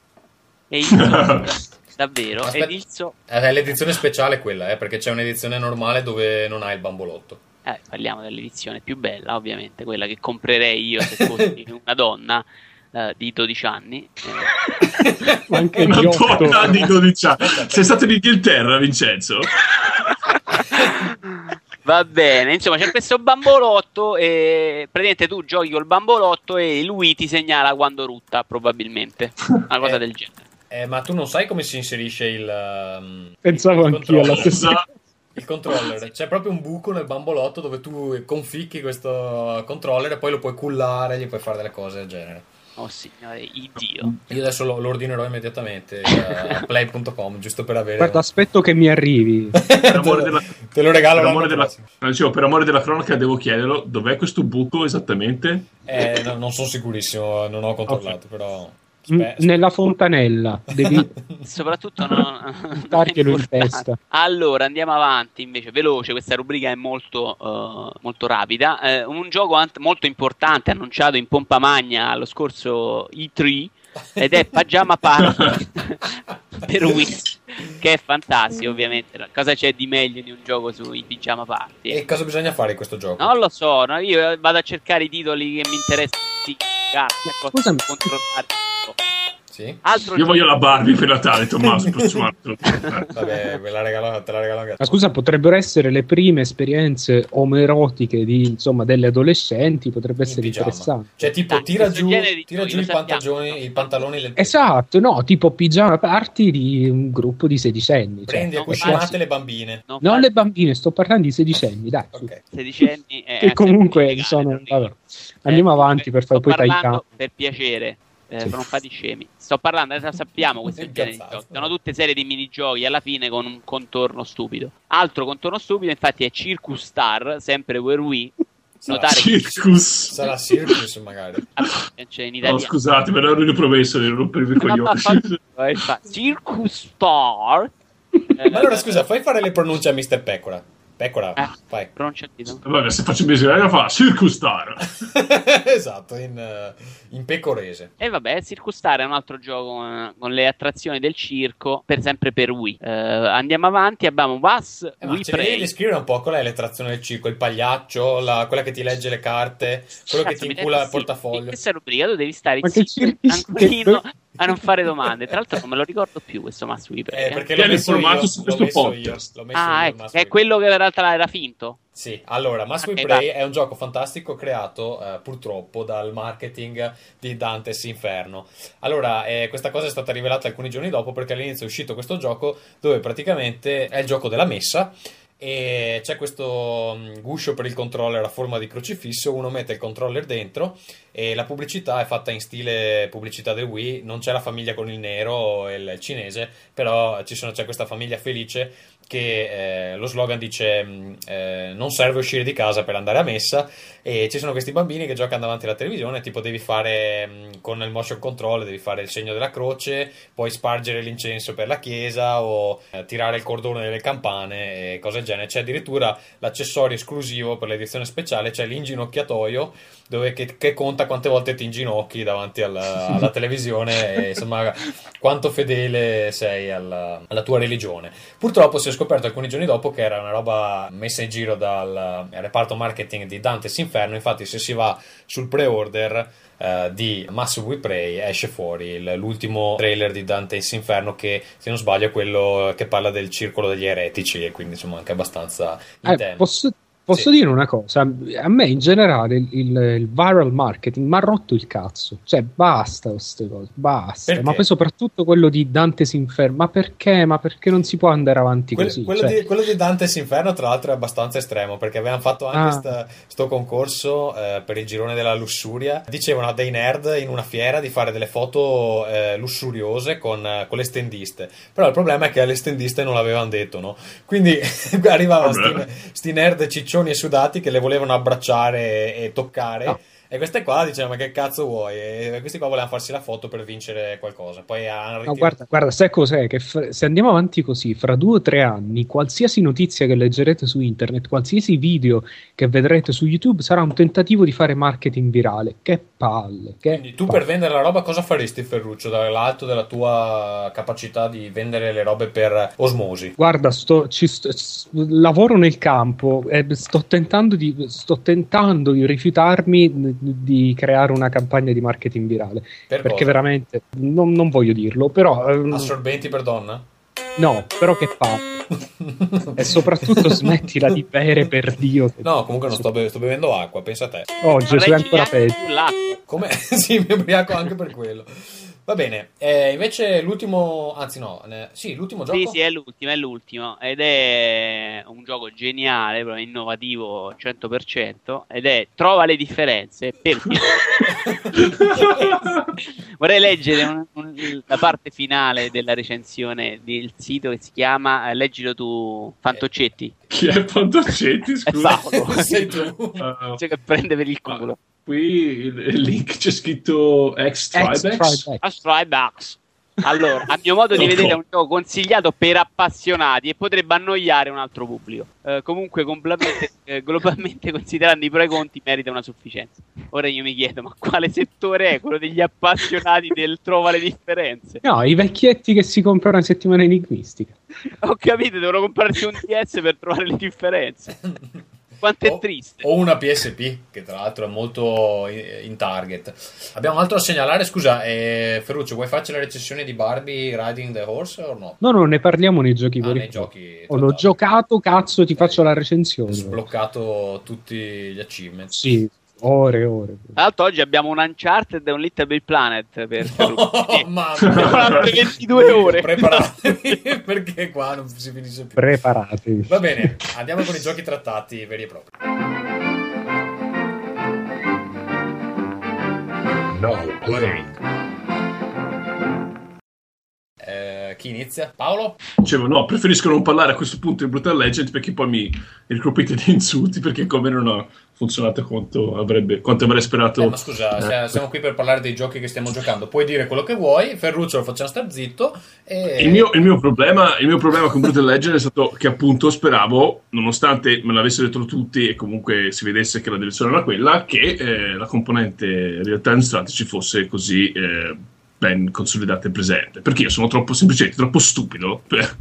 E il davvero, Aspetta. ed il so- Eh, È l'edizione speciale quella, eh, perché c'è un'edizione normale dove non hai il bambolotto. Eh, parliamo dell'edizione più bella, ovviamente, quella che comprerei io se fossi una donna eh, di 12 anni. Eh, Ma anche Una donna di 12 anni. Sei stato in Inghilterra, Vincenzo? Va bene, insomma, c'è questo bambolotto e praticamente tu giochi col bambolotto e lui ti segnala quando rutta, probabilmente. Una cosa Eh. del genere. Eh, ma tu non sai come si inserisce il. um, Pensavo il anch'io alla controller? stessa Esatto. Il controller, c'è proprio un buco nel bambolotto dove tu conficchi questo controller e poi lo puoi cullare, gli puoi fare delle cose del genere. Oh signore, Dio. Io adesso lo, lo ordinerò immediatamente eh, a play.com giusto per avere. Guarda, aspetto che mi arrivi. Per amore della, Te lo regalo per amore della, no, dicevo, per amore della cronaca devo chiederlo, dov'è questo buco esattamente? Eh, no, non sono sicurissimo, non ho controllato, però. Spe- Nella fontanella. Devi... Soprattutto non, non in testa. Allora andiamo avanti invece, veloce. Questa rubrica è molto, eh, molto rapida. Eh, un gioco ant- molto importante annunciato in pompa magna allo scorso E3 ed è Pajama Party per Wii, che è fantastico, ovviamente. Cosa c'è di meglio di un gioco sui Pajama Party? E cosa bisogna fare in questo gioco? Non lo so, no? io vado a cercare i titoli che mi interessano. Sì, cazzo, Scusami. controllare. Sì? Altro Io voglio la Barbie per Natale, Tommaso. Vabbè, ve la regalo, te la regalo anche Ma scusa, potrebbero essere le prime esperienze omoerotiche di, insomma, delle adolescenti, potrebbe in essere pigiama. interessante. Cioè, tipo, Dai, tira giù, tira giù i pantaloni, i pantaloni le- Esatto, no, tipo pigiama party di un gruppo di sedicenni. Cioè, Prendi non cuscinate fare- le bambine. non non le bambine, sto parlando di sedicenni, dai. su. Ok. sedicenni è Che comunque illegale, sono... vabbè. Andiamo Eh, avanti per fare poi tagliare. per piacere. Eh, Sì. Non fate i scemi. Sto parlando, adesso sappiamo di incazzato. giochi. Sono tutte serie di minigiochi alla fine con un contorno stupido. Altro contorno stupido, infatti, è Circus Star, sempre Where We. Sarà, Notare che Circus. sarà Circus, magari. c'è in No, scusate, me l'hanno ripromesso di rompermi i coglioni. Circus Star. Ma allora, scusa, fai fare le pronunce a Mr. Pecora. Pecora, Eh. fai. pronuncia. Vabbè, se faccio miseria fa Circus Star. esatto, in, eh, in pecorese. E vabbè, Circus Star è un altro gioco eh, con le attrazioni del circo, per sempre per Wii. Eh, andiamo avanti, abbiamo Was, Eh, ma Wii ce devi descrivere un po' qual è l'attrazione del circo? Il pagliaccio, la- quella che ti legge le carte, quello che Cazzo, ti mi incula il sì, In portafoglio. questa rubrica tu devi stare che zitto tranquillo che- a non fare domande. Tra l'altro non me lo ricordo più questo Mass Wii Play. Eh, eh. perché l'ho messo informato su questo messo podcast. io, Ah, ecco, è quello che in realtà era finto. Sì, allora, Mass Wii Ok, Play è un gioco fantastico creato eh, purtroppo dal marketing di Dante's Inferno. Allora, eh, questa cosa è stata rivelata alcuni giorni dopo perché all'inizio è uscito questo gioco dove praticamente è il gioco della messa e c'è questo mm, guscio per il controller a forma di crocifisso, uno mette il controller dentro e la pubblicità è fatta in stile pubblicità del Wii, non c'è la famiglia con il nero e il, cinese, però sono- c'è questa famiglia felice che eh, lo slogan dice mh, eh, non serve uscire di casa per andare a messa e ci sono questi bambini che giocano davanti alla televisione tipo devi fare mh, con il motion control devi fare il segno della croce puoi spargere l'incenso per la chiesa o eh, tirare il cordone delle campane e cose del genere. C'è addirittura l'accessorio esclusivo per l'edizione speciale c'è l'inginocchiatoio dove che, che conta quante volte ti inginocchi davanti alla, alla televisione e insomma quanto fedele sei alla, alla tua religione. Purtroppo si è scoperto alcuni giorni dopo che era una roba messa in giro dal eh, reparto marketing di Dante's Inferno. Infatti, se si va sul pre-order eh, di Massive We Pray, esce fuori il- l'ultimo trailer di Dante's Inferno, che se non sbaglio è quello che parla del circolo degli eretici, e quindi insomma anche abbastanza in Eh, tema. posso posso Sì. dire una cosa? A me in generale il, il- viral marketing mi ha rotto il cazzo. Cioè, basta queste cose, basta. Perché? Ma poi soprattutto quello di Dante's Inferno. Ma perché? Ma perché non si può andare avanti Que- così? quello, Cioè, di, quello di Dante's Inferno, tra l'altro, è abbastanza estremo perché avevano fatto anche Ah. sta- sto concorso eh, per il girone della lussuria. Dicevano a dei nerd in una fiera di fare delle foto eh, lussuriose con, eh, con le stendiste. Però il problema è che alle stendiste non l'avevano detto, no? Quindi arrivavano sti, sti nerd ciccioni e sudati che le volevano abbracciare e toccare. No. E queste qua dicevano: Ma che cazzo vuoi? E questi qua volevano farsi la foto per vincere qualcosa. Poi hanno No, ritirato- guarda, guarda, sai cos'è? Che fra- se andiamo avanti così, fra due o tre anni, qualsiasi notizia che leggerete su internet, qualsiasi video che vedrete su YouTube sarà un tentativo di fare marketing virale. Che palle! Che Quindi tu palle. per vendere la roba cosa faresti Ferruccio dall'alto della tua capacità di vendere le robe per osmosi? Guarda, sto, ci sto- lavoro nel campo e sto tentando di, sto tentando di rifiutarmi di creare una campagna di marketing virale. Per perché cosa? veramente non, non voglio dirlo, però ehm, Assorbenti per donna? no, però che palle. E soprattutto smettila di bere per Dio. No, comunque non sto, be- sto bevendo acqua, pensa a te. Oh, Gesù è ancora peggio. Come? sì, mi ubriaco anche per quello. Va bene, eh, invece l'ultimo, anzi no, ne- sì, l'ultimo gioco. Sì, sì, è l'ultimo, è l'ultimo. Ed è un gioco geniale, proprio innovativo al 100%. Ed è Trova le differenze. Perché? Vorrei leggere un- un- la parte finale della recensione del sito che si chiama eh, Leggilo tu, Fantoccetti. Chi è Pantocetti, È scusa? Paolo. Sei tu. Ah, Cioè che prende per il culo. Qui il, link c'è scritto X Ex Tribex. Strybacks. Allora, a mio modo di vedere è un gioco consigliato per appassionati e potrebbe annoiare un altro pubblico. Eh, comunque, globalmente, eh, globalmente considerando i pro e i conti, merita una sufficienza. Ora io mi chiedo, ma quale settore è quello degli appassionati del trova le differenze? No, i vecchietti che si comprano in settimana enigmistica. Ho capito, devono comprarsi un DS per trovare le differenze. quanto è O- triste. O una PSP, che tra l'altro è molto in target. Abbiamo altro da segnalare? Scusa, eh, Ferruccio, vuoi farci la recensione di Barbie Riding the Horse o no? No, no, ne parliamo nei giochi Ah, veri nei giochi. Oh, l'ho giocato, cazzo, ti faccio la recensione. Sbloccato tutti gli achievement. Sì, ore e ore. Tra l'altro oggi abbiamo un Uncharted e un Little Big Planet per. Oh, mamma Abbiamo altre 22 ore. Preparatevi perché qua non si finisce più. Preparatevi. Va bene, andiamo con i giochi trattati veri e propri. Now playing. Eh, chi inizia? Paolo? Dicevo, no, preferisco non parlare a questo punto di Brutal Legend perché poi mi ricopite di insulti perché come non ha funzionato quanto, avrebbe, quanto avrei sperato. Eh, ma scusa, Eh, sia- siamo qui per parlare dei giochi che stiamo giocando. Puoi dire quello che vuoi, Ferruccio lo facciamo star zitto. E... Il mio, il mio problema, il mio problema con Brutal Legend è stato che appunto speravo, nonostante me l'avessero detto tutti e comunque si vedesse che la direzione era quella, che eh, la componente real time strategy fosse così eh, ben consolidata e presente. Perché io sono troppo semplicemente troppo stupido per,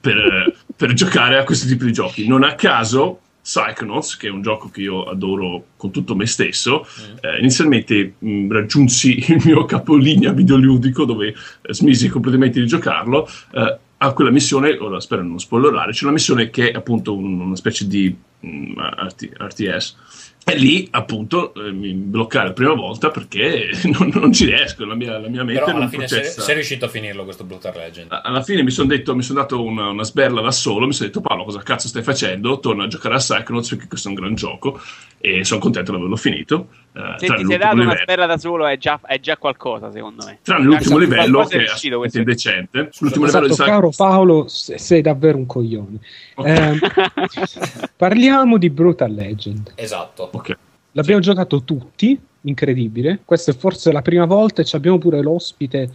per, per giocare a questo tipo di giochi. Non a caso. Psychonauts, che è un gioco che io adoro con tutto me stesso, eh, inizialmente mh, raggiunsi il mio capolinea videoludico dove eh, smisi completamente di giocarlo. eh, a quella missione, ora spero di non spoilerare, c'è una missione che è appunto un- una specie di mh, RT RTS. E lì appunto eh, mi bloccai la prima volta perché non, non ci riesco, la mia, la mia mente Però non alla fine sei, processa. sei riuscito a finirlo questo Brutal Legend. Alla fine mi sono detto, mi sono dato una, una sberla da solo, mi sono detto Paolo cosa cazzo stai facendo? Torna a giocare a Psychonauts perché questo è un gran gioco e sono contento di averlo finito. eh, Se ti sei l'ultimo dato una livello. sperla da solo è già, è già qualcosa, secondo me. Tranne l'ultimo Esatto, livello è che è assolutamente indecente. L'ultimo Esatto, livello di Esatto, caro Psychonauts Paolo, se- sei davvero un coglione. Ok. Ehm, parliamo di Brutal Legend. Esatto. Ok. L'abbiamo giocato tutti, incredibile. Questa è forse la prima volta e ci abbiamo pure l'ospite.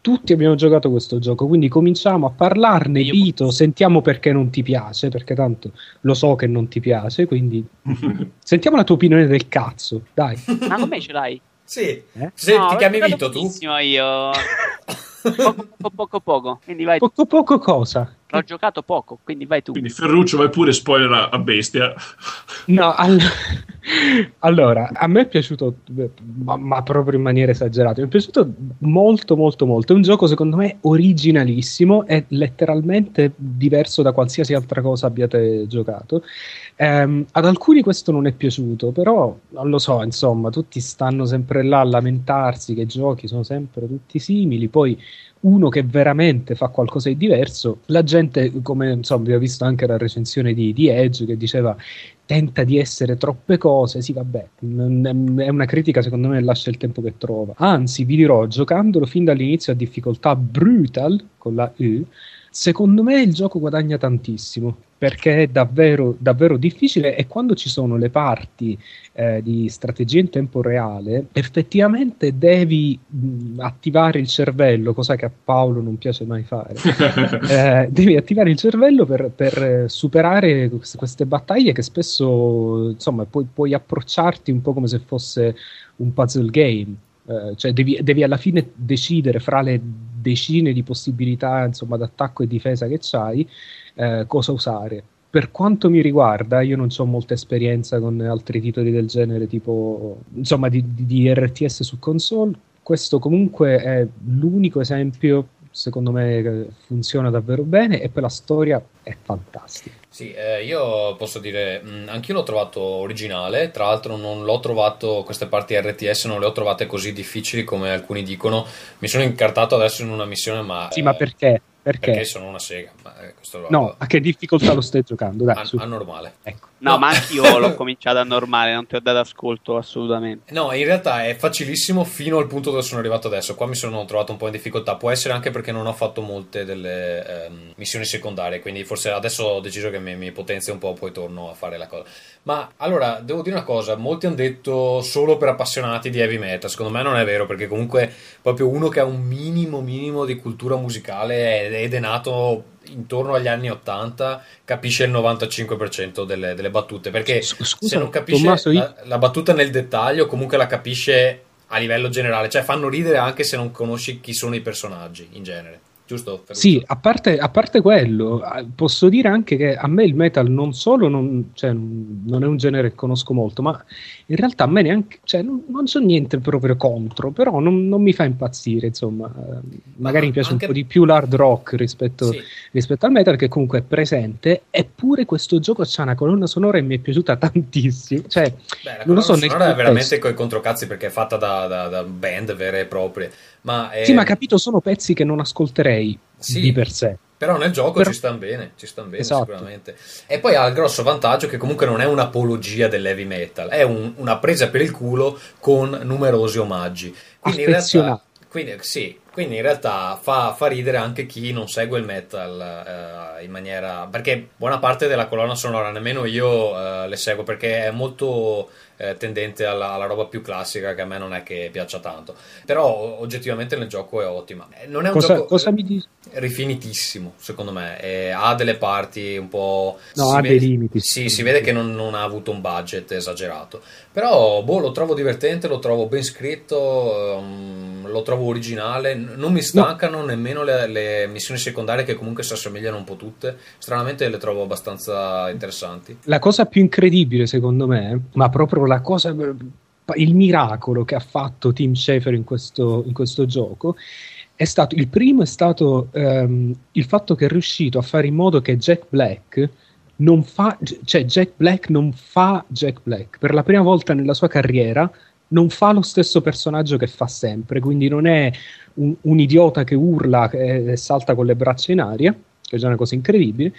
Tutti abbiamo giocato questo gioco, quindi cominciamo a parlarne. Io- Vito, sentiamo perché non ti piace, perché tanto lo so che non ti piace, quindi sentiamo la tua opinione del cazzo, dai. Ma con me ce l'hai? Sì. Eh? Se No, ti chiami Vito tu? io. Poco, poco, poco, poco. Quindi vai tu. Poco poco cosa? L'ho giocato poco, quindi vai tu. Quindi Ferruccio vai pure spoiler a, a bestia. No, all- allora, a me è piaciuto, ma, ma proprio in maniera esagerata, mi è piaciuto molto molto molto, è un gioco secondo me originalissimo, è letteralmente diverso da qualsiasi altra cosa abbiate giocato. Ehm, ad alcuni questo non è piaciuto, però non lo so, insomma, tutti stanno sempre là a lamentarsi che i giochi sono sempre tutti simili, poi uno che veramente fa qualcosa di diverso, la gente, come insomma, abbiamo visto anche la recensione di, di Edge che diceva tenta di essere troppe cose, sì vabbè, è una critica secondo me lascia il tempo che trova. Anzi, vi dirò, giocandolo fin dall'inizio a difficoltà brutal, con la U, secondo me il gioco guadagna tantissimo, perché è davvero, davvero difficile e quando ci sono le parti eh, di strategia in tempo reale, effettivamente devi mh, attivare il cervello, cosa che a Paolo non piace mai fare. Eh, devi attivare il cervello per, per, superare quest- queste battaglie che spesso insomma puoi, puoi approcciarti un po' come se fosse un puzzle game. Eh, cioè devi, devi alla fine decidere fra le decine di possibilità insomma d'attacco e difesa che c'hai eh, cosa usare. Per quanto mi riguarda, io non ho molta esperienza con altri titoli del genere, tipo insomma di, di- RTS su console. Questo comunque è l'unico esempio, secondo me, che funziona davvero bene e poi la storia è fantastica. Sì, eh, io posso dire, mh, anch'io l'ho trovato originale, tra l'altro non l'ho trovato, queste parti RTS non le ho trovate così difficili come alcuni dicono, mi sono incartato adesso in una missione ma... Sì, ma perché? Perché? Perché sono una sega, ma eh, No, a che difficoltà lo stai giocando? Dai, a, su. a normale. Ecco. No, No. ma anch'io l'ho cominciato a normale, non ti ho dato ascolto assolutamente. No, in realtà è facilissimo fino al punto dove sono arrivato adesso. Qua mi sono trovato un po' in difficoltà. Può essere anche perché non ho fatto molte delle ehm, missioni secondarie. Quindi forse adesso ho deciso che mi, mi potenzio un po', poi torno a fare la cosa. Ma allora, devo dire una cosa: molti hanno detto solo per appassionati di heavy metal. Secondo me non è vero, perché comunque proprio uno che ha un minimo, minimo di cultura musicale ed è nato intorno agli anni 80 capisce il 95% delle, delle battute perché S- se Scusa, non capisce Tommaso, io- la, la battuta nel dettaglio, comunque la capisce a livello generale, cioè fanno ridere anche se non conosci chi sono i personaggi in genere. Giusto? Sì, a parte, a parte quello, posso dire anche che a me il metal non solo non, cioè, non è un genere che conosco molto, ma in realtà a me neanche, cioè, non, non so niente proprio contro, però non, non mi fa impazzire, insomma. Eh, Magari mi piace anche- un po' di più l'hard rock rispetto, Sì. rispetto al metal, che comunque è presente, eppure questo gioco c'ha una colonna sonora e mi è piaciuta tantissimo. Cioè, Beh, non lo so, sonora è veramente coi controcazzi perché è fatta da, da- da band vere e proprie. Ma è- Sì, ma capito, sono pezzi che non ascolterei Sì. di per sé. Però nel gioco Però- ci stanno bene, ci stanno bene Esatto. sicuramente. E poi ha il grosso vantaggio che comunque non è un'apologia dell'heavy metal, è un- una presa per il culo con numerosi omaggi. Quindi in realtà, quindi, sì, quindi in realtà fa, fa ridere anche chi non segue il metal eh, in maniera... perché buona parte della colonna sonora, nemmeno io eh, le seguo perché è molto eh, tendente alla, alla roba più classica che a me non è che piaccia tanto. Però oggettivamente nel gioco è ottima. Eh, Non è un Cosa, gioco cosa rifinitissimo secondo me. E ha delle parti un po' No, si ha vede- dei limiti, sì, si vede che non, non ha avuto un budget esagerato. Però boh, lo trovo divertente lo trovo ben scritto ehm, lo trovo originale. Non mi stancano nemmeno le, le missioni secondarie che comunque si assomigliano un po' tutte. Stranamente le trovo abbastanza interessanti. La cosa più incredibile, secondo me, ma proprio la cosa, il miracolo che ha fatto Tim Schafer in questo, in questo gioco, è stato il primo è stato ehm, il fatto che è riuscito a fare in modo che Jack Black non fa, cioè Jack Black non fa Jack Black per la prima volta nella sua carriera. Non fa lo stesso personaggio che fa sempre, quindi non è un, un idiota che urla e, e salta con le braccia in aria, che è già una cosa incredibile.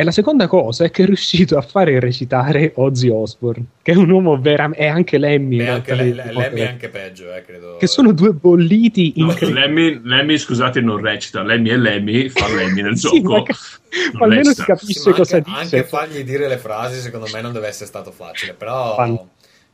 E la seconda cosa è che è riuscito a fare recitare Ozzy Osbourne, che è un uomo veramente. è anche Lemmy. e anche le- le- Lemmy è anche peggio eh, credo Che sono due bolliti No. Lemmy, Lemmy, scusate, non recita. Lemmy è Lemmy, fa Lemmy nel Sì, gioco. ma che- ma almeno si capisce Sì, cosa anche, dice. anche fargli dire le frasi secondo me non deve essere stato facile però, Fan-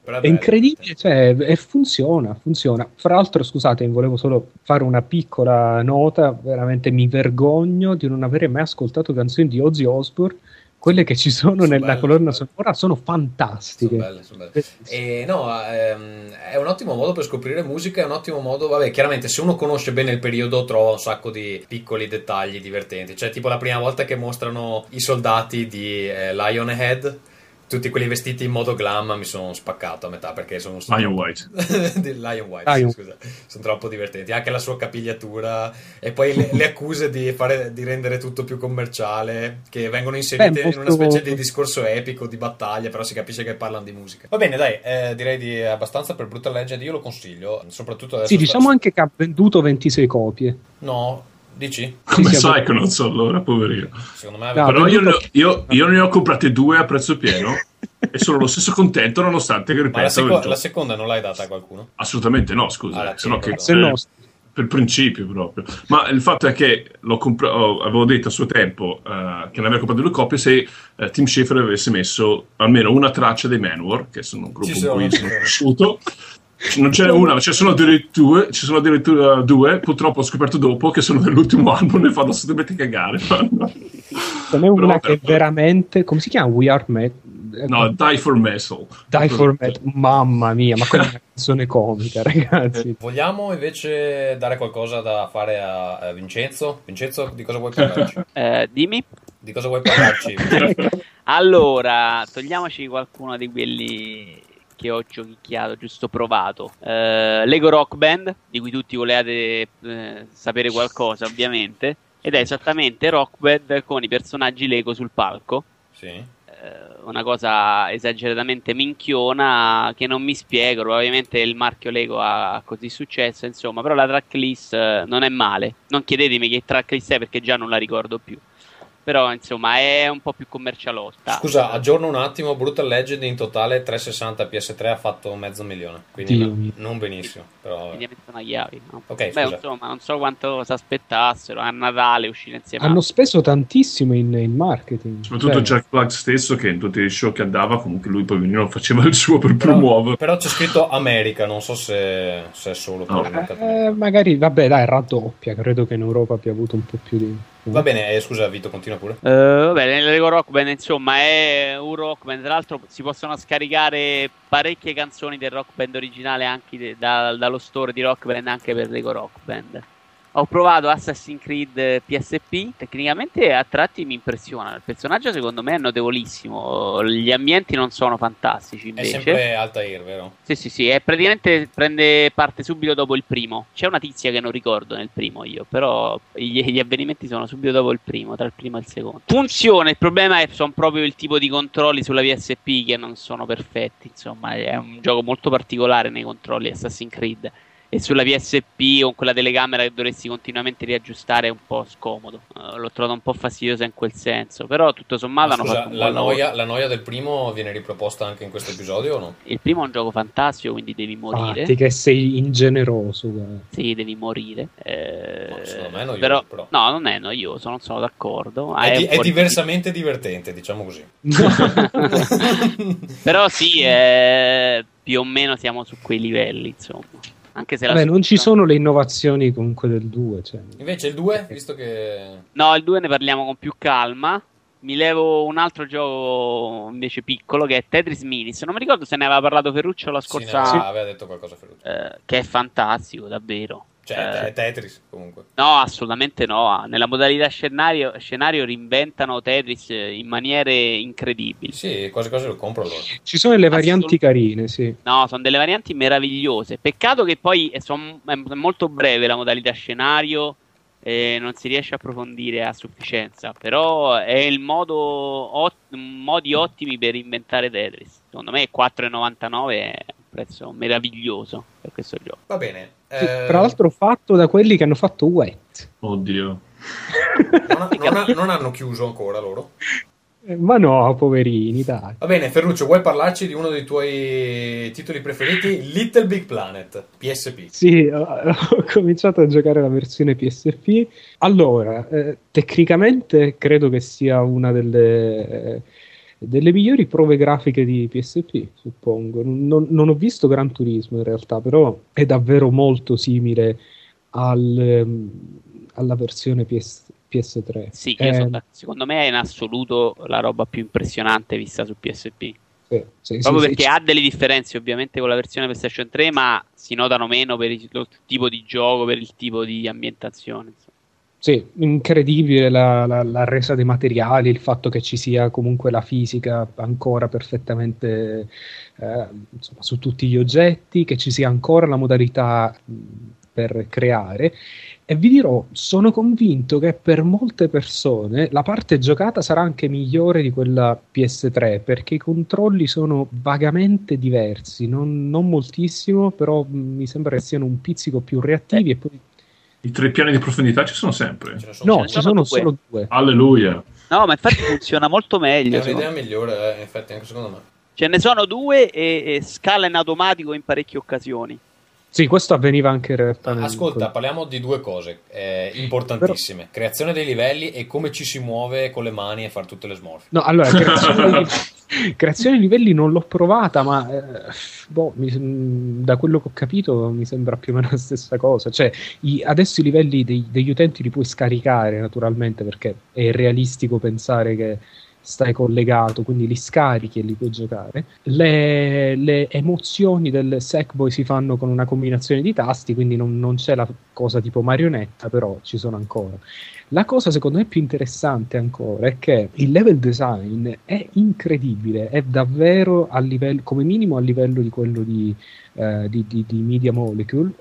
È incredibile, cioè, e funziona, funziona. Fra l'altro, scusate, volevo solo fare una piccola nota, veramente mi vergogno di non avere mai ascoltato canzoni di Ozzy Osbourne. Quelle che ci sono, Sono nella belle, colonna sono sonora sono fantastiche. Sono belle, sono belle. E no, ehm, è un ottimo modo per scoprire musica, è un ottimo modo, vabbè, chiaramente se uno conosce bene il periodo trova un sacco di piccoli dettagli divertenti, cioè tipo la prima volta che mostrano i soldati di eh, Lionhead, tutti quelli vestiti in modo glam mi sono spaccato a metà perché sono Lion White. di Lion White, Lion. scusa, sono troppo divertenti. Anche la sua capigliatura e poi le, le accuse di, fare, di rendere tutto più commerciale, che vengono inserite Beh, in una specie di discorso epico di battaglia, però si capisce che parlano di musica. Va bene, dai, eh, direi di abbastanza per Brutal Legend. Io lo consiglio, soprattutto adesso. Sì, sta- diciamo anche che ha venduto 26 copie. No, dici? Come Sì, sai che non so allora, poverino. Secondo me No, Però io, ne ho- io, io ne ho comprate due a prezzo pieno e sono lo stesso contento nonostante che Ma la, ripeto seco- la seconda non l'hai data a qualcuno? assolutamente no scusa Ah, la se no che Se no, per principio proprio ma il fatto è che l'ho compra- oh, avevo detto a suo tempo eh, che ne avrei comprato due copie se eh, Tim Schafer avesse messo almeno una traccia dei Manowar che sono un gruppo Ci in cui sono. cresciuto non ce n'è una, ma ci sono addirittura, ci sono addirittura due. Purtroppo ho scoperto dopo che sono dell'ultimo album e fanno assolutamente cagare. ce n'è una Però- che veramente. Come si chiama? We Are Met. No, Die for Metal. Die for Met. Mamma mia, ma quella è una canzone comica, ragazzi. Vogliamo invece dare qualcosa da fare a, a Vincenzo? Vincenzo, di cosa vuoi parlarci? Eh, dimmi. Di cosa vuoi parlarci? Allora, togliamoci qualcuno di quelli che ho giochicchiato, giusto provato. Eh, Lego Rock Band, di cui tutti volevate eh, sapere qualcosa, ovviamente. Ed è esattamente Rock Band con i personaggi Lego sul palco. sì. Eh, una cosa esageratamente minchiona che non mi spiego. Probabilmente il marchio Lego ha così successo, insomma. Però la tracklist eh, non è male. Non chiedetemi che tracklist è perché già non la ricordo più. Però, insomma, è un po' più commercialotta. Scusa, aggiorno un attimo. Brutal Legend in totale 360 PS3 ha fatto mezzo milione. Quindi mio. non benissimo. Però... Quindi mettono a chiavi. no? Ok, Beh, scusa. insomma, non so quanto si aspettassero a Natale uscire insieme. Hanno a... speso tantissimo in, in marketing. Soprattutto Cioè, Jack Black stesso, che in tutti i show che andava, comunque lui poverino faceva il suo per promuovere. Però c'è scritto America, non so se, se è solo per eh, magari, vabbè, dai, raddoppia. Credo che in Europa abbia avuto un po' più di. Va bene, eh, scusa Vito, continua pure. Eh, vabbè, nel Lego Rock Band, insomma, è un rock band. Tra l'altro, si possono scaricare parecchie canzoni del rock band originale anche de- da- dallo store di rock band anche per Lego Rock Band. Ho provato Assassin's Creed PSP, tecnicamente a tratti mi impressiona. Il personaggio secondo me è notevolissimo. Gli ambienti non sono fantastici È invece. sempre Altair, vero? Sì, sì, sì, è praticamente prende parte subito dopo il primo. C'è una tizia che non ricordo nel primo io, però gli, gli avvenimenti sono subito dopo il primo, tra il primo e il secondo. Funziona, il problema è sono proprio il tipo di controlli sulla PSP che non sono perfetti, insomma, è un gioco molto particolare nei controlli Assassin's Creed. E sulla PSP con quella telecamera che dovresti continuamente riaggiustare è un po' scomodo. Eh, l'ho trovato un po' fastidiosa in quel senso. Però tutto sommato scusa, la noia, la noia del primo viene riproposta anche in questo episodio o no? Il primo è un gioco fantastico, quindi devi morire. Infatti che sei ingeneroso. guarda. Sì, devi morire. Eh, No, secondo me è noioso, però, però. No, non è noioso, non sono d'accordo. Ah, È, di- un è diversamente divertente, diciamo così. Però sì, eh, più o meno siamo su quei livelli, insomma. Anche se la Vabbè, non ci sono le innovazioni comunque del 2. Cioè. Invece il 2, visto che... No, il 2 ne parliamo con più calma. Mi levo un altro gioco invece piccolo che è Tetris Minis. Non mi ricordo se ne aveva parlato Ferruccio la Sì, ne scorsa. aveva detto qualcosa Ferruccio. eh, che è fantastico, davvero. Cioè, Eh, è Tetris, comunque. No, assolutamente no. Nella modalità scenario, scenario reinventano Tetris eh, in maniere incredibili. Sì, quasi quasi lo compro allora. Ci sono le varianti carine, sì. No, sono delle varianti meravigliose. Peccato che poi è, son- è molto breve la modalità scenario e non si riesce a approfondire a sufficienza. Però è il modo ot- modi ottimi per inventare Tetris. Secondo me 4,99 è un prezzo meraviglioso per questo gioco. Va bene. Sì, eh, Tra l'altro fatto da quelli che hanno fatto Wet. Oddio. non, ha- non ha- non hanno chiuso ancora loro. Eh, Ma no, poverini, dai. Va bene, Ferruccio, vuoi parlarci di uno dei tuoi titoli preferiti? Little Big Planet, PSP. Sì, ho, ho cominciato a giocare la versione PSP. Allora, eh, tecnicamente credo che sia una delle, eh, delle migliori prove grafiche di PSP, suppongo. Non, non ho visto Gran Turismo in realtà, però è davvero molto simile al, ehm, alla versione PS, PS3. Sì, Eh, sono d'ac- secondo me è in assoluto la roba più impressionante vista su PSP. sì, sì, Proprio sì, perché ha delle differenze ovviamente con la versione PlayStation 3, ma si notano meno per il lo tipo di gioco, per il tipo di ambientazione. Sì, incredibile la, la- la resa dei materiali, il fatto che ci sia comunque la fisica ancora perfettamente eh, insomma, su tutti gli oggetti, che ci sia ancora la modalità per creare. E vi dirò, sono convinto che per molte persone la parte giocata sarà anche migliore di quella PS3, perché i controlli sono vagamente diversi, non, non moltissimo, però mi sembra che siano un pizzico più reattivi e poi I tre piani di profondità ci sono sempre. Sono No, ci sono due. solo due. Alleluia. No, ma infatti funziona molto È meglio. un'idea secondo me. migliore, eh, in effetti, anche secondo me. Ce ne sono due e, e scala in automatico in parecchie occasioni. Sì, questo avveniva anche in realtà. nel- Ascolta, parliamo di due cose eh, importantissime: creazione dei livelli e come ci si muove con le mani e fare tutte le smorfie. No, allora, creazione di, creazione di livelli non l'ho provata, ma eh, boh, mi da quello che ho capito mi sembra più o meno la stessa cosa. Cioè, i- adesso i livelli dei- degli utenti li puoi scaricare naturalmente perché è realistico pensare che stai collegato, quindi li scarichi e li puoi giocare. Le, le emozioni del Sackboy si fanno con una combinazione di tasti, quindi non, non c'è la cosa tipo marionetta, però ci sono ancora. La cosa secondo me più interessante ancora è che il level design è incredibile, è davvero livello, come minimo a livello di quello di, eh, di, di- di Media Molecule.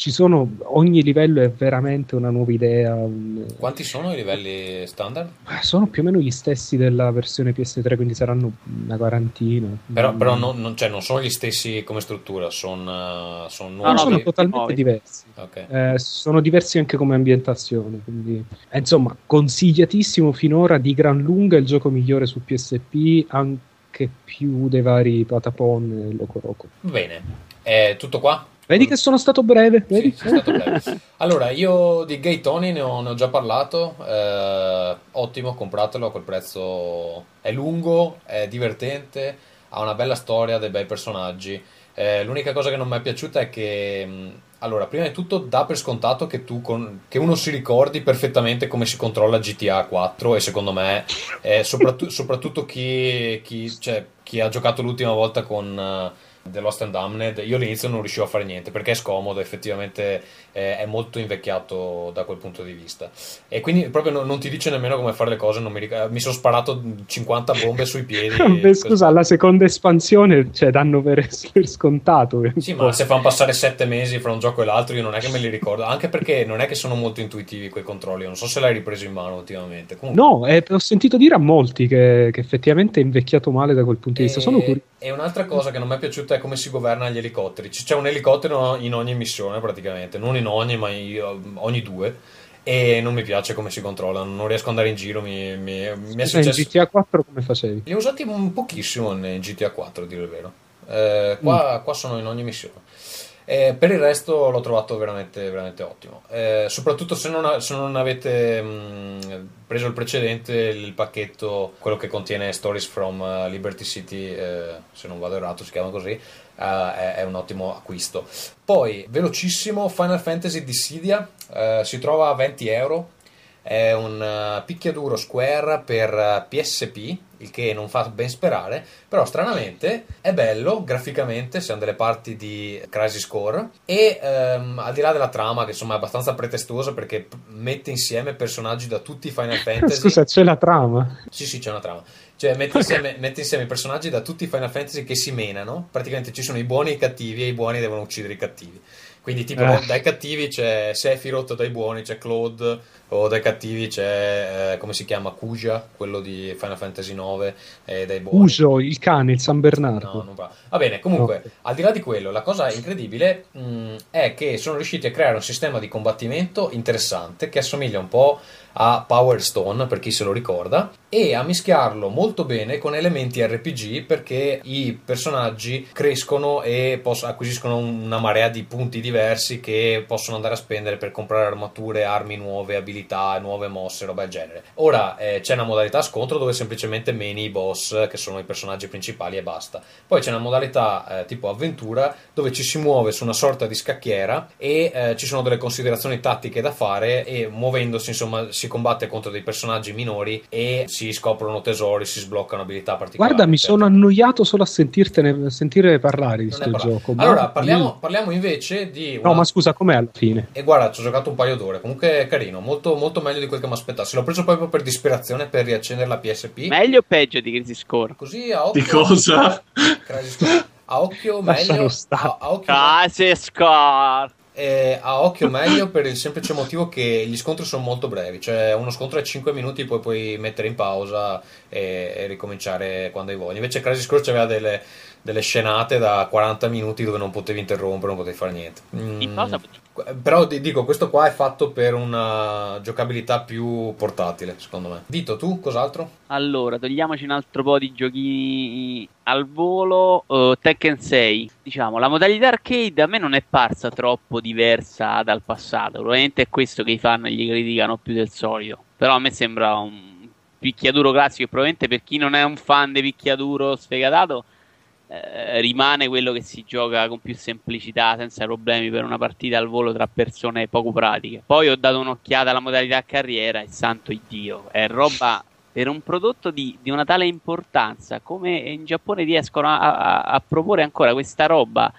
Ci sono, ogni livello è veramente una nuova idea. un- Quanti sono i livelli standard? sono più o meno gli stessi della versione PS3, quindi saranno una quarantina. Però, però non, non- cioè, non sono gli stessi come struttura, sono, sono No, nuovi. no, sono totalmente nuovi. diversi. Ok. Eh, sono diversi anche come ambientazione. Quindi, eh, insomma, consigliatissimo finora di gran lunga il gioco migliore su PSP, anche più dei vari Patapon e Loco Roco. Bene, è tutto qua? Vedi che sono stato breve? Sì, sei stato breve. Allora, io di Gay Tony ne ho, ne ho già parlato. eh, ottimo, compratelo a quel prezzo. È lungo, è divertente, ha una bella storia, dei bei personaggi. Eh, l'unica cosa che non mi è piaciuta è che, mh, allora, prima di tutto, dà per scontato che, tu con- che uno si ricordi perfettamente come si controlla GTA 4. E secondo me, eh, soprattutto, soprattutto chi, chi- cioè, chi ha giocato l'ultima volta con. Eh, The Lost and Damned, io all'inizio non riuscivo a fare niente perché è scomodo, effettivamente eh, è molto invecchiato da quel punto di vista. E quindi proprio non, non ti dice nemmeno come fare le cose. non mi, ric- mi sono sparato 50 bombe sui piedi. Beh, scusa, alla seconda espansione cioè, danno per, per scontato. Sì, ma se fanno passare 7 mesi fra un gioco e l'altro, io non è che me li ricordo. Anche perché non è che sono molto intuitivi quei controlli. Non so se l'hai ripreso in mano ultimamente. Comunque, No, eh, ho sentito dire a molti che, che effettivamente è invecchiato male da quel punto di vista. Sono curioso. e un'altra cosa che non mi è piaciuta è come si governa gli elicotteri. C'è un elicottero in ogni missione praticamente, non in ogni, ma in- ogni due. E non mi piace come si controllano, non riesco ad andare in giro. Mi, mi- mi è Scusa, in successo. GTA 4 come facevi? Li ho usati un pochissimo in GTA 4, a dire il vero. Eh, qua, qua sono in ogni missione. Eh, per il resto l'ho trovato veramente, veramente ottimo. Eh, soprattutto se non, se non avete mh, preso il precedente, il pacchetto, quello che contiene Stories from eh, Liberty City, eh, se non vado errato si chiama così, eh, è, è un ottimo acquisto. Poi, velocissimo, Final Fantasy Dissidia, eh, si trova a 20 euro. È un eh, picchiaduro Square per eh, PSP, il che non fa ben sperare, però stranamente è bello graficamente, siamo delle parti di Crisis Core e ehm, al di là della trama che insomma è abbastanza pretestuosa perché mette insieme personaggi da tutti i Final Fantasy. Scusa, c'è la trama. Sì, sì, c'è una trama. Cioè, mette insieme, mette insieme personaggi da tutti i Final Fantasy che si menano. Praticamente ci sono i buoni e i cattivi, e i buoni devono uccidere i cattivi. Quindi, tipo, Eh. dai cattivi c'è Sephiroth, dai buoni c'è Claude, o dai cattivi c'è, eh, come si chiama, Kuja, quello di Final Fantasy 9, e dai buoni. Uso, il cane, il San Bernardo. No, non va. Va bene, comunque, No. al di là di quello, la cosa incredibile mh, è che sono riusciti a creare un sistema di combattimento interessante che assomiglia un po' a Power Stone, per chi se lo ricorda, e a mischiarlo molto bene con elementi RPG perché i personaggi crescono e poss- acquisiscono una marea di punti diversi che possono andare a spendere per comprare armature, armi nuove, abilità, nuove mosse, roba del genere. Ora eh, c'è una modalità scontro dove semplicemente meni i boss, che sono i personaggi principali, e basta. Poi c'è una modalità eh, tipo avventura dove ci si muove su una sorta di scacchiera e eh, ci sono delle considerazioni tattiche da fare e muovendosi insomma si combatte contro dei personaggi minori e si scoprono tesori, si sbloccano abilità particolari. Guarda, mi sono annoiato solo a sentirtene, a sentire parlare di Non sto ne parla- gioco. Allora, parliamo, parliamo invece di... No, una- ma scusa, com'è alla fine? E guarda, ci ho giocato un paio d'ore, comunque è carino, molto, molto meglio di quel che mi aspettassi. L'ho preso proprio per disperazione per riaccendere la PSP. Meglio o peggio di Crisis Core? Così a occhio... Di cosa? Crisis Core. A occhio meglio... A, a occhio Crisis Core! Eh, a occhio meglio per il semplice motivo che gli scontri sono molto brevi, cioè uno scontro è 5 minuti, poi puoi mettere in pausa e, e ricominciare quando hai voglia. Invece Crisis Core aveva delle, delle scenate da 40 minuti dove non potevi interrompere, non potevi fare niente. Mm, Però ti dico, questo qua è fatto per una giocabilità più portatile, secondo me. Vito, tu cos'altro? Allora, togliamoci un altro po' di giochini al volo. Uh, Tekken 6, diciamo, la modalità arcade a me non è parsa troppo diversa dal passato. Probabilmente è questo che i fan gli criticano più del solito. Però a me sembra un picchiaduro classico. E probabilmente per chi non è un fan di picchiaduro sfegatato, eh, rimane quello che si gioca con più semplicità, senza problemi per una partita al volo tra persone poco pratiche. Poi ho dato un'occhiata alla modalità carriera e santo Dio, è roba per un prodotto di, di una tale importanza come in Giappone riescono a, a- a proporre ancora questa roba.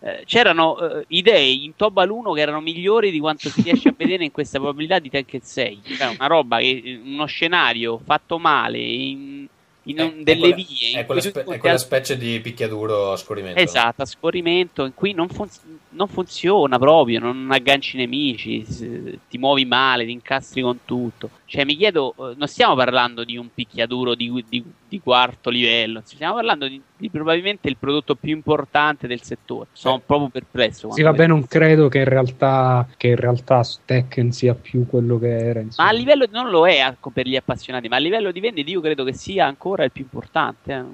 Eh, c'erano eh, idee in Tobal 1 che erano migliori di quanto si riesce a vedere in questa probabilità di Tekken 6. Cioè, una roba che uno scenario fatto male in, in un- È- è delle quella- vie in È quella, spe- è quella al- specie di picchiaduro a scorrimento. Esatto, a scorrimento, in cui non, fun- non funziona proprio, non agganci i nemici, s- ti muovi male, ti incastri con tutto. Cioè, mi chiedo, eh, non stiamo parlando di un picchiaduro di, di- di quarto livello, stiamo parlando di, di probabilmente il prodotto più importante del settore. Sono Eh. proprio perplesso. Sì, vabbè, non credo che in realtà, che in realtà Tekken sia più quello che era. Ma Insomma. a livello non lo è ecco, per gli appassionati, ma a livello di vendita io credo che sia ancora il più importante. eh.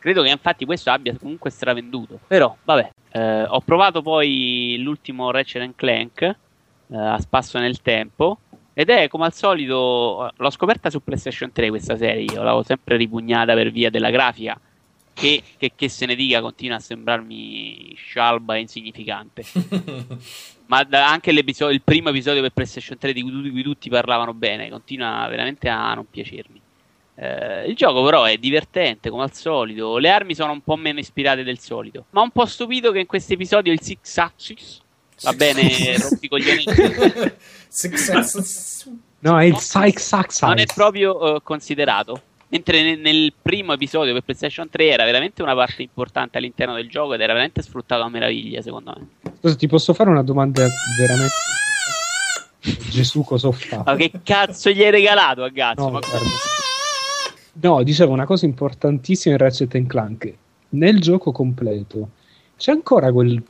Credo che infatti questo abbia comunque stravenduto. Però, vabbè, eh, ho provato poi l'ultimo Ratchet Clank eh, a spasso nel tempo. Ed è come al solito, l'ho scoperta su PlayStation 3 questa serie. Io l'avevo sempre ripugnata per via della grafica. Che, che- che se ne dica, continua a sembrarmi scialba e insignificante. Ma anche il primo episodio per PlayStation 3 di cui, di cui tutti parlavano bene continua veramente a non piacermi. Eh, il gioco però è divertente come al solito, le armi sono un po' meno ispirate del solito, ma un po' stupito che in questo episodio il Six Axis va bene, rompi i coglioni. Six Senses. No, è il Psych Sax non è proprio eh, considerato. Mentre nel, nel primo episodio per PlayStation 3 era veramente una parte importante all'interno del gioco ed era veramente sfruttato a meraviglia, secondo me. Scusa, ti posso fare una domanda veramente. Gesù, cosa ho fatto? Ma che cazzo gli hai regalato a Gazzo? No, Ma guarda. No, dicevo una cosa importantissima in Ratchet Clank. Nel gioco completo c'è ancora quel-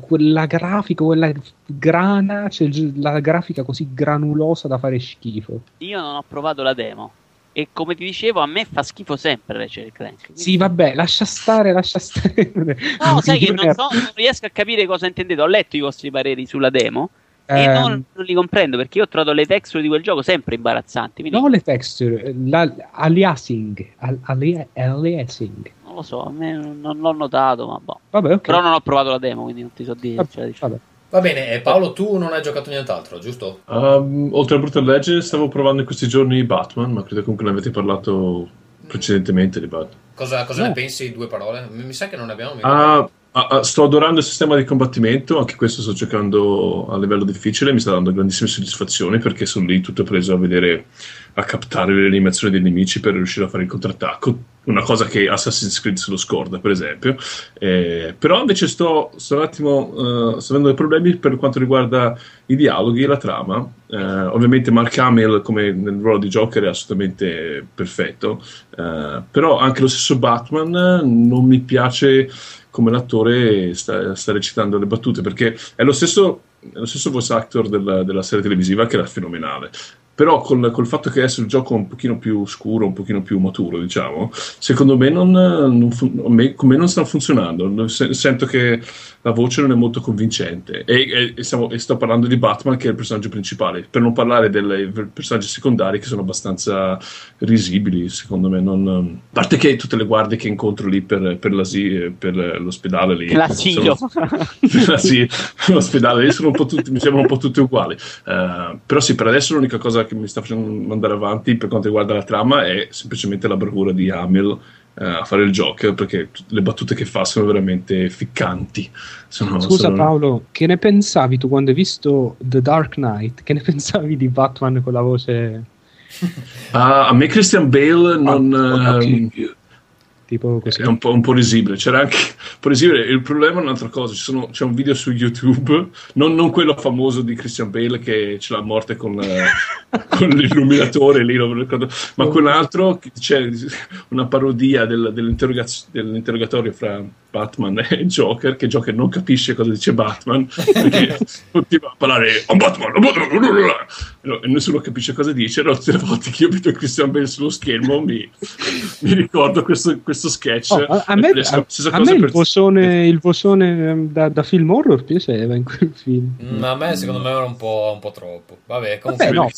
quella grafica, quella grana, c'è la grafica così granulosa da fare schifo. io non ho provato la demo. E come ti dicevo, a me fa schifo sempre Ratchet Clank. Quindi- Sì, vabbè, lascia stare, lascia stare. No, sai che Non so, non riesco a capire cosa intendete. Ho letto i vostri pareri sulla demo e Ehm, non, non li comprendo perché io ho trovato le texture di quel gioco sempre imbarazzanti. Quindi No, le texture, la, aliasing, al- ali- aliasing. non lo so, a me non, non l'ho notato, ma boh. Vabbè, ok. Però non ho provato la demo, quindi non ti so dire. Vabbè, cioè, diciamo. vabbè. Va bene, e Paolo, tu non hai giocato nient'altro, giusto? Um, oltre a Brutal Legend, stavo provando in questi giorni Batman, ma credo comunque ne avete parlato precedentemente di Batman. Cosa, cosa No. ne pensi? Due parole? Mi mi sa che non ne abbiamo mica Ah, ah, ah, sto adorando il sistema di combattimento, anche questo sto giocando a livello difficile, mi sta dando grandissime soddisfazioni perché sono lì tutto preso a vedere, a captare le animazioni dei nemici per riuscire a fare il contrattacco, una cosa che Assassin's Creed se lo scorda per esempio. Eh, però invece sto, sto un attimo, eh, sto avendo dei problemi per quanto riguarda i dialoghi e la trama. Eh, ovviamente Mark Hamill come nel ruolo di Joker è assolutamente perfetto, eh, però anche lo stesso Batman non mi piace come l'attore sta, sta recitando le battute perché è lo stesso, è lo stesso voice actor della, della serie televisiva che era fenomenale. Però col, col fatto che adesso il gioco è un pochino più scuro, un pochino più maturo, diciamo, secondo me, non, non me- me non sta funzionando. Se- Sento che la voce non è molto convincente. E, e- stiamo- e sto parlando di Batman, che è il personaggio principale, per non parlare dei personaggi secondari che sono abbastanza risibili, secondo me. Non, a parte che tutte le guardie che incontro lì per, per, per l'ospedale lì. L'asilo. sì, l'ospedale lì sono un po' tutti, mi sembrano un po' tutti uguali. Eh, però sì, per adesso l'unica cosa che mi sta facendo andare avanti per quanto riguarda la trama è semplicemente la bravura di Hamill eh, a fare il Joker perché le battute che fa sono veramente ficcanti. Sono- Scusa sono- Paolo, che ne pensavi tu quando hai visto The Dark Knight? Che ne pensavi di Batman con la voce Ah, a me Christian Bale non... Ah, ok. ehm, tipo così? È un po', un po' risibile, c'era anche un po' risibile. Il problema è un'altra cosa: ci sono- c'è un video su YouTube, non, non quello famoso di Christian Bale che ce l'ha a morte con, eh, con l'illuminatore lì, non ricordo, ma quell'altro che c'è una parodia del- dell'interrogaz- dell'interrogatorio fra Batman e Joker, che Joker non capisce cosa dice Batman perché continua a parlare "I'm Batman, I'm Batman", e nessuno capisce cosa dice. Allora, tutte le volte che io vedo Christian Bale sullo schermo mi, mi ricordo questo, questo sketch. Oh, a, a me, a- a me il per- vocione, il vocione, ehm, da, da film horror piaceva in quel film. Mm, a me, secondo me, era un po', un po' troppo. Vabbè, comunque. Vabbè, no,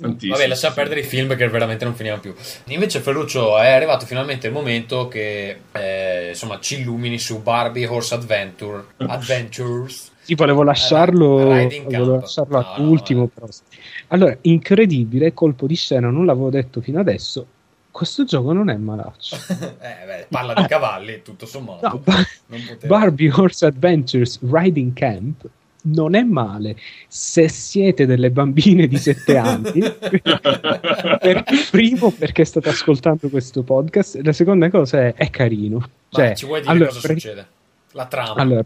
tantissimo. Vabbè, lasciamo perdere i film perché veramente non finiamo più. Invece, Ferruccio, è arrivato finalmente il momento che eh, insomma ci illumini su Barbie Horse Adventure Adventures. Sì, volevo lasciarlo, Eh, volevo lasciarlo No, no, all'ultimo. no. però. Allora, incredibile, colpo di scena, non l'avevo detto fino adesso. Questo gioco non è malaccio. eh, beh, parla di cavalli, tutto sommato. No, poteva- Barbie Horse Adventures Riding Camp non è male se siete delle bambine di 7 anni. per, primo, perché state ascoltando questo podcast, la seconda cosa è, è carino. Ma Cioè, ci vuoi dire allora, cosa per- succede? La trama. allora,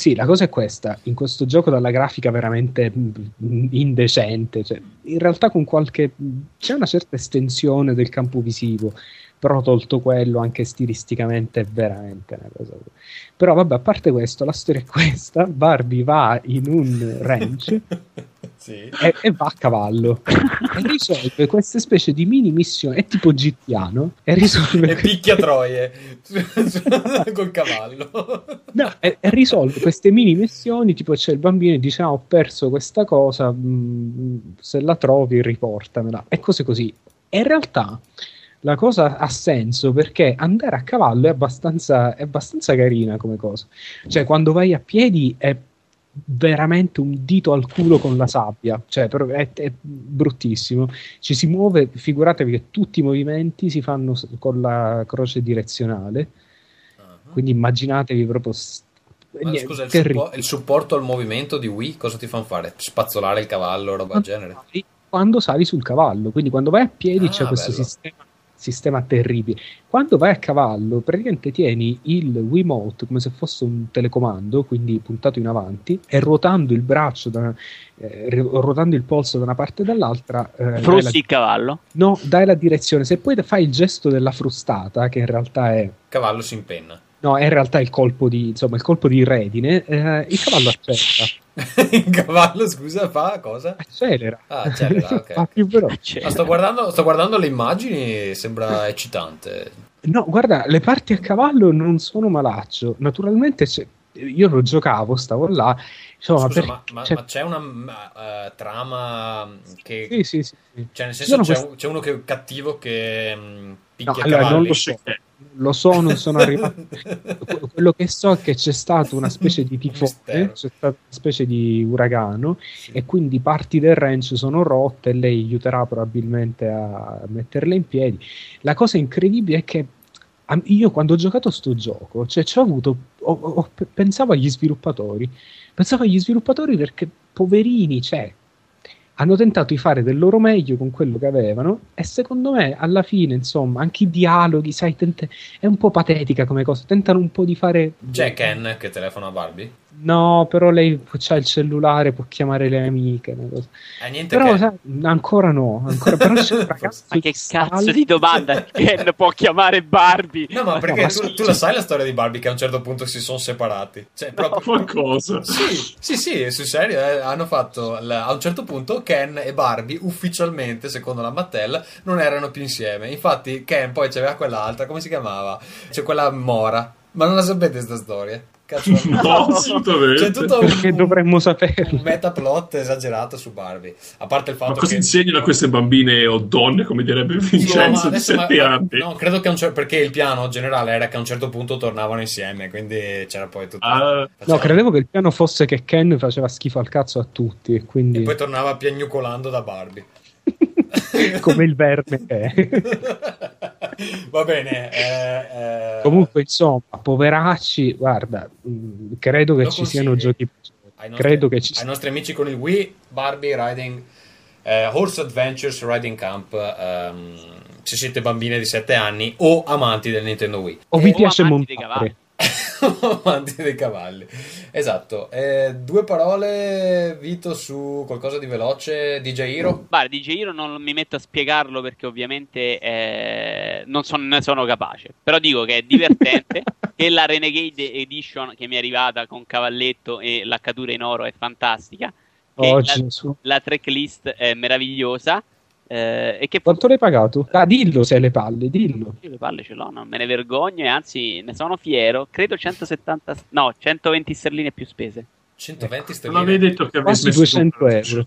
sì, la cosa è questa: in questo gioco dalla grafica veramente mm, indecente, cioè, in realtà con qualche. c'è una certa estensione del campo visivo, però tolto quello, anche stilisticamente è veramente una cosa. Però vabbè, a parte questo, la storia è questa: Barbie va in un ranch sì. e, e va a cavallo e risolve queste specie di mini missioni, è tipo gittiano, e risolve E picchia troie col cavallo. No, e, e risolve queste mini missioni, tipo c'è il bambino e dice ah, ho perso questa cosa, mm, se la trovi riportamela, e cose così. E in realtà la cosa ha senso perché andare a cavallo è abbastanza, è abbastanza carina come cosa. Cioè quando vai a piedi è veramente un dito al culo con la sabbia, cioè è, è bruttissimo. Ci si muove, figuratevi che tutti i movimenti si fanno con la croce direzionale, Ah. quindi immaginatevi proprio... s- Ma niente, scusa, il, suppo- il supporto al movimento di Wii cosa ti fanno fare? Spazzolare il cavallo, roba del genere? Quando sali sul cavallo, quindi quando vai a piedi Ah, c'è questo bello. sistema, sistema terribile. Quando vai a cavallo, praticamente tieni il Wiimote come se fosse un telecomando, quindi puntato in avanti, e ruotando il braccio, da, eh, ru- ruotando il polso da una parte e dall'altra, eh, dai la- il cavallo. no, dai la direzione. Se poi fai il gesto della frustata, che in realtà è. Cavallo si impenna. No, è in realtà il colpo di, insomma, il colpo di redine. eh, il cavallo accelera. il cavallo, scusa, fa cosa? Accelera. Ah, accelera, ok. Fa più veloce. Ah, sto, guardando, sto guardando le immagini, sembra eccitante. No, guarda, le parti a cavallo non sono malaccio. Naturalmente c'è- io lo giocavo, stavo là. Insomma, Scusa, per- ma, ma- cioè- ma c'è una eh, trama che... Sì, sì, sì. sì. Cioè, nel senso, c'è, un, c'è uno che è cattivo che mh, No, picchia allora, cavalli. non lo so. Lo so, non sono arrivato. Que- Quello che so è che c'è stata una specie di tifone, c'è stata una specie di uragano Sì. e quindi parti del ranch sono rotte e lei aiuterà probabilmente a metterle in piedi. La cosa incredibile è che io quando ho giocato a sto gioco, cioè ci ho avuto, ho- ho- pensavo agli sviluppatori, pensavo agli sviluppatori perché poverini, cioè, hanno tentato di fare del loro meglio con quello che avevano e secondo me alla fine, insomma, anche i dialoghi, sai, tente- è un po' patetica come cosa, tentano un po' di fare... C'è Ken che telefona a Barbie. No, però lei ha il cellulare, può chiamare le amiche. una cosa. Eh, niente Però Ken. sai, ancora no, ancora, però c'è un ragazzo ma che cazzo di domanda? Ken può chiamare Barbie? No, ma No, perché ma tu, sì, tu sì. la sai la storia di Barbie che a un certo punto si sono separati? Cioè, proprio... Qualcosa. Sì, sì, sì, sul serio, eh, hanno fatto la- a un certo punto Ken e Barbie ufficialmente, secondo la Mattel, non erano più insieme. Infatti Ken poi c'aveva quell'altra, come si chiamava? C'è quella Mora. Ma non la sapete questa storia? Cazzo, No, assolutamente. C'è tutto un, Perché dovremmo saperlo. un metaplot esagerato su Barbie. A parte il fatto Ma cosa che insegnano a queste bambine o donne, come direbbe No, Vincenzo, di adesso ma- 7 anni? No, credo che a un cer- perché il piano generale era che a un certo punto tornavano insieme, quindi c'era poi tutto. Ah, No, credevo che il piano fosse che Ken faceva schifo al cazzo a tutti, e quindi E poi tornava piagnucolando da Barbie. come il verme che è. Va bene. eh, eh, Comunque, insomma, poveracci, guarda, mh, credo che Lo ci siano giochi. ai nostri, Credo che ci ai nostri amici con il Wii, Barbie Riding eh, Horse Adventures Riding Camp. ehm, se siete bambine di 7 anni o amanti del Nintendo Wii. O vi piace amanti dei montare. amanti dei cavalli. Esatto. Eh, due parole, Vito, su qualcosa di veloce. DJ Hero. Guarda, DJ Hero non mi metto a spiegarlo perché ovviamente eh, non son- ne sono capace. Però dico che è divertente, che la Renegade Edition che mi è arrivata con cavalletto e l'accatura in oro è fantastica. Oh, la, la tracklist è meravigliosa. Eh, e che Quanto l'hai pagato? Ah, dillo se hai le palle, dillo. Io le palle ce l'ho, non me ne vergogno e anzi ne sono fiero. Credo 170, no, 120 sterline più spese. 120 non sterline. avevi detto che avessi messo 200 un- euro.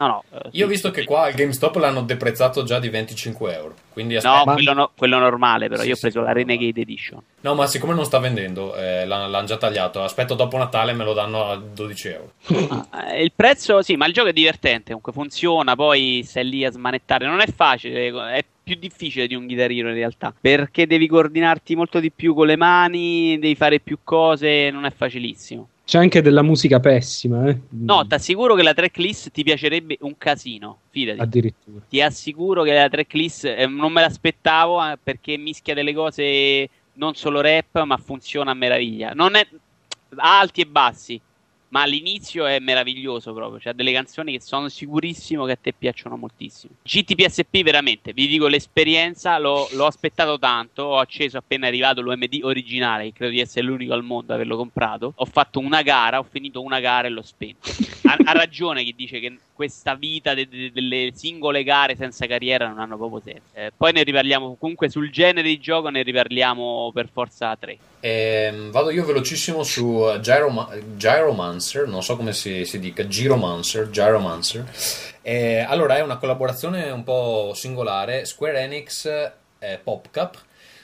No, no. eh, Io ho sì. visto che qua al GameStop l'hanno deprezzato già di 25 euro. Quindi No, aspetta. quello, no- quello normale, però Sì, io ho sì, preso la quello Renegade Edition. No, ma siccome non sta vendendo, eh, l'han- l'hanno già tagliato. Aspetto dopo Natale e me lo danno a 12 euro. Ah, eh, il prezzo, sì, ma il gioco è divertente, comunque funziona, poi stai lì a smanettare. Non è facile, è più difficile di un Guitar Hero in realtà, perché devi coordinarti molto di più con le mani, devi fare più cose, non è facilissimo. C'è anche della musica pessima, eh? No, ti assicuro che la tracklist ti piacerebbe un casino, fidati. Addirittura. Ti assicuro che la tracklist eh, non me l'aspettavo eh, perché mischia delle cose non solo rap, ma funziona a meraviglia. Non è alti e bassi, ma all'inizio è meraviglioso proprio. C'ha delle canzoni che sono sicurissimo che a te piacciono moltissimo. GTPSP veramente, vi dico l'esperienza, l'ho, l'ho aspettato tanto, ho acceso appena arrivato l'UMD originale, che credo di essere l'unico al mondo ad averlo comprato. Ho fatto una gara, ho finito una gara e l'ho spento. Ha, ha ragione chi dice che questa vita de- de- delle singole gare senza carriera non hanno proprio senso. Eh, poi ne riparliamo comunque sul genere di gioco, ne riparliamo per forza 3. Ehm, vado io velocissimo su eh, Gyroma- Gyromancer, non so come si, si dica, Gyromancer, Gyromancer. Eh, allora è una collaborazione un po' singolare, Square Enix e PopCap.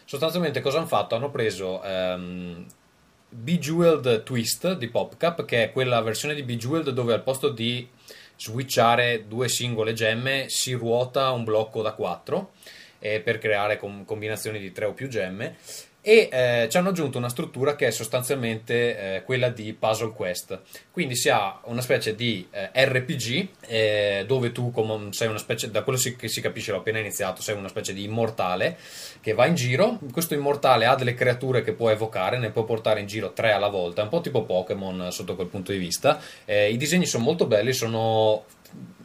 Sostanzialmente cosa hanno fatto? Hanno preso ehm, Bejeweled Twist di PopCap, che è quella versione di Bejeweled dove al posto di switchare due singole gemme si ruota un blocco da 4 per creare com- combinazioni di 3 o più gemme e eh, ci hanno aggiunto una struttura che è sostanzialmente eh, quella di Puzzle Quest. Quindi si ha una specie di eh, RPG eh, dove tu come, sei una specie, da quello che si capisce l'ho appena iniziato, sei una specie di immortale che va in giro. Questo immortale ha delle creature che può evocare, ne può portare in giro tre alla volta, è un po' tipo Pokémon sotto quel punto di vista. Eh, I disegni sono molto belli, sono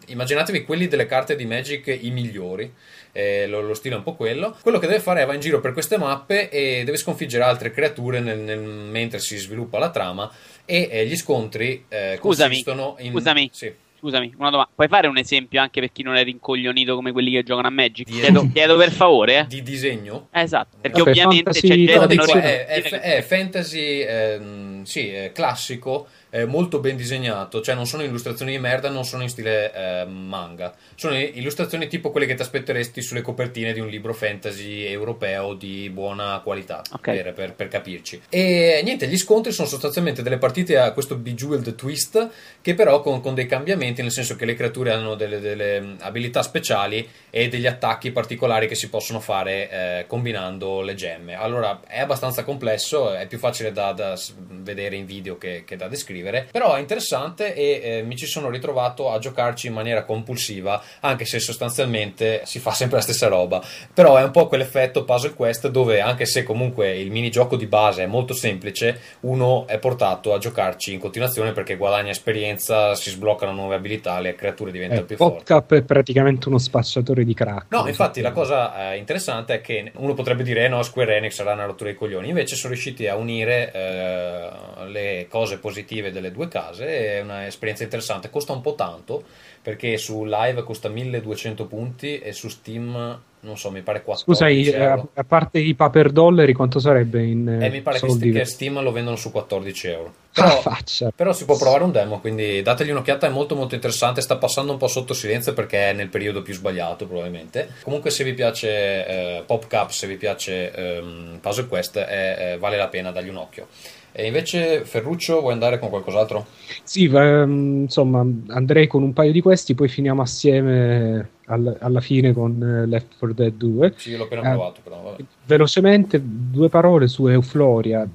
immaginatevi quelli delle carte di Magic i migliori eh, lo, lo, stile è un po' quello. Quello che deve fare è va in giro per queste mappe e deve sconfiggere altre creature nel, nel, mentre si sviluppa la trama e eh, gli scontri eh, scusami, consistono in... Scusami, sì. Scusami, una domanda. Puoi fare un esempio anche per chi non è rincoglionito come quelli che giocano a Magic? Chiedo, chiedo, per favore. Eh. Di disegno? Esatto, perché ovviamente fantasy, c'è gente no, che non è, è, è, fantasy ehm, sì, classico eh, molto ben disegnato, cioè non sono illustrazioni di merda, non sono in stile eh, manga, sono illustrazioni tipo quelle che ti aspetteresti sulle copertine di un libro fantasy europeo di buona qualità, okay. per, per, per, capirci. E niente, gli scontri sono sostanzialmente delle partite a questo Bejeweled Twist, che però con, con dei cambiamenti, nel senso che le creature hanno delle, delle abilità speciali e degli attacchi particolari che si possono fare eh, combinando le gemme. Allora è abbastanza complesso, è più facile da, da vedere in video che, che da descrivere scrivere, però è interessante e eh, mi ci sono ritrovato a giocarci in maniera compulsiva, anche se sostanzialmente si fa sempre la stessa roba. Però è un po' quell'effetto puzzle quest dove anche se comunque il minigioco di base è molto semplice, uno è portato a giocarci in continuazione perché guadagna esperienza, si sbloccano nuove abilità, le creature diventano eh, più forti. PopCap è praticamente uno spacciatore di crack. No, infatti la cosa eh, interessante è che uno potrebbe dire eh, no, Square Enix sarà una rottura dei coglioni, invece sono riusciti a unire eh, le cose positive delle due case, è un'esperienza interessante, costa un po' tanto perché su live costa 1200 punti e su Steam non so, mi pare 14 Scusa, euro. a parte i paper dollari, quanto sarebbe in eh, mi pare soldi? che Steam lo vendono su 14 euro. Ah, Però, però, si può provare un demo, quindi dategli un'occhiata, è molto molto interessante, sta passando un po' sotto silenzio perché è nel periodo più sbagliato probabilmente. Comunque se vi piace eh, PopCap, se vi piace ehm, Puzzle Quest, eh, vale la pena dargli un occhio. E invece Ferruccio vuoi andare con qualcos'altro? Sì, um, insomma andrei con un paio di questi, poi finiamo assieme al, alla fine con uh, Left 4 Dead 2. Sì, l'ho appena provato però. Vabbè. Velocemente due parole su Eufloria.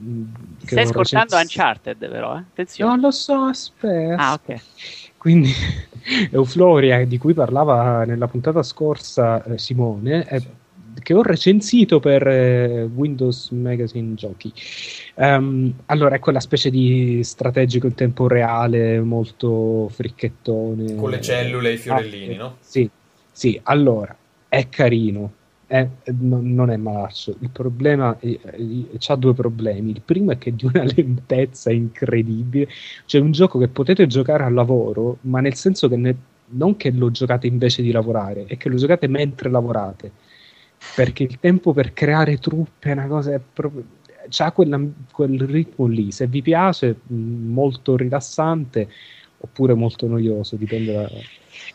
Stai ascoltando recens- Uncharted però, eh? attenzione. Non lo so, aspetta. Ah, ok. Quindi Eufloria, di cui parlava nella puntata scorsa eh, Simone, è sì che ho recensito per eh, Windows Magazine Giochi. Um, allora, è quella specie di strategico in tempo reale, molto fricchettone. Con le cellule e i fiorellini, ah, no? Sì, sì, allora, è carino. È, non, è malaccio. Il problema è, ha due problemi. Il primo è che è di una lentezza incredibile. C'è un gioco che potete giocare al lavoro, ma nel senso che ne, non che lo giocate invece di lavorare, è che lo giocate mentre lavorate perché il tempo per creare truppe è una cosa è proprio c'ha quella, quel ritmo lì. Se vi piace molto rilassante oppure molto noioso dipende da...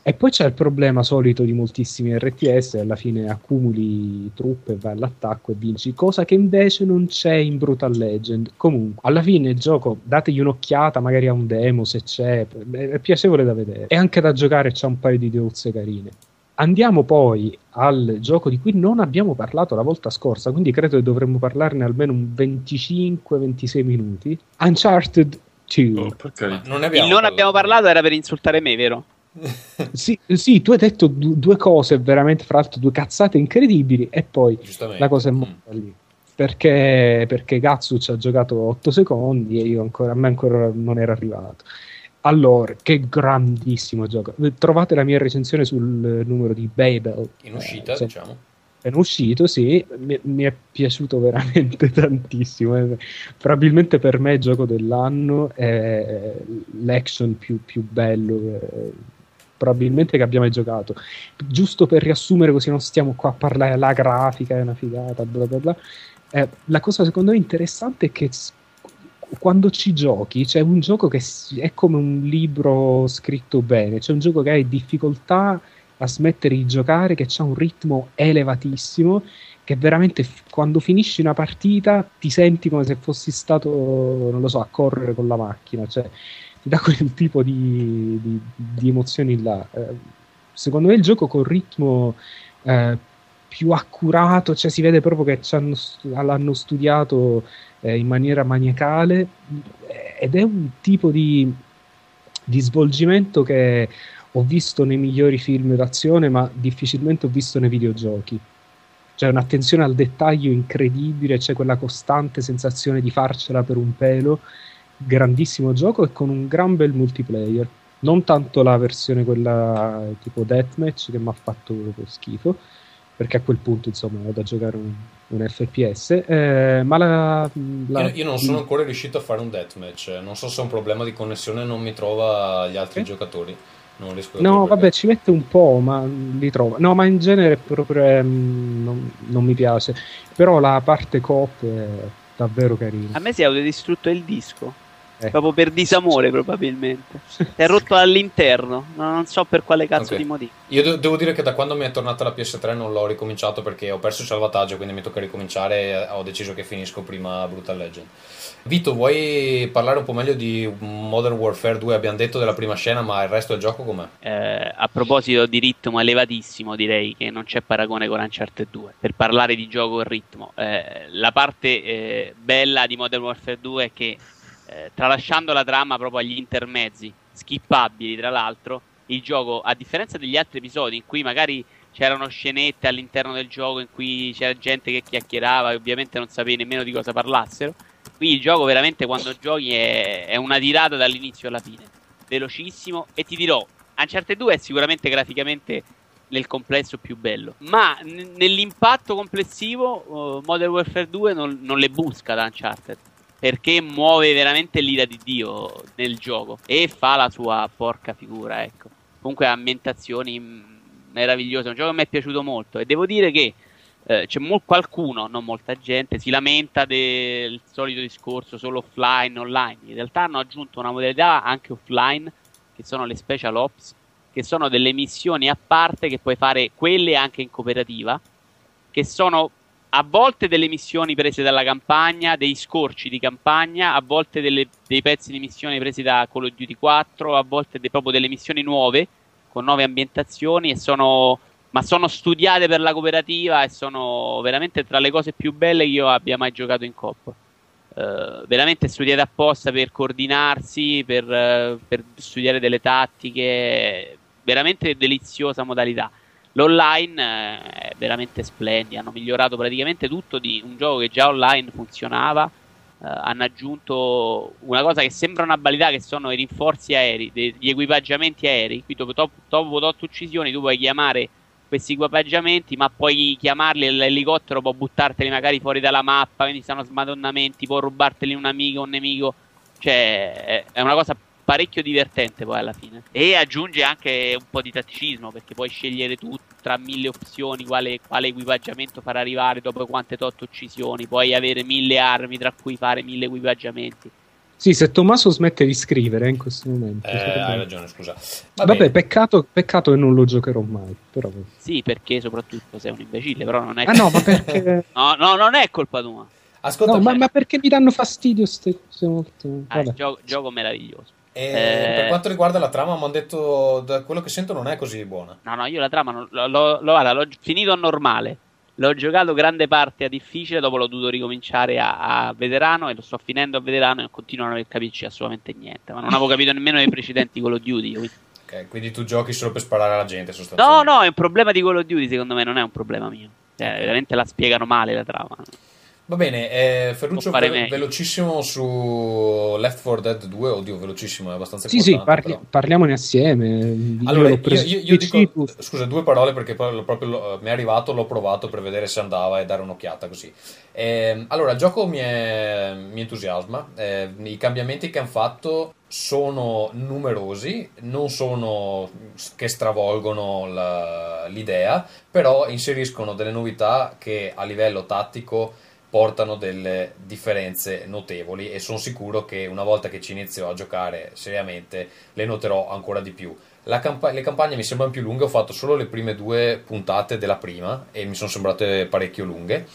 e poi c'è il problema solito di moltissimi RTS alla fine accumuli truppe vai all'attacco e vinci cosa che invece non c'è in Brutal Legend. Comunque alla fine il gioco dategli un'occhiata magari a un demo se c'è è piacevole da vedere. E anche da giocare c'ha un paio di deuzze carine Andiamo poi al gioco di cui non abbiamo parlato la volta scorsa, quindi credo che dovremmo parlarne almeno un 25-26 minuti. Uncharted 2. Oh, non Il non abbiamo parlato era per insultare me, vero? sì, sì, tu hai detto du- due cose veramente, fra l'altro, due cazzate incredibili, e poi la cosa è morta mm. lì. Perché, perché Gatsu ci ha giocato 8 secondi e io ancora, a me ancora non era arrivato. Allora, che grandissimo gioco. Trovate la mia recensione sul numero di Babel. In uscita, eh, diciamo. È uscito, sì, mi, mi, è piaciuto veramente tantissimo. Eh. Probabilmente per me il gioco dell'anno è l'action più, più bello eh, probabilmente che abbiamo giocato. Giusto per riassumere, così non stiamo qua a parlare, la grafica è una figata, bla bla bla. Eh, la cosa secondo me interessante è che quando ci giochi c'è un gioco che è come un libro scritto bene, c'è un gioco che hai difficoltà a smettere di giocare, che ha un ritmo elevatissimo, che veramente quando finisci una partita ti senti come se fossi stato, non lo so, a correre con la macchina, cioè ti dà quel tipo di, di- di emozioni là. Eh, secondo me il gioco col ritmo eh, più accurato, cioè si vede proprio che l'hanno studiato eh, in maniera maniacale ed è un tipo di, di svolgimento che ho visto nei migliori film d'azione, ma difficilmente ho visto nei videogiochi. C'è un'attenzione al dettaglio incredibile, c'è quella costante sensazione di farcela per un pelo. Grandissimo gioco e con un gran bel multiplayer. Non tanto la versione quella tipo Deathmatch che mi ha fatto schifo, perché a quel punto insomma è da giocare un, un FPS, eh, ma la, la- Io, io non sono ancora riuscito a fare un deathmatch. Non so se è un problema di connessione non mi trova gli altri Eh? giocatori. Non riesco a No, vabbè, ci mette un po', ma li trovo. No, ma in genere proprio ehm, non, non mi piace. Però la parte coop è davvero carina. A me si è autodistrutto il disco. Eh. Proprio per disamore, probabilmente. È rotto all'interno. No, non so per quale cazzo Ok. di motivo. Io de- devo dire che da quando mi è tornata la PS3 non l'ho ricominciato perché ho perso il salvataggio, quindi mi tocca ricominciare e ho deciso che finisco prima Brutal Legend. Vito, vuoi parlare un po' meglio di Modern Warfare 2? Abbiamo detto della prima scena, ma il resto del gioco com'è? Eh, a proposito di ritmo elevatissimo, direi che non c'è paragone con Uncharted 2. Per parlare di gioco e ritmo, eh, la parte eh, bella di Modern Warfare 2 è che, eh, tralasciando la trama proprio agli intermezzi, skippabili tra l'altro, il gioco, a differenza degli altri episodi in cui magari c'erano scenette all'interno del gioco in cui c'era gente che chiacchierava e ovviamente non sapevi nemmeno di cosa parlassero, qui il gioco veramente quando giochi è, è una tirata dall'inizio alla fine. Velocissimo e ti dirò Uncharted 2 è sicuramente graficamente nel complesso più bello ma n- nell'impatto complessivo uh, Modern Warfare 2 non, non le busca da Uncharted perché muove veramente l'ira di Dio nel gioco e fa la sua porca figura ecco comunque ambientazioni mm, meravigliose un gioco che mi è piaciuto molto e devo dire che eh, c'è mol- qualcuno, non molta gente, si lamenta del solito discorso solo offline, online. In realtà hanno aggiunto una modalità anche offline, che sono le special ops, che sono delle missioni a parte che puoi fare quelle anche in cooperativa, che sono a volte delle missioni prese dalla campagna, dei scorci di campagna, a volte delle- dei pezzi di missioni presi da Call of Duty 4, a volte de- proprio delle missioni nuove, con nuove ambientazioni sono ma sono studiate per la cooperativa e sono veramente tra le cose più belle che io abbia mai giocato in coop. Eh, veramente studiate apposta per coordinarsi, per, eh, per studiare delle tattiche, veramente deliziosa modalità. L'online eh, è veramente splendido, hanno migliorato praticamente tutto di un gioco che già online funzionava. eh, hanno aggiunto una cosa che sembra una banalità che sono i rinforzi aerei, gli equipaggiamenti aerei. Qui dopo, dopo, dopo 8 uccisioni tu puoi chiamare questi equipaggiamenti, ma puoi chiamarli l'elicottero può buttarteli magari fuori dalla mappa, quindi stanno smadonnamenti, può rubarteli un amico, un nemico. Cioè, è una cosa parecchio divertente poi alla fine. E aggiunge anche un po' di tatticismo, perché puoi scegliere tu tra mille opzioni quale, quale equipaggiamento far arrivare dopo quante tot uccisioni. Puoi avere mille armi tra cui fare mille equipaggiamenti. Sì, se Tommaso smette di scrivere in questo momento. Eh, hai ragione, scusa. Va Vabbè, peccato, peccato che non lo giocherò mai. Però... Sì, perché soprattutto sei un imbecille, però non è... Ah no, ma perché... No, no, non è colpa tua. Ascolta, no, ma, ma perché mi danno fastidio queste cose molto... Ah, gioco, gioco meraviglioso. Eh, per quanto riguarda la trama, mi hanno detto, da quello che sento, non è così buona. No, no, io la trama non- l'ho, l'ho- l'ho- l'ho finito a normale. L'ho giocato grande parte a difficile, dopo l'ho dovuto ricominciare a, a veterano e lo sto finendo a veterano e continuo a non capirci assolutamente niente. Ma non avevo capito nemmeno nei precedenti Call of Duty. quindi- Ok, quindi tu giochi solo per sparare alla gente, No, sostanzialmente. no, è un problema di Call of Duty, secondo me, non è un problema mio. Cioè, veramente la spiegano male la trama. Va bene, eh, Ferruccio, ve- velocissimo su Left 4 Dead 2. Oddio, velocissimo, è abbastanza Sì, sì, parli- parliamone assieme. Allora, io, io- io dico, tu- scusa, due parole perché poi proprio, l'ho- mi è arrivato, l'ho provato per vedere se andava e dare un'occhiata così. Ehm, allora, il gioco mi, è- mi entusiasma, eh, i cambiamenti che hanno fatto sono numerosi, non sono che stravolgono la- l'idea, però inseriscono delle novità che a livello tattico portano delle differenze notevoli e sono sicuro che una volta che ci inizio a giocare seriamente le noterò ancora di più. Campa- le campagne mi sembrano più lunghe, ho fatto solo le prime due puntate della prima e mi sono sembrate parecchio lunghe.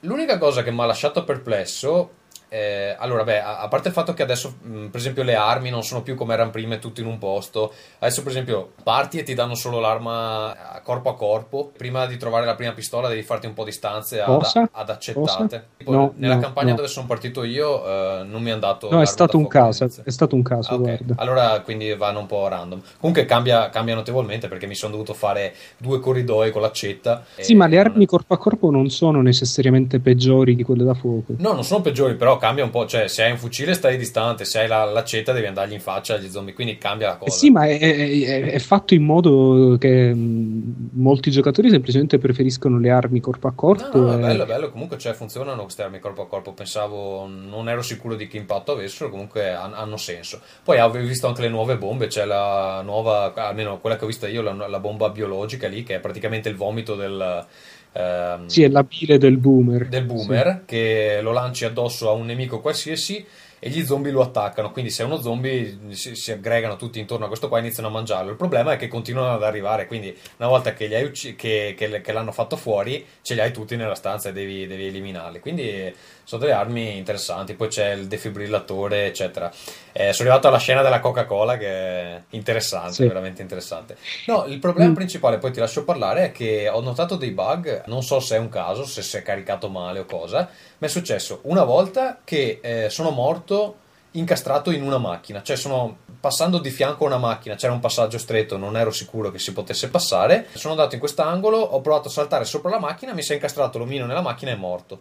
L'unica cosa che mi ha lasciato perplesso eh, allora, beh, a, a parte il fatto che adesso, mh, per esempio, le armi non sono più come erano prima, tutte in un posto. Adesso, per esempio, parti e ti danno solo l'arma a corpo a corpo. Prima di trovare la prima pistola, devi farti un po' di stanze ad, ad accettate. Tipo, No, nella no, campagna no. dove sono partito io, eh, non mi hanno dato. No, è stato un caso, è stato un caso, Ah, ok. guarda. Allora quindi vanno un po' random. Comunque cambia, cambia notevolmente perché mi sono dovuto fare due corridoi con l'accetta. Sì, ma le non- armi corpo a corpo non sono necessariamente peggiori di quelle da fuoco. No, non sono peggiori, però cambia un po'. Cioè, se hai un fucile stai distante, se hai la- l'accetta devi andargli in faccia agli zombie, quindi cambia la Eh cosa. sì, ma è, è- è fatto in modo che mh, molti giocatori semplicemente preferiscono le armi corpo a No, corpo. no, è e- bello, bello. Comunque, cioè, funzionano queste armi corpo a corpo. Pensavo, non ero sicuro di che impatto avessero. Comunque, han- hanno senso. Poi avevo visto anche le nuove bombe. C'è la nuova, almeno quella che ho vista io, la, la bomba biologica lì, che è praticamente il vomito del. Ehm, Sì, è la bile del boomer. del boomer che lo lanci addosso a un nemico qualsiasi e gli zombie lo attaccano. Quindi, se è uno zombie, si, si aggregano tutti intorno a questo qua e iniziano a mangiarlo. Il problema è che continuano ad arrivare. Quindi, una volta che, li hai ucci- che, che che l'hanno fatto fuori, ce li hai tutti nella stanza e devi, devi eliminarli. Quindi, sono delle armi interessanti. Poi c'è il defibrillatore, eccetera. Eh, sono arrivato alla scena della Coca-Cola, che è interessante, Sì. veramente interessante. No, il problema Mm. principale, poi ti lascio parlare, è che ho notato dei bug, non so se è un caso, se si è caricato male o cosa, ma è successo una volta che eh, sono morto incastrato in una macchina, cioè sono passando di fianco a una macchina, c'era un passaggio stretto, non ero sicuro che si potesse passare, sono andato in quest'angolo, ho provato a saltare sopra la macchina, mi si è incastrato l'omino nella macchina e è morto.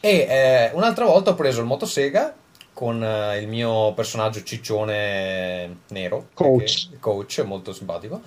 E eh, un'altra volta ho preso il motosega con eh, il mio personaggio ciccione nero, Coach. perché- coach molto simpatico.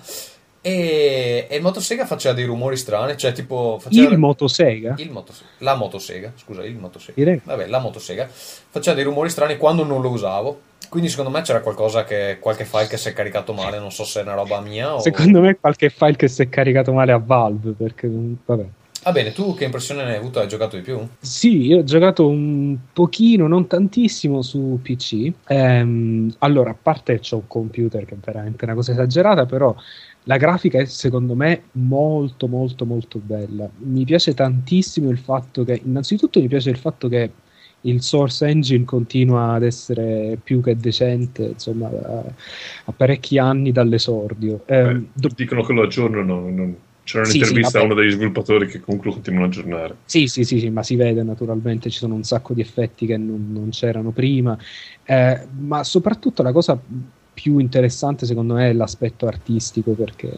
E, e il motosega faceva dei rumori strani, cioè tipo faceva Il motosega? il motosega, la motosega, scusa, il motosega. Direi. Vabbè, la motosega faceva dei rumori strani quando non lo usavo. Quindi secondo me c'era qualcosa che qualche file che si è caricato male, non so se è una roba mia o Secondo me qualche file che si è caricato male a Valve, perché vabbè. Va bene, tu che impressione ne hai avuto? Hai giocato di più? Sì, io ho giocato un pochino, non tantissimo su PC. Ehm, allora, a parte c'ho un computer che è veramente una cosa esagerata, però la grafica è secondo me molto molto molto bella. Mi piace tantissimo il fatto che, innanzitutto mi piace il fatto che il Source Engine continua ad essere più che decente, insomma, a, parecchi anni dall'esordio. Ehm, Eh, dicono che lo aggiornano. non- C'era Sì, un'intervista sì, a uno degli sviluppatori che comunque continuano a aggiornare. Sì, sì, sì, sì, ma si vede naturalmente, ci sono un sacco di effetti che non, non c'erano prima, Eh, ma soprattutto la cosa più interessante secondo me è l'aspetto artistico, perché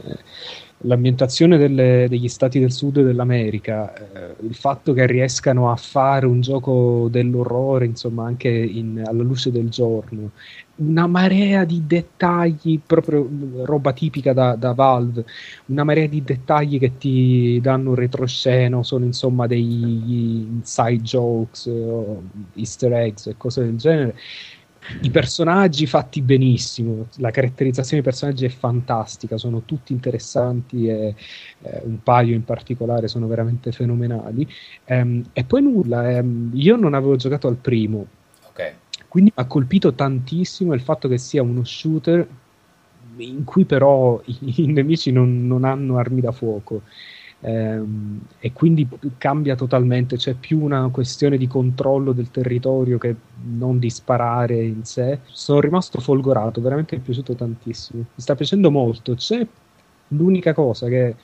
l'ambientazione delle- degli stati del sud dell'America, eh, il fatto che riescano a fare un gioco dell'orrore, insomma, anche in- alla luce del giorno, una marea di dettagli, proprio roba tipica da, da Valve, una marea di dettagli che ti danno un retroscena, o sono insomma degli inside jokes, eh, easter eggs e cose del genere. I personaggi fatti benissimo, la caratterizzazione dei personaggi è fantastica, sono tutti interessanti e eh, un paio in particolare sono veramente fenomenali. Ehm, e poi nulla, ehm, io non avevo giocato al primo. Quindi mi ha colpito tantissimo il fatto che sia uno shooter in cui però i, nemici non, non hanno armi da fuoco. Ehm, e quindi cambia totalmente, c'è più una questione di controllo del territorio che non di sparare in sé. Sono rimasto folgorato, veramente mi è piaciuto tantissimo. Mi sta piacendo molto. C'è l'unica cosa che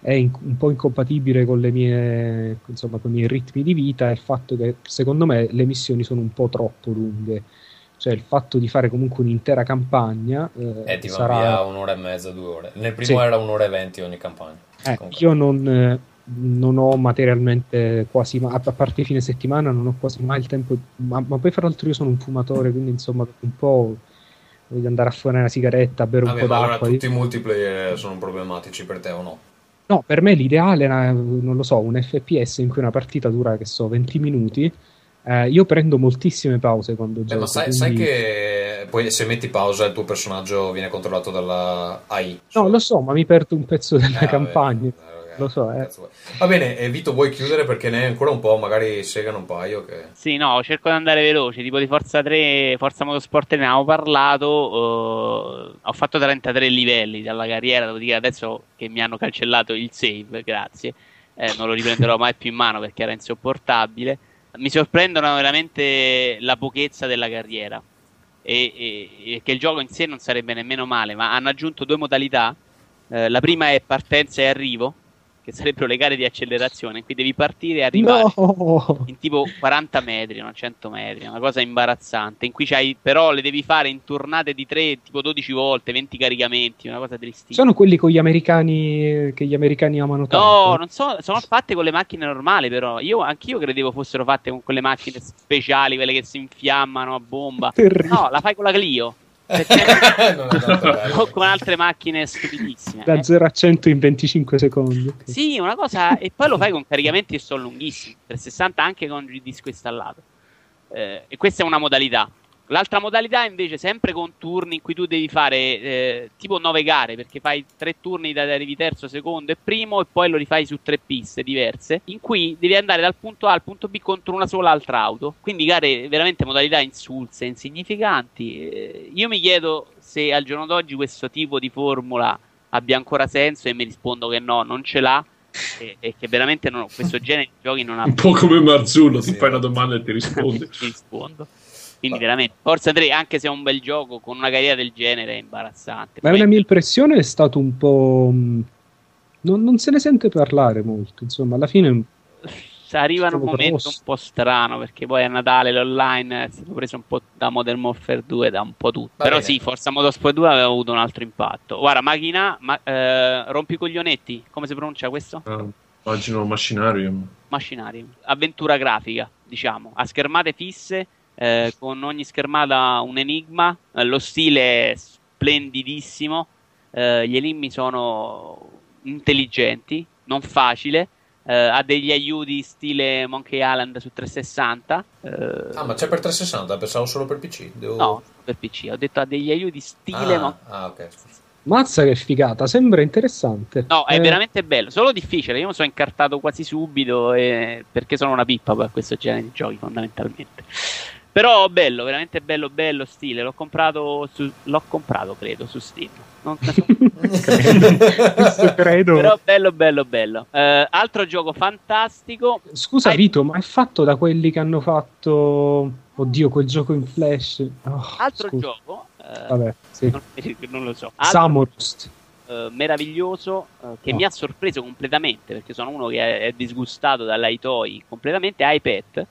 è in- un po' incompatibile con le mie insomma con i miei ritmi di vita è il fatto che secondo me le missioni sono un po' troppo lunghe cioè il fatto di fare comunque un'intera campagna eh, Eh, ti va sarà via un'ora e mezza, due ore. Nel primo Sì. era un'ora e venti ogni campagna. Eh, io non, eh, non ho materialmente quasi mai, a parte fine settimana, non ho quasi mai il tempo, ma, ma poi fra l'altro io sono un fumatore, quindi insomma un po' voglio andare a fare una sigaretta, bere un Vabbè, po' ma allora d'acqua. tutti i multiplayer sono problematici per te o no? No, per me l'ideale è, non lo so, un FPS in cui una partita dura, che so, 20 minuti. Eh, io prendo moltissime pause quando Eh, gioco. ma sai, sai quindi- che poi se metti pausa il tuo personaggio viene controllato dalla AI? No, lo so, ma mi perdo un pezzo della Eh, vabbè, eh, Lo so, eh. Va bene, e Vito, vuoi chiudere perché ne hai ancora un po', magari segano un paio che... Sì, no, cerco di andare veloce, tipo di Forza 3, Forza Motorsport ne avevo parlato, eh, ho fatto 33 livelli dalla carriera, dopodiché adesso che mi hanno cancellato il save, grazie, eh, non lo riprenderò mai più in mano perché era insopportabile. Mi sorprendono veramente la pochezza della carriera e, e- e che il gioco in sé non sarebbe nemmeno male, ma hanno aggiunto due modalità. Eh, la prima è partenza e arrivo, che sarebbero le gare di accelerazione, qui devi partire e arrivare No! in tipo 40 metri, no? 100 metri, una cosa imbarazzante, in cui c'hai, però le devi fare in tornate di 3, tipo 12 volte, 20 caricamenti, una cosa tristissima. Sono quelli con gli americani che gli americani amano tanto. No, non so, sono fatte con le macchine normali però, io anch'io credevo fossero fatte con quelle macchine speciali, quelle che si infiammano a bomba. Terribile. No, la fai con la Clio. O con altre macchine stupidissime. Da eh. 0 a 100 in 25 secondi. ok. Sì, una cosa, e poi lo fai con caricamenti che sono lunghissimi, 360 anche con il disco installato. Eh, e questa è una modalità. L'altra modalità invece sempre con turni in cui tu devi fare eh, tipo 9 gare, perché fai tre turni da arrivi terzo, secondo e primo e poi lo rifai su tre piste diverse, in cui devi andare dal punto A al punto B contro una sola altra auto. Quindi gare veramente modalità insulse, insignificanti. Eh, io mi chiedo se al giorno d'oggi questo tipo di formula abbia ancora senso e mi rispondo che no, non ce l'ha e, e che veramente non- questo genere di giochi non ha Un po' come Marzullo, ti Sì. fai una domanda e ti risponde. ti rispondo. Quindi veramente Forza 3, anche se è un bel gioco, con una carriera del genere è imbarazzante. Ma Poi- una mia impressione è stato un po'. mh, Non, non se ne sente parlare molto. Insomma, alla fine. arriva in un momento grosso. un po' strano perché poi a Natale l'online è stato preso un po' da Modern Warfare 2 da un po' tutto Va però bene. sì Forza Motorsport 2 aveva avuto un altro impatto guarda macchina ma, eh, rompicoglionetti come si pronuncia questo? Ah, immagino Machinarium. Macchinari avventura grafica diciamo a schermate fisse eh, con ogni schermata un enigma eh, lo stile è splendidissimo eh, gli enigmi sono intelligenti non facile eh, ha degli aiuti stile Monkey Island su 360 eh, Ah, ma c'è per 360, pensavo solo per PC. Devo... no per PC ho detto ha degli aiuti stile Ah, Mon- ah, ok. scusa. Mazza che figata, sembra interessante. No, è Eh, veramente bello, solo difficile. Io mi sono incartato quasi subito e- perché sono una pippa per questo genere di giochi, fondamentalmente. Però bello, veramente bello, bello stile. L'ho comprato, su, l'ho comprato credo, su Steam. Non so- credo. Però bello, bello, bello. Eh, altro gioco fantastico. Scusa, Hai- Vito, ma è fatto da quelli che hanno fatto. Oddio, quel gioco in flash. Oh, Altro scusa. gioco. eh, Vabbè, sì. non, non lo so. Altro Samurst. eh, meraviglioso eh, che No. mi ha sorpreso completamente perché sono uno che è, è disgustato dall'Aitoi completamente iPad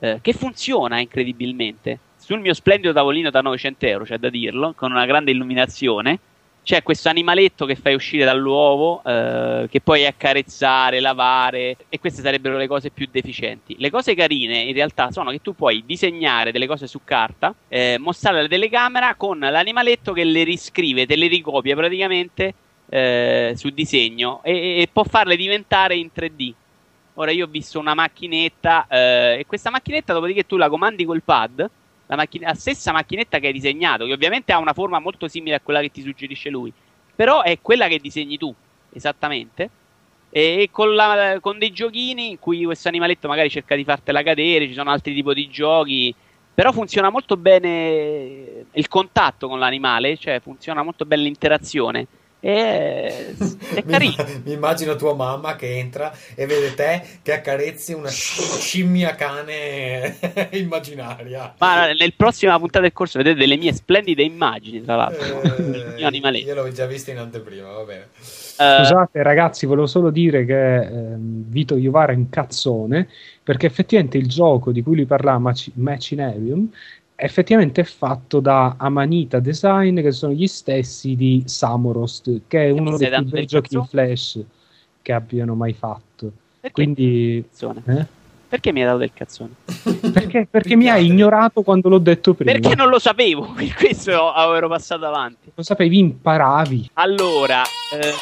eh, che funziona incredibilmente sul mio splendido tavolino da 900 euro c'è da dirlo con una grande illuminazione c'è questo animaletto che fai uscire dall'uovo eh, che puoi accarezzare, lavare e queste sarebbero le cose più deficienti. Le cose carine in realtà sono che tu puoi disegnare delle cose su carta, eh, mostrare alla telecamera con l'animaletto che le riscrive, te le ricopia praticamente eh, su disegno e, e può farle diventare in 3D. Ora io ho visto una macchinetta eh, e questa macchinetta dopodiché tu la comandi col pad la, macchina- la stessa macchinetta che hai disegnato, che ovviamente ha una forma molto simile a quella che ti suggerisce lui, però è quella che disegni tu, esattamente. E con, la- con dei giochini in cui questo animaletto magari cerca di fartela cadere, ci sono altri tipi di giochi, però funziona molto bene il contatto con l'animale, cioè funziona molto bene l'interazione. E è Mi, carino. mi immagino tua mamma che entra e vede te che accarezzi una sci- scimmia cane immaginaria. Ma nel prossima puntata del corso vedete delle mie splendide immagini, tra l'altro, Eh, io l'ho già vista in anteprima, va bene. Eh, Scusate ragazzi, volevo solo dire che ehm, Vito Iovara è un cazzone perché effettivamente il gioco di cui lui parlava, Maci- Machinarium, effettivamente è fatto da Amanita Design, che sono gli stessi di Samorost, che è uno dei più bei giochi in flash che abbiano mai fatto. perché, Quindi, eh? Perché mi hai dato del cazzone? perché, perché mi hai ignorato quando l'ho detto prima? Perché non lo sapevo, questo ero passato avanti. Lo sapevi, imparavi. Allora, eh,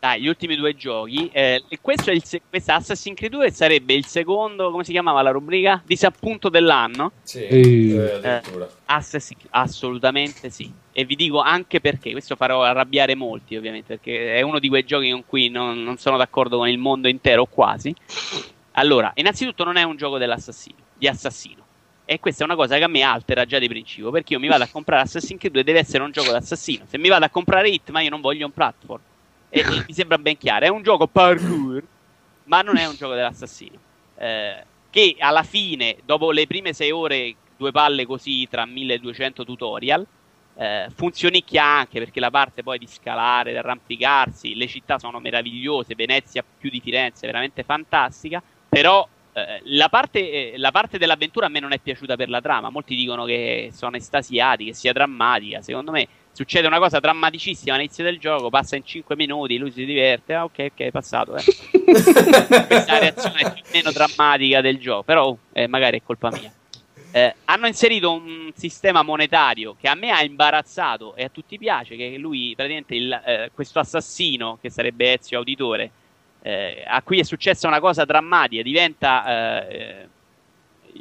Dai, gli ultimi due giochi. Eh, e questo è il se- questa Assassin's Creed 2 sarebbe il secondo, come si chiamava la rubrica? Disappunto dell'anno. Sì, Ehi. eh, addirittura. Assassin- assolutamente sì. E vi dico anche perché, questo farò arrabbiare molti ovviamente, perché è uno di quei giochi con cui non, non sono d'accordo con il mondo intero o quasi. Allora, innanzitutto non è un gioco dell'assassino, di assassino. E questa è una cosa che a me altera già di principio, perché io mi vado a comprare Assassin's Creed 2 deve essere un gioco d'assassino. Se mi vado a comprare Hit, ma io non voglio un platform. E, e mi sembra ben chiaro, è un gioco parkour, ma non è un gioco dell'assassino. Eh, che alla fine, dopo le prime sei ore, due palle così tra 1200 tutorial, eh, funzionicchia anche perché la parte poi di scalare, di arrampicarsi, le città sono meravigliose, Venezia più di Firenze, veramente fantastica, però eh, la, parte, eh, la parte dell'avventura a me non è piaciuta per la trama, molti dicono che sono estasiati, che sia drammatica, secondo me succede una cosa drammaticissima all'inizio del gioco, passa in 5 minuti, lui si diverte, ah ok ok è passato, eh. questa è la reazione più o meno drammatica del gioco, però eh, magari è colpa mia. Eh, hanno inserito un sistema monetario che a me ha imbarazzato e a tutti piace, che lui praticamente il, eh, questo assassino, che sarebbe Ezio Auditore, eh, a cui è successa una cosa drammatica, diventa eh,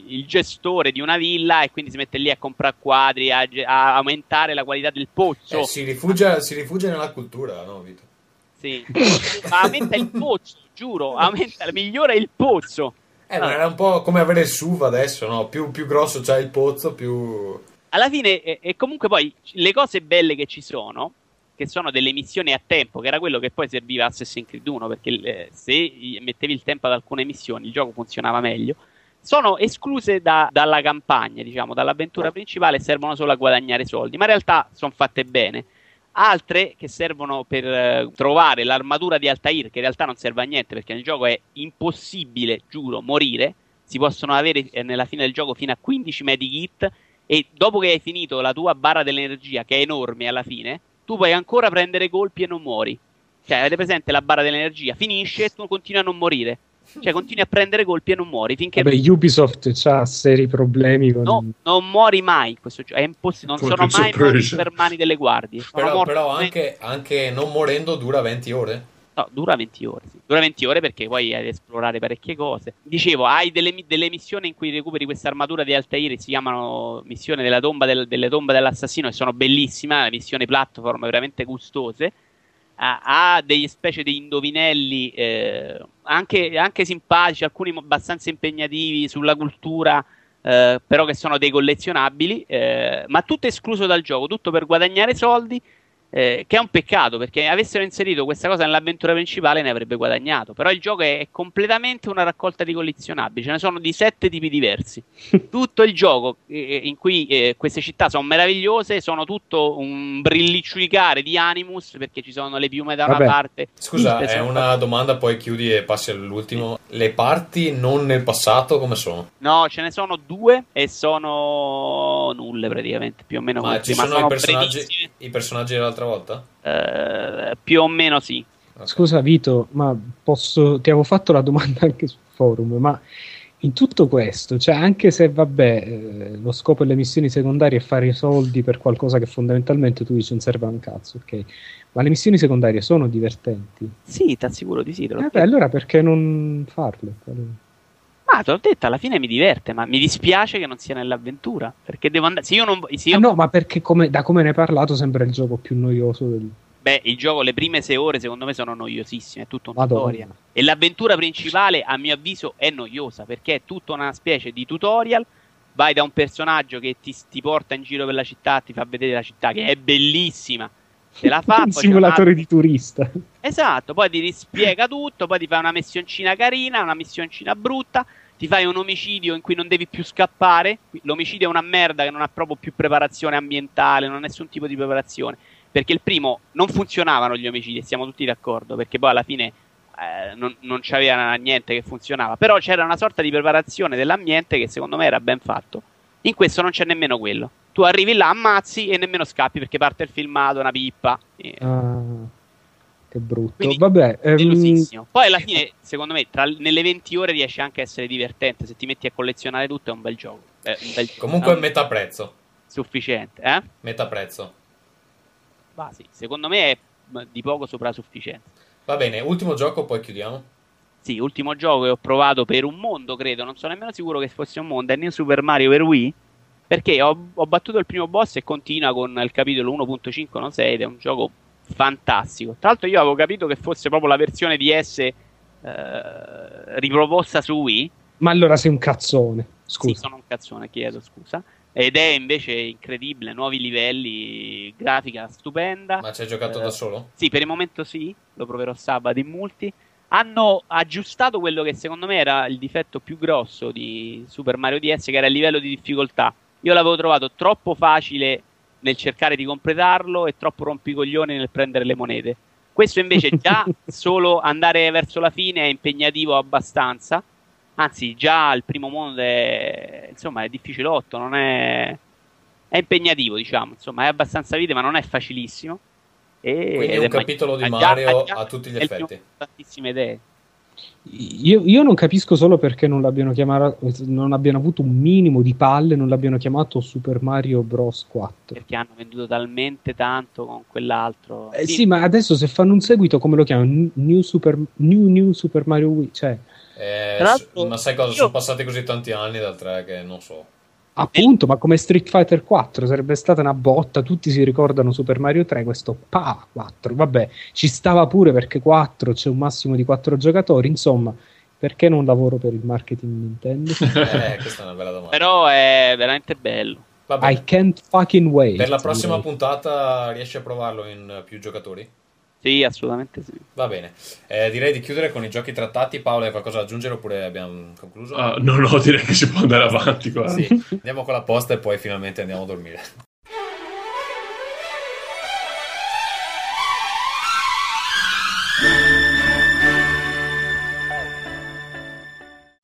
il gestore di una villa e quindi si mette lì a comprare quadri, a, a aumentare la qualità del pozzo. Eh, si, rifugia, si rifugia nella cultura, no, Vito? Sì. Ma aumenta il pozzo, giuro, aumenta, migliora il pozzo. Eh, ma era un po' come avere il SUV adesso, no? Più, più grosso c'è il pozzo, più... Alla fine, e, e comunque poi le cose belle che ci sono, che sono delle missioni a tempo, che era quello che poi serviva a Assassin's Creed 1, perché eh, se mettevi il tempo ad alcune missioni il gioco funzionava meglio, sono escluse da- dalla campagna, diciamo, dall'avventura principale e servono solo a guadagnare soldi, ma in realtà sono fatte bene. Altre che servono per eh, trovare l'armatura di Altair, che in realtà non serve a niente perché nel gioco è impossibile, giuro, morire. Si possono avere eh, nella fine del gioco fino a 15 medikit e dopo che hai finito la tua barra dell'energia, che è enorme alla fine, tu puoi ancora prendere colpi e non muori. Cioè, avete presente la barra dell'energia? Finisce e tu continui a non morire. Cioè, continui a prendere colpi e non muori finché Vabbè, Ubisoft ha seri problemi con... No, non muori mai questo gioco. È impossibile. Non sono mai morti per mani delle guardie. Però, però anche, anche non morendo dura 20 ore? No, dura 20 ore. Sì. Dura 20 ore perché poi hai da esplorare parecchie cose. Dicevo, hai delle, delle missioni in cui recuperi questa armatura di Altair. Si chiamano missioni della tomba del- delle tombe dell'assassino. E sono bellissime. Missioni platform veramente gustose. Ha, ha delle specie di indovinelli eh, anche, anche simpatici, alcuni abbastanza impegnativi sulla cultura. eh, però che sono dei collezionabili, eh, ma tutto escluso dal gioco, tutto per guadagnare soldi eh, che è un peccato perché avessero inserito questa cosa nell'avventura principale ne avrebbe guadagnato. Però il gioco è, è completamente una raccolta di collezionabili, ce ne sono di sette tipi diversi. tutto il gioco eh, in cui eh, queste città sono meravigliose, sono tutto un brillicciulicare di Animus perché ci sono le piume da una Vabbè. parte. Scusa, Sì, è sono- una domanda, poi chiudi e passi all'ultimo. Le parti non nel passato come sono? No, ce ne sono due e sono nulle praticamente, più o meno Ma come ci sono i personaggi, i personaggi dell'altra volta? Eh, più o meno sì. Ok. Scusa Vito, ma posso... ti avevo fatto la domanda anche sul forum, ma in tutto questo, cioè anche se vabbè, eh, lo scopo delle missioni secondarie è fare i soldi per qualcosa che fondamentalmente tu dici non serve a un cazzo, ok? Ma le missioni secondarie sono divertenti? Sì, ti assicuro di sì. Eh beh, allora perché non farle? Ma te l'ho detto, alla fine mi diverte, ma mi dispiace che non sia nell'avventura. Perché devo andare. Se io non. Se io, Ah, no, ma perché come- da come ne hai parlato sembra il gioco più noioso del... Beh, il gioco, le prime sei ore, secondo me, sono noiosissime. È tutto un Madonna. tutorial. E l'avventura principale, a mio avviso, è noiosa perché è tutta una specie di tutorial. Vai da un personaggio che ti, ti porta in giro per la città, ti fa vedere la città, che è bellissima. Te la fa. un simulatore di turista. Esatto, poi ti rispiega tutto, poi ti fai una missioncina carina, una missioncina brutta, ti fai un omicidio in cui non devi più scappare. L'omicidio è una merda che non ha proprio più preparazione ambientale, non ha nessun tipo di preparazione. Perché il primo non funzionavano gli omicidi, siamo tutti d'accordo, perché poi alla fine eh, non, non c'aveva niente che funzionava. Però c'era una sorta di preparazione dell'ambiente che secondo me era ben fatto. In questo non c'è nemmeno quello. Tu arrivi là, ammazzi e nemmeno scappi perché parte il filmato, una pippa. E- Ah, che brutto. Quindi, Vabbè, ehm. Poi alla fine, secondo me, tra- nelle 20 ore riesce anche a essere divertente. Se ti metti a collezionare tutto, è un bel gioco. È un bel- Comunque un- metà prezzo. sufficiente. Eh? Metà prezzo. Ma sì, secondo me è di poco sopra la sufficienza. Va bene, ultimo gioco, poi chiudiamo. Sì, ultimo gioco che ho provato per un mondo, credo, non sono nemmeno sicuro che fosse un mondo, è New Super Mario per Wii, perché ho, ho battuto il primo boss e continua con il capitolo 1.5 ed è un gioco fantastico. Tra l'altro io avevo capito che fosse proprio la versione DS eh, riproposta su Wii. Ma allora sei un cazzone, scusa. Sì, sono un cazzone, chiedo scusa. Ed è invece incredibile, nuovi livelli, grafica stupenda. Ma ci hai giocato Eh, da solo? Sì, per il momento sì, lo proverò sabato in multi. Hanno aggiustato quello che secondo me era il difetto più grosso di Super Mario DS, che era il livello di difficoltà. Io l'avevo trovato troppo facile nel cercare di completarlo e troppo rompicoglioni nel prendere le monete. Questo invece già solo andare verso la fine è impegnativo abbastanza. Anzi, già il primo mondo è, insomma, è difficilotto, non è, è impegnativo, diciamo, insomma, è abbastanza vite, ma non è facilissimo. E, Quindi ed un è capitolo di già- Mario ha già- a tutti gli è effetti. tantissime idee. Io, io non capisco solo perché non l'abbiano chiamato, non abbiano avuto un minimo di palle, non l'abbiano chiamato Super Mario Bros. 4. perché hanno venduto talmente tanto con quell'altro. Eh, sì, ma adesso se fanno un seguito, come lo chiamano? New Super, New, New Super Mario Wii? Cioè, Eh, ma sai cosa? io- Sono passati così tanti anni dal 3 che non so. Appunto, ma come Street Fighter 4 sarebbe stata una botta. Tutti si ricordano Super Mario 3, questo pa 4. Vabbè, ci stava pure perché 4 c'è un massimo di 4 giocatori. Insomma, perché non lavoro per il marketing Nintendo? Eh, questa è una bella domanda. Però è veramente bello. Va bene. I can't fucking wait. Per la prossima direi. puntata riesci a provarlo in più giocatori? Sì, assolutamente sì. Va bene. Eh, direi di chiudere con i giochi trattati. Paolo, hai qualcosa da aggiungere oppure abbiamo concluso? Ah, no, no, direi che si può andare avanti qua. Sì, andiamo con la posta e poi finalmente andiamo a dormire.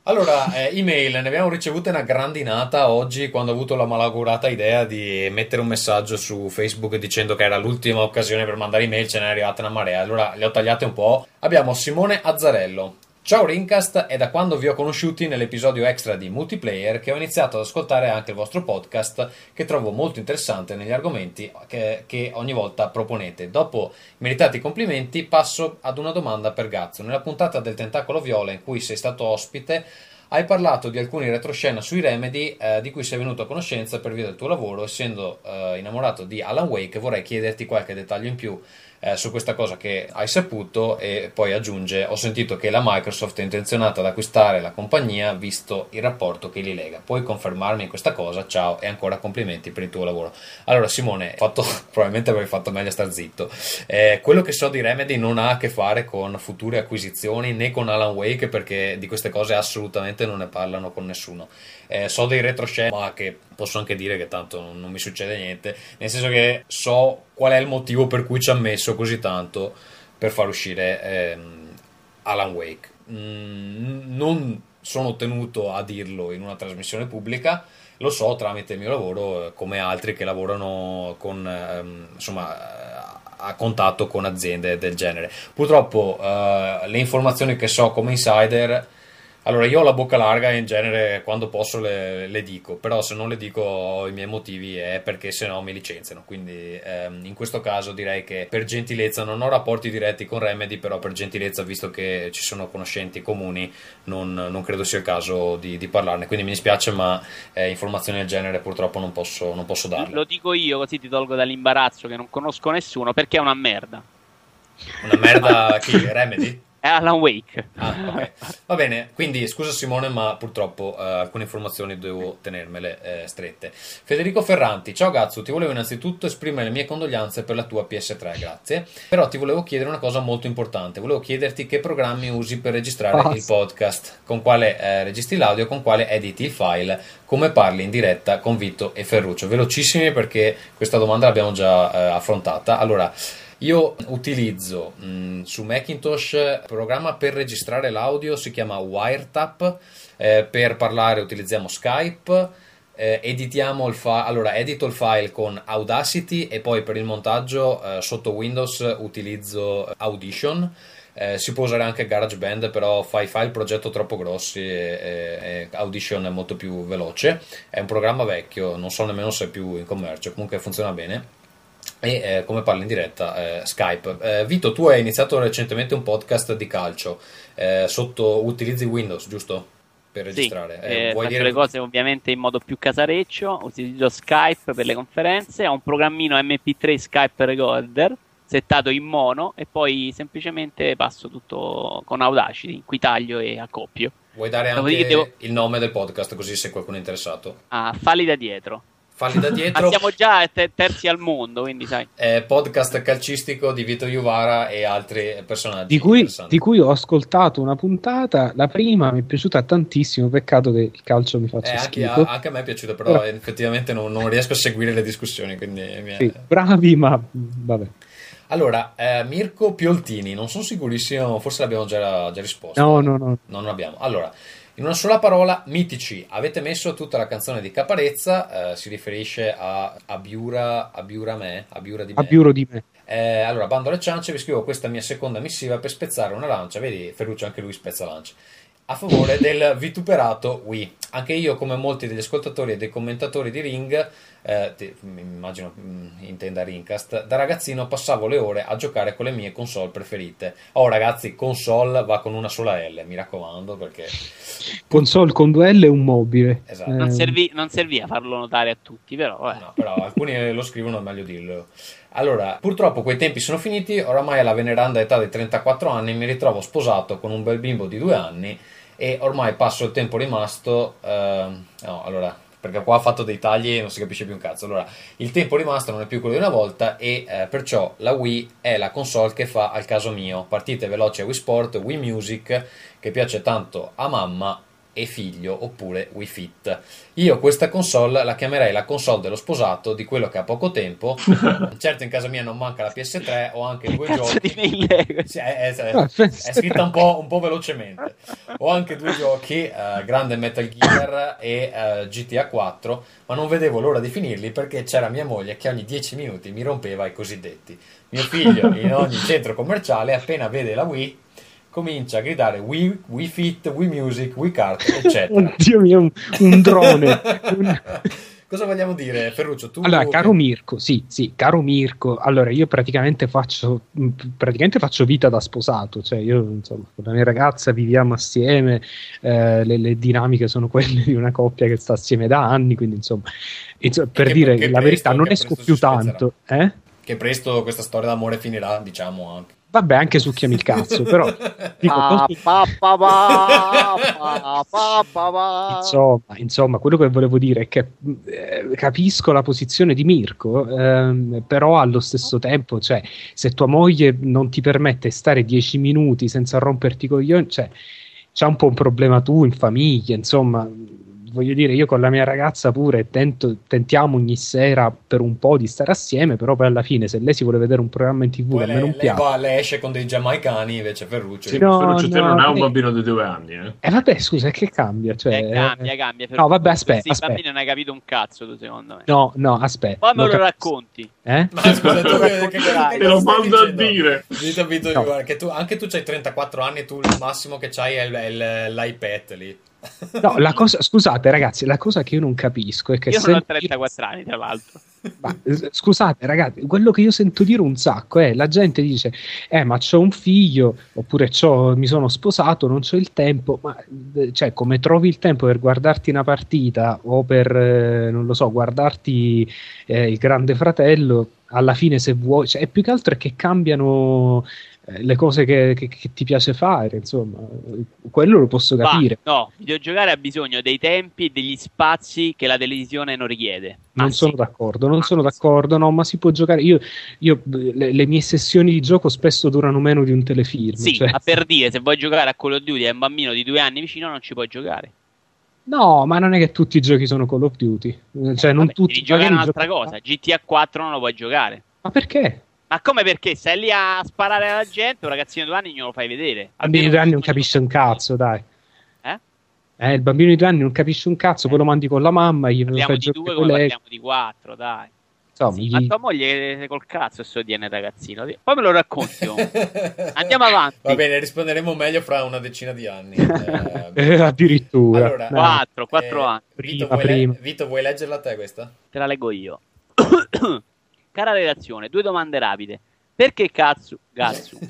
Allora, eh, email, ne abbiamo ricevute una grandinata oggi quando ho avuto la malaugurata idea di mettere un messaggio su Facebook dicendo che era l'ultima occasione per mandare email, ce n'è arrivata una marea. Allora le ho tagliate un po'. Abbiamo Simone Azzarello. Ciao Rincast, è da quando vi ho conosciuti nell'episodio extra di multiplayer che ho iniziato ad ascoltare anche il vostro podcast che trovo molto interessante negli argomenti che, che ogni volta proponete. Dopo meritati complimenti passo ad una domanda per Gazzo. Nella puntata del Tentacolo Viola in cui sei stato ospite hai parlato di alcuni retroscena sui Remedy eh, di cui sei venuto a conoscenza per via del tuo lavoro. Essendo eh, innamorato di Alan Wake, vorrei chiederti qualche dettaglio in più eh, su questa cosa che hai saputo. E poi aggiunge: Ho sentito che la Microsoft è intenzionata ad acquistare la compagnia visto il rapporto che li lega. Puoi confermarmi questa cosa? Ciao e ancora complimenti per il tuo lavoro. Allora, Simone, fatto, probabilmente avrei fatto meglio a star zitto. Eh, quello che so di Remedy non ha a che fare con future acquisizioni né con Alan Wake perché di queste cose assolutamente non ne parlano con nessuno. Eh, so dei retroscena, che posso anche dire che tanto non, non mi succede niente, nel senso che so qual è il motivo per cui ci ha messo così tanto per far uscire ehm, Alan Wake. Mm, non sono tenuto a dirlo in una trasmissione pubblica, lo so tramite il mio lavoro, come altri che lavorano con ehm, insomma a contatto con aziende del genere. Purtroppo eh, le informazioni che so come insider allora, io ho la bocca larga e in genere quando posso le, le dico, però se non le dico i miei motivi è perché se no mi licenziano. Quindi ehm, in questo caso direi che per gentilezza non ho rapporti diretti con Remedy, però per gentilezza, visto che ci sono conoscenti comuni, non, non credo sia il caso di, di parlarne. Quindi mi dispiace, ma eh, informazioni del genere purtroppo non posso, non posso darle. Lo dico io così ti tolgo dall'imbarazzo che non conosco nessuno perché è una merda. Una merda chi? Remedy? È Alan Wake. Ah, ok. Va bene, quindi scusa Simone, ma purtroppo eh, alcune informazioni devo tenermele eh, strette. Federico Ferranti, ciao Gazzo, ti volevo innanzitutto esprimere le mie condoglianze per la tua PS3, grazie. Però ti volevo chiedere una cosa molto importante, volevo chiederti che programmi usi per registrare Basta. il podcast, con quale eh, registri l'audio, con quale editi il file, come parli in diretta con Vito e Ferruccio. Velocissimi perché questa domanda l'abbiamo già eh, affrontata. Allora, io utilizzo mh, su Macintosh un programma per registrare l'audio, si chiama Wiretap, eh, per parlare utilizziamo Skype, eh, editiamo il file, allora edito il file con Audacity e poi per il montaggio eh, sotto Windows utilizzo Audition. Eh, si può usare anche GarageBand, però fa i file progetto troppo grossi e- e Audition è molto più veloce. È un programma vecchio, non so nemmeno se è più in commercio, comunque funziona bene. E eh, come parla in diretta eh, Skype. Eh, Vito, tu hai iniziato recentemente un podcast di calcio eh, sotto utilizzi Windows, giusto? Per registrare. Sì, Eh, eh, vuoi faccio dire le cose ovviamente in modo più casareccio, utilizzo Skype per le conferenze, ho un programmino MP3 Skype Recorder settato in mono e poi semplicemente passo tutto con Audacity, in cui taglio e accoppio. Vuoi dare anche devo- il nome del podcast così se qualcuno è interessato? Ah, falli da dietro. Falli da Ma dietro. siamo già te- terzi al mondo, quindi sai. eh, podcast calcistico di Vito Iuvara e altri personaggi Di cui, di cui ho ascoltato una puntata, la prima mi è piaciuta tantissimo, peccato che il calcio mi Eh, faccia anche, schifo. anche a me è piaciuto, però Però- effettivamente non, non riesco a seguire le discussioni. Quindi mi è- Sì, bravi, ma vabbè. Allora, eh, Mirko Pioltini, non sono sicurissimo, forse l'abbiamo già, già risposto. No, no, no. No, non abbiamo. Allora, in una sola parola, mitici. Avete messo tutta la canzone di Caparezza, eh, si riferisce a Abiura, Abiura me, Abiura di me. A biuro di me. Eh, allora, bando alle ciance, vi scrivo questa mia seconda missiva per spezzare una lancia. Vedi, Ferruccio, anche lui spezza lancia. A favore del vituperato Wii. Anche io, come molti degli ascoltatori e dei commentatori di Ring, eh, mi immagino mm, intenda Ringcast, da ragazzino passavo le ore a giocare con le mie console preferite. Oh, ragazzi, console va con una sola L, mi raccomando, perché Console con due L e un mobile. Esatto. Eh, Non, servì, non servì a farlo notare a tutti, però vabbè. No, però alcuni lo scrivono, è meglio dirlo. Allora, purtroppo quei tempi sono finiti, oramai alla veneranda età dei 34 anni mi ritrovo sposato con un bel bimbo di due anni e ormai passo il tempo rimasto... ehm, no, allora, perché qua ha fatto dei tagli e non si capisce più un cazzo. Allora, il tempo rimasto non è più quello di una volta e eh, perciò la Wii è la console che fa al caso mio. Partite veloci a Wii Sport, Wii Music, che piace tanto a mamma e figlio oppure Wii Fit. Io questa console la chiamerei la console dello sposato di quello che ha poco tempo. certo in casa mia non manca la PS3 ho anche due Cazzo giochi. di mail è è, è- Ah, è scritta un po', un po' velocemente. Ho anche due giochi, eh, grande Metal Gear e eh, GTA 4, ma non vedevo l'ora di finirli perché c'era mia moglie che ogni 10 minuti mi rompeva i cosiddetti. Mio figlio in ogni centro commerciale appena vede la Wii comincia a gridare Wii, Wii Fit, Wii Music, Wii Kart, eccetera. Oddio mio, un, un drone. Un- Cosa vogliamo dire, Ferruccio? Tu Allora, caro Mirko, sì, sì, caro Mirko, allora io praticamente faccio, mh, praticamente faccio vita da sposato, cioè io insomma con la mia ragazza viviamo assieme, eh, le, le dinamiche sono quelle di una coppia che sta assieme da anni, quindi insomma, insomma, per che- dire che la verità presto- non che esco più tanto, eh? che presto questa storia d'amore finirà, diciamo anche. Vabbè, anche succhiami il cazzo, però dico, così- pa, pa, pa, pa, pa, pa, pa. Insomma, insomma, quello che volevo dire è che eh, capisco la posizione di Mirko, ehm, però allo stesso tempo, cioè, se tua moglie non ti permette di stare dieci minuti senza romperti i coglioni, cioè, c'è un po' un problema tu in famiglia, insomma, voglio dire, io con la mia ragazza pure tento- tentiamo ogni sera per un po' di stare assieme, però poi alla fine se lei si vuole vedere un programma in tv Poi che a me lei, non lei piace... va- lei esce con dei giamaicani, invece Ferruccio. Sì, No, Ferruccio, te no, non ha un eh. bambino di due anni, eh? Eh vabbè, scusa, che cambia? Cioè, Eh, cambia, cambia. No, vabbè, aspetta, Sì, aspetta. bambini non hai capito un cazzo tu, secondo me. No, no, aspetta. Poi me lo capisco. racconti. Eh? Ma scusa, tu che, che, che Te lo mando a dire. Vito, No. guarda, che tu, anche tu hai 34 anni e tu il massimo che c'hai è, il- è il- l'iPad lì. No, la cosa, scusate ragazzi, la cosa che io non capisco è che Io ho sentire- 34 anni, tra l'altro. Ma, eh, scusate ragazzi, quello che io sento dire un sacco è la gente dice eh ma c'ho un figlio oppure c'ho, mi sono sposato, non c'ho il tempo, ma eh, cioè come trovi il tempo per guardarti una partita o per, eh, non lo so, guardarti eh, il grande fratello, alla fine se vuoi, cioè, è più che altro è che cambiano le cose che, che- che ti piace fare, insomma, quello lo posso Ma, capire. no, il videogiocare ha bisogno dei tempi e degli spazi che la televisione non richiede. Non Ma sono sì. d'accordo, non Ma sono sì. d'accordo, no, ma si può giocare. Io, io, le, le mie sessioni di gioco spesso durano meno di un telefilm. Sì, cioè- ma per dire, se vuoi giocare a Call of Duty e un bambino di due anni vicino, non ci puoi giocare. No, ma non è che tutti i giochi sono Call of Duty. Cioè, non Vabbè, tutti. devi giocare un'altra gioco- cosa. GTA 4 non lo puoi giocare. Ma perché? Ma come perché? Stai lì a sparare alla gente, un ragazzino di due anni non lo fai vedere. Il bambino di due anni non capisce un cazzo, dai. Eh? Eh, il bambino di due anni non capisce un cazzo, poi lo mandi con la mamma, gli Parliamo fai di due con come lei. parliamo di quattro, dai. Insomma, Sì, gli- Ma tua moglie col cazzo sto tiene ragazzino. Poi me lo racconti. oh. Andiamo avanti. Va bene, risponderemo meglio fra una decina di anni. Eh, Eh, addirittura. Allora, No. Quattro, quattro eh, anni. Vito, Prima, vuoi le- prima. Vito, vuoi leggerla a te questa? Te la leggo io. Cara redazione, due domande rapide. Perché cazzo, Gatsu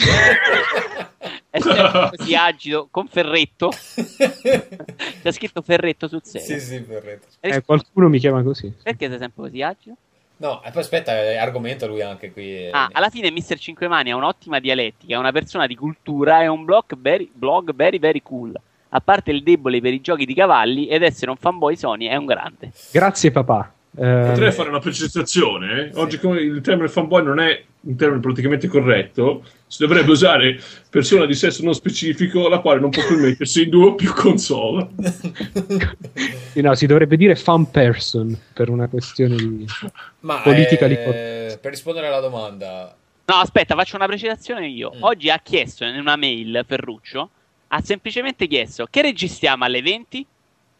è sempre così agido con Ferretto? C'è scritto Ferretto sul serio. Sì, sì, Ferretto. Eh, qualcuno mi chiama così. Perché sei sempre così agido? No, e poi aspetta, eh, argomenta lui anche qui. eh. Ah, alla fine Mr. Cinquemani ha un'ottima dialettica, è una persona di cultura e un blog very, blog very very cool. A parte il debole per i giochi di cavalli ed essere un fanboy Sony è un grande. Grazie papà. Eh, Potrei fare una precisazione. eh? Oggi come il termine fanboy non è un termine politicamente corretto, si dovrebbe usare persona di sesso non specifico, la quale non può permettersi in due o più console. sì, no, si dovrebbe dire fan person per una questione di Ma politica eh, per rispondere alla domanda, No, aspetta, faccio una precisazione io. Mm. Oggi ha chiesto in una mail Ferruccio, ha semplicemente chiesto che registriamo alle 20?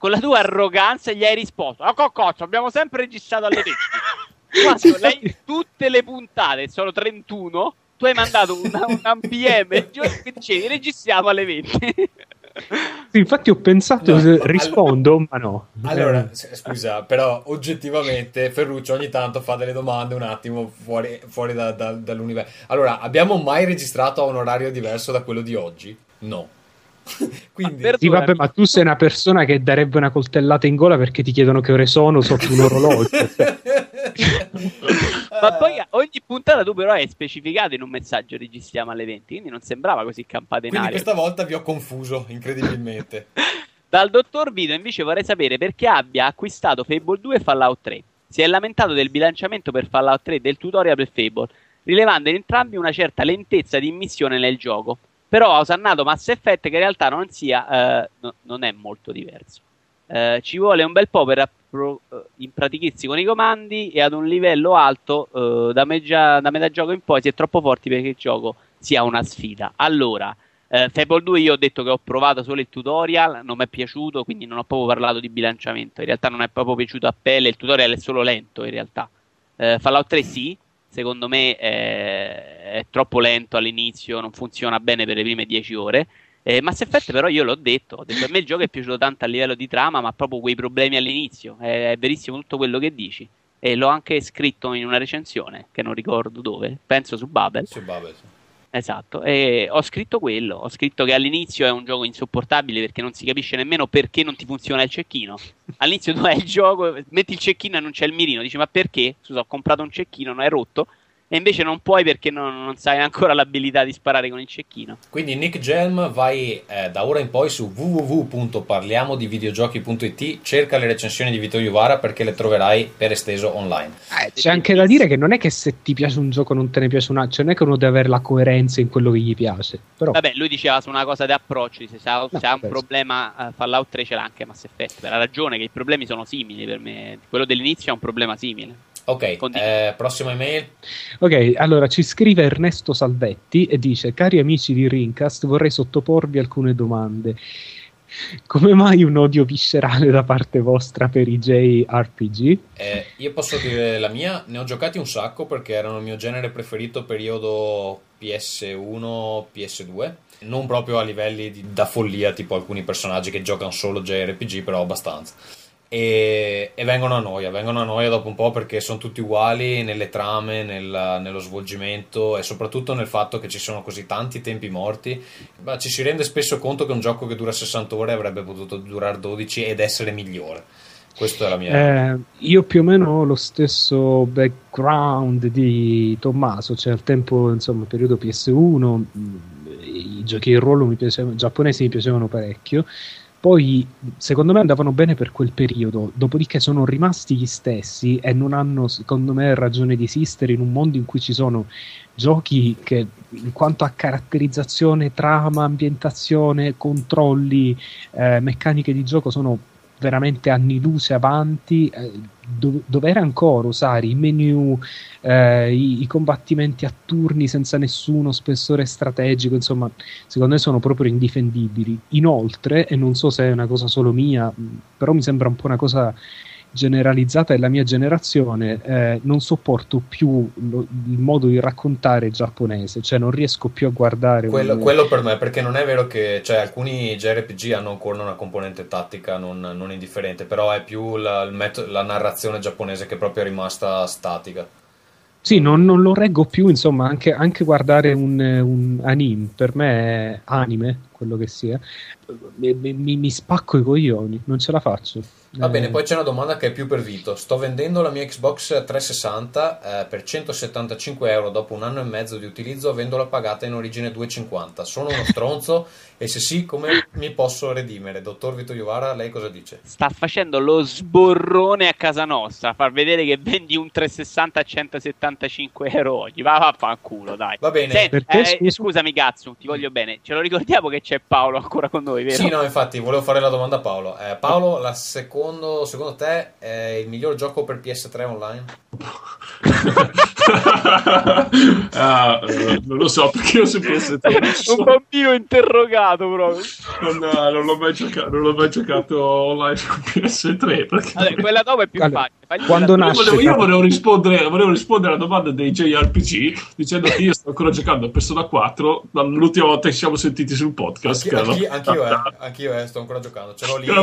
Con la tua arroganza gli hai risposto, ma cocco, abbiamo sempre registrato alle 20. Quando lei, tutte le puntate, sono 31, tu hai mandato una, un PM il giorno che dicevi registriamo alle 20. Sì, infatti ho pensato, No, se rispondo, ma no. allora, Eh, scusa, però oggettivamente Ferruccio ogni tanto fa delle domande un attimo fuori, fuori da- da- dall'universo. Allora, abbiamo mai registrato a un orario diverso da quello di oggi? No. Quindi, sì, vabbè, ma tu sei una persona che darebbe una coltellata in gola perché ti chiedono che ore sono sotto un orologio. Ma poi ogni puntata tu però hai specificato in un messaggio registriamo alle 20, quindi non sembrava così campata in Quindi aria. questa volta vi ho confuso, incredibilmente. Dal dottor Vito invece vorrei sapere perché abbia acquistato Fable 2 e Fallout 3. Si è lamentato del bilanciamento per Fallout 3 e del tutorial per Fable, rilevando in entrambi una certa lentezza di immissione nel gioco. Però ha osannato Mass Effect che in realtà non sia, eh, no- non è molto diverso. Eh, ci vuole un bel po' per appro- eh, impratichirsi con i comandi e ad un livello alto eh, da, meggia- da metà gioco in poi si è troppo forti perché il gioco sia una sfida. Allora, eh, Fable 2 io ho detto che ho provato solo il tutorial, non mi è piaciuto, quindi non ho proprio parlato di bilanciamento. In realtà non è proprio piaciuto a pelle, il tutorial è solo lento in realtà. Eh, Fallout 3 sì, secondo me eh, è troppo lento all'inizio, non funziona bene per le prime 10 ore. Eh, Mass Effect però io l'ho detto, ho detto a me il gioco è piaciuto tanto a livello di trama, ma proprio quei problemi all'inizio, è, è verissimo tutto quello che dici. E l'ho anche scritto in una recensione, che non ricordo dove, penso su Babel. Su Babel, sì. Esatto, e ho scritto quello, ho scritto che all'inizio è un gioco insopportabile perché non si capisce nemmeno perché non ti funziona il cecchino. All'inizio tu hai il gioco, metti il cecchino e non c'è il mirino, dici ma perché? Scusa, ho comprato un cecchino, non è rotto, e invece non puoi perché non, non sai ancora l'abilità di sparare con il cecchino. Quindi Nick Gelm vai eh, da ora in poi su www.parliamodivideogiochi.it cerca le recensioni di Vito Iuvara perché le troverai per esteso online. C'è anche da dire che non è che se ti piace un gioco non te ne piace un altro, cioè non è che uno deve avere la coerenza in quello che gli piace. Però Vabbè, lui diceva su una cosa di approccio, se ha, No, se ha un problema eh, Fallout 3 ce l'ha anche Mass Effect, per la ragione che i problemi sono simili per me, quello dell'inizio è un problema simile. Ok, eh, prossima email. Ok, allora ci scrive Ernesto Salvetti e dice: Cari amici di Rincast, vorrei sottoporvi alcune domande. Come mai un odio viscerale da parte vostra per i JRPG? Eh, io posso dire la mia, ne ho giocati un sacco perché erano il mio genere preferito periodo PS1, PS2. Non proprio a livelli di- da follia, tipo alcuni personaggi che giocano solo JRPG, però abbastanza. E, e vengono a noia, vengono a noia dopo un po' perché sono tutti uguali nelle trame, nel- nello svolgimento e soprattutto nel fatto che ci sono così tanti tempi morti. Beh, ci si rende spesso conto che un gioco che dura 60 ore avrebbe potuto durare 12 ed essere migliore. Questa è la mia. Eh, io più o meno ho lo stesso background di Tommaso, cioè al tempo, insomma, periodo PS1, mh, i giochi di ruolo mi piacevano, giapponesi mi piacevano parecchio. Poi, secondo me, andavano bene per quel periodo, dopodiché sono rimasti gli stessi e non hanno, secondo me, ragione di esistere in un mondo in cui ci sono giochi che, in quanto a caratterizzazione, trama, ambientazione, controlli, eh, meccaniche di gioco, sono veramente anni luce avanti, eh, dove, dove era ancora usare i menu, eh, i, i combattimenti a turni senza nessuno spessore strategico, insomma, secondo me sono proprio indifendibili. Inoltre, e non so se è una cosa solo mia, però mi sembra un po' una cosa generalizzata della mia generazione, eh, non sopporto più lo- il modo di raccontare giapponese, cioè non riesco più a guardare Quello, un- quello per me, perché non è vero che cioè, alcuni JRPG hanno ancora una componente tattica non, non indifferente, però è più la, metodo- la narrazione giapponese che proprio è rimasta statica. Sì, non, non lo reggo più, insomma, anche, anche guardare un, un anime, per me è anime, quello che sia, mi, mi- mi spacco i coglioni, non ce la faccio. Va Eh, bene, poi c'è una domanda che è più per Vito. Sto vendendo la mia Xbox 360 eh, per 175 euro dopo un anno e mezzo di utilizzo, avendola pagata in origine 250. Sono uno stronzo? e se sì, come mi posso redimere? Dottor Vito Iovara, lei cosa dice? Sta facendo lo sborrone a casa nostra, a far vedere che vendi un 360 a 175 euro oggi. Va, va, fanculo, dai. Va bene. Senti, Perché, eh, scusa? scusami, Gazzu, ti voglio bene. Ce lo ricordiamo che c'è Paolo ancora con noi, vero? Sì, no, infatti, volevo fare la domanda a Paolo. Eh, Paolo, la secondo, secondo te è il miglior gioco per PS3 online? Ah, eh, non lo so perché io su PS3 Un bambino interrogato proprio. non, eh, non l'ho mai giocato, non l'ho mai giocato online su PS3 perché Vabbè, quella dopo è più Allora, facile. Quando quella- Io nasce- volevo, io volevo rispondere, volevo rispondere alla domanda dei JRPG dicendo che io sto ancora giocando a Persona 4 l'ultima volta che ci siamo sentiti sul podcast. Anch'io, anch'io, anch'io, eh, anch'io, eh, sto ancora giocando. Ce l'ho lì. era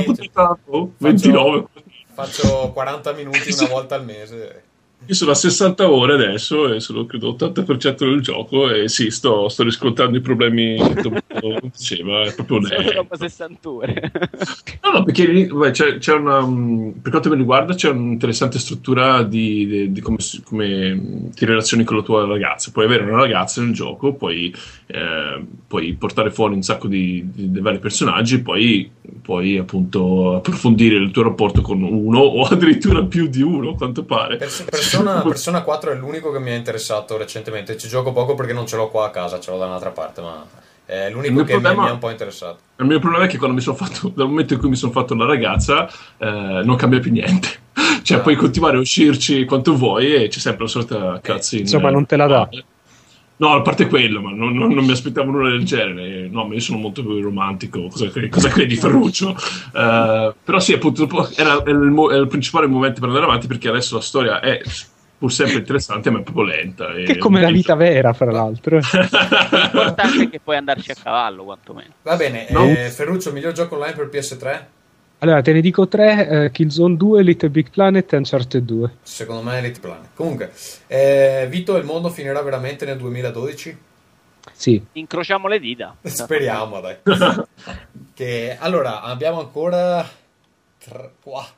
oh, 29. Faccio 40 minuti una volta al mese. Io sono a 60 ore adesso e sono credo 80% del gioco e sì, sto, sto riscontrando i problemi come diceva, è proprio Solo lei. dopo 60 ore. No, no, perché beh, c'è, c'è una, mm, per quanto mi riguarda c'è un'interessante struttura di, di- di come, come mm, ti relazioni con la tua ragazza. Puoi avere una ragazza nel gioco, puoi, eh, puoi portare fuori un sacco di, di- di vari personaggi e poi puoi appunto approfondire il tuo rapporto con uno o addirittura più di uno, a quanto pare. Pers- Persona, Persona 4 è l'unico che mi ha interessato recentemente. Ci gioco poco perché non ce l'ho qua a casa, ce l'ho da un'altra parte, ma è l'unico che mi- problema- mi ha un po' interessato. Il mio problema è che quando mi sono fatto, dal momento in cui mi sono fatto la ragazza, eh, non cambia più niente. Cioè, Ah. puoi continuare a uscirci quanto vuoi e c'è sempre la solita cazzina. Insomma, non te la dà. No, a parte quello, ma non, non- non mi aspettavo nulla del genere. No, ma io sono molto più romantico. Cosa, cosa credi, Ferruccio? Eh, però sì, appunto, era, era il, mo- era il principale momento per andare avanti perché adesso la storia è pur sempre interessante, ma è proprio lenta. e- Che è come la vita vera, fra l'altro. L'importante è che puoi andarci a cavallo, quantomeno. Va bene, No. eh, Ferruccio, miglior gioco online per PS3? Allora, te ne dico tre: eh, Killzone 2, Little Big Planet e Uncharted 2. Secondo me Elite Planet. Comunque, eh, Vito, il mondo finirà veramente nel 2012? Sì, Incrociamo le dita. Speriamo, dai. che, allora, abbiamo ancora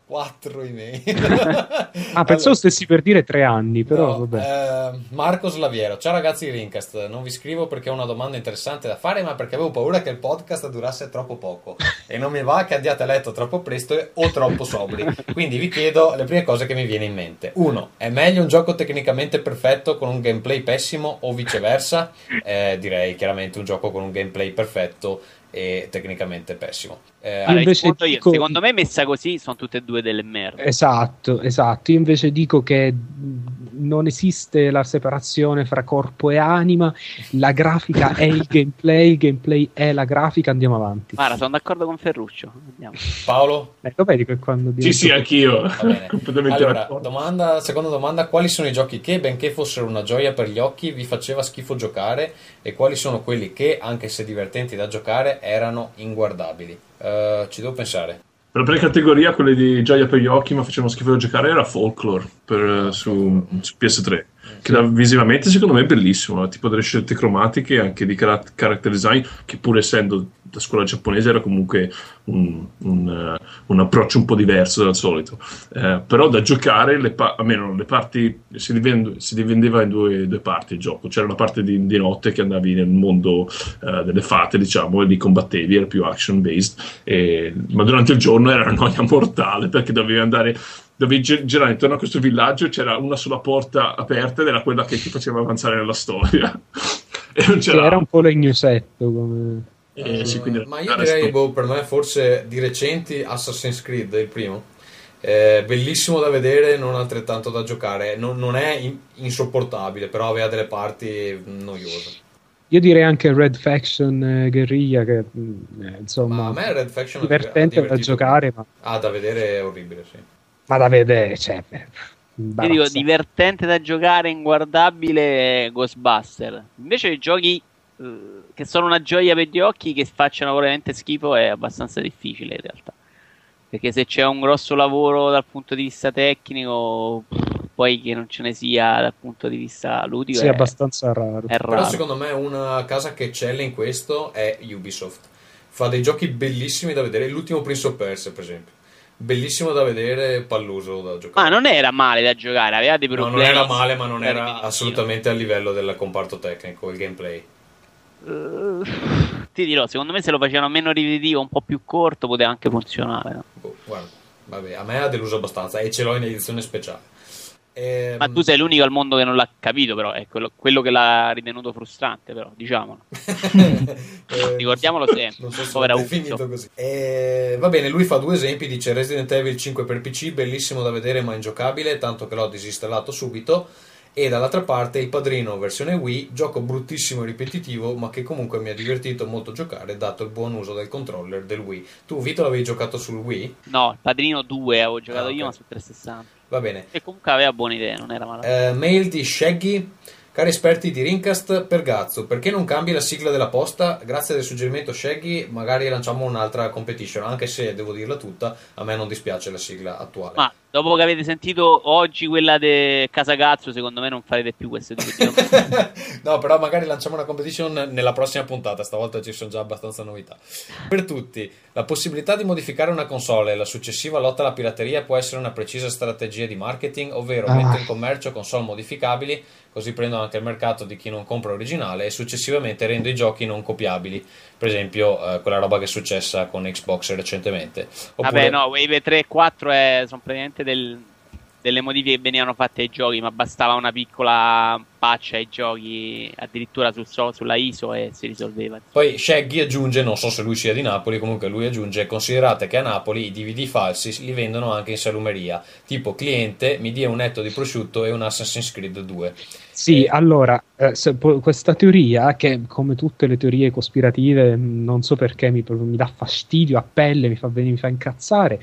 quattro email. Ah, pensavo stessi per dire tre anni, però No, vabbè. eh, Marco Slaviero, ciao ragazzi di Rincast, non vi scrivo perché ho una domanda interessante da fare, ma perché avevo paura che il podcast durasse troppo poco e non mi va che andiate a letto troppo presto o troppo sobri. Quindi vi chiedo le prime cose che mi viene in mente. Uno, è meglio un gioco tecnicamente perfetto con un gameplay pessimo o viceversa? Eh, direi chiaramente un gioco con un gameplay perfetto e tecnicamente pessimo. Eh, Allora, invece rispondo io. dico- Secondo me, messa così, sono tutte e due delle merde. Esatto, esatto. Io invece dico che non esiste la separazione fra corpo e anima, la grafica è il gameplay, il gameplay è la grafica, andiamo avanti. Guarda, sono d'accordo con Ferruccio. Andiamo. Paolo? Lo vedi che quando Sì, divento- sì, anch'io. Va bene. Completamente Allora, domanda, seconda domanda, quali sono i giochi che, benché fossero una gioia per gli occhi, vi faceva schifo giocare e quali sono quelli che, anche se divertenti da giocare, erano inguardabili? Eh, ci devo pensare. La prima categoria, quelle di gioia per gli occhi, ma facevano schifo da giocare, era Folklore per, su, su PS3. Che da- visivamente secondo me è bellissimo, tipo delle scelte cromatiche anche di character design, che pur essendo da scuola giapponese era comunque un, un, eh, un approccio un po' diverso dal solito. Eh, però da giocare, le pa- almeno le parti, si, divend- si divideva in due, due parti il gioco. C'era la parte di, di notte che andavi nel mondo eh, delle fate, diciamo, e li combattevi, era più action based, e- ma durante il giorno era una noia mortale perché dovevi andare dovevi gi- girare intorno a questo villaggio c'era una sola porta aperta ed era quella che ti faceva avanzare nella storia e non c'era era un po' legnosetto come... eh, sì, quindi Eh, ma io direi, boh, per me, forse di recenti Assassin's Creed, il primo. Eh, bellissimo da vedere, non altrettanto da giocare. Non, non è in- insopportabile, però aveva delle parti noiose. Io direi anche Red Faction eh, Guerriglia che mh, eh, insomma Ma a me Red Faction ha divertente da giocare, ma, Ah, da vedere è orribile, sì. Ma da vedere, cioè, Io dico divertente da giocare, inguardabile Ghostbuster. Invece i giochi eh, che sono una gioia per gli occhi, che facciano veramente schifo, è abbastanza difficile in realtà. Perché se c'è un grosso lavoro dal punto di vista tecnico, poi che non ce ne sia dal punto di vista ludico Sì, è, abbastanza raro. è Però raro. secondo me una casa che eccelle in questo è Ubisoft. Fa dei giochi bellissimi da vedere. L'ultimo Prince of Persia, per esempio. Bellissimo da vedere, palloso da giocare. Ma non era male da giocare, aveva dei No, problemi. non era male, ma non era assolutamente a livello del comparto tecnico, il gameplay. Eh, ti dirò, secondo me se lo facevano meno ripetitivo, un po' più corto, poteva anche funzionare. no? Boh, guarda, vabbè, a me ha deluso abbastanza e ce l'ho in edizione speciale. Ehm, Ma tu sei l'unico al mondo che non l'ha capito, però è quello, quello che l'ha ritenuto frustrante, però diciamolo. eh, Ricordiamolo sempre. Non so se è finito così. Eh, va bene, lui fa due esempi, dice Resident Evil 5 per PC, bellissimo da vedere ma ingiocabile, tanto che l'ho disinstallato subito. E dall'altra parte il padrino versione Wii, gioco bruttissimo e ripetitivo, ma che comunque mi ha divertito molto giocare, dato il buon uso del controller del Wii. Tu, Vito, l'avevi giocato sul Wii? No, il Padrino 2 avevo giocato Ah, ok. io, ma su 360. Va bene. E comunque aveva buone idee, non era male. Eh, mail di Shaggy. Cari esperti di Rincast, per Gazzo, perché non cambi la sigla della posta? Grazie del suggerimento Shaggy, magari lanciamo un'altra competition, anche se devo dirla tutta, a me non dispiace la sigla attuale. Ma dopo che avete sentito oggi quella di Casagazzo, secondo me non farete più queste due no, però magari lanciamo una competition nella prossima puntata, stavolta ci sono già abbastanza novità. Per tutti, la possibilità di modificare una console e la successiva lotta alla pirateria può essere una precisa strategia di marketing, ovvero Ah. metto in commercio console modificabili, così prendo anche il mercato di chi non compra originale e successivamente rendo i giochi non copiabili. Per esempio, eh, quella roba che è successa con Xbox recentemente. Vabbè, no, Wave 3 e 4 è- sono praticamente del- delle modifiche che venivano fatte ai giochi, ma bastava una piccola patch ai giochi, addirittura sul sulla ISO e si risolveva. Poi Shaggy aggiunge, non so se lui sia di Napoli, comunque lui aggiunge, considerate che a Napoli i DVD falsi li vendono anche in salumeria, tipo cliente, mi dia un etto di prosciutto e un Assassin's Creed 2. Sì, Eh, allora, eh, se- po- questa teoria, che come tutte le teorie cospirative, mh, non so perché mi, proprio mi dà fastidio a pelle, mi fa, venire- mi fa incazzare.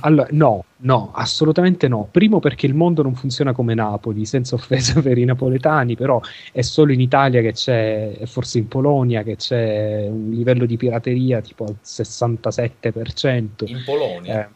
Allora, no, no, assolutamente no. Primo perché il mondo non funziona come Napoli, senza offesa per i napoletani, però è solo in Italia che c'è, e forse in Polonia, che c'è un livello di pirateria tipo al 67%. in Polonia. Eh,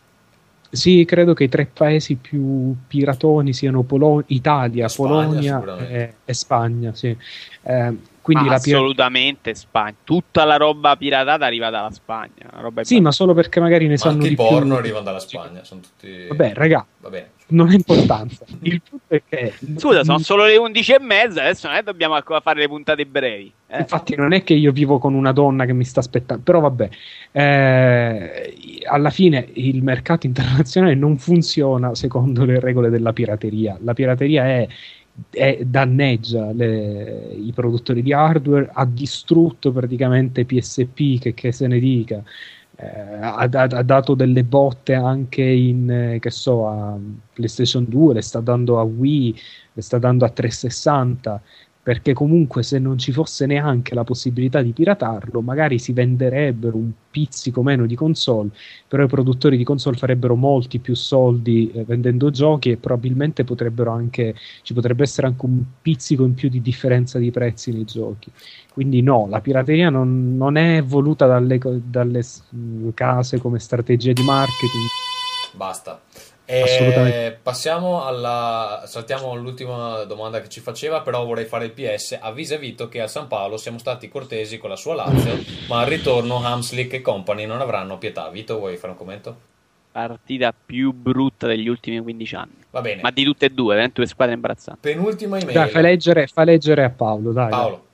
sì, credo che i tre paesi più piratoni siano Polo- Italia, Spagna, Polonia e, e Spagna. Sì. Eh, quindi Ma la pira- assolutamente Spagna. Tutta la roba piratata arriva dalla Spagna. Sì, ma solo perché magari ne Ma sanno anche di porno più. arrivano dalla Spagna, sono tutti... Vabbè, raga, Va bene. Non ha importanza. Il punto è che. Scusa, sono solo le 11 e mezza, adesso non è che dobbiamo fare le puntate brevi. eh. Infatti, non è che io vivo con una donna che mi sta aspettando, però vabbè, eh, alla fine il mercato internazionale non funziona secondo le regole della pirateria. La pirateria è, è- danneggia le- i produttori di hardware, ha distrutto praticamente PSP, che, che se ne dica. Eh, ha, ha- dato delle botte anche in eh, che so a PlayStation 2, le sta dando a Wii, le sta dando a 360 perché comunque se non ci fosse neanche la possibilità di piratarlo, magari si venderebbero un pizzico meno di console, però i produttori di console farebbero molti più soldi eh, vendendo giochi e probabilmente potrebbero anche ci potrebbe essere anche un pizzico in più di differenza di prezzi nei giochi. Quindi no, la pirateria non, non è voluta dalle, dalle case come strategia di marketing. Basta. Assolutamente. Eh, passiamo alla. Saltiamo all'ultima domanda che ci faceva, però vorrei fare il PS. Avvisa Vito che a San Paolo siamo stati cortesi con la sua Lazio, ma al ritorno Hamslick e company non avranno pietà. Vito, vuoi fare un commento? Partita più brutta degli ultimi 15 anni. Va bene. Ma di tutte e due, veramente due squadre imbarazzanti. Penultima email. Dai, fai leggere, fai leggere a Paolo, dai. dai. Paolo.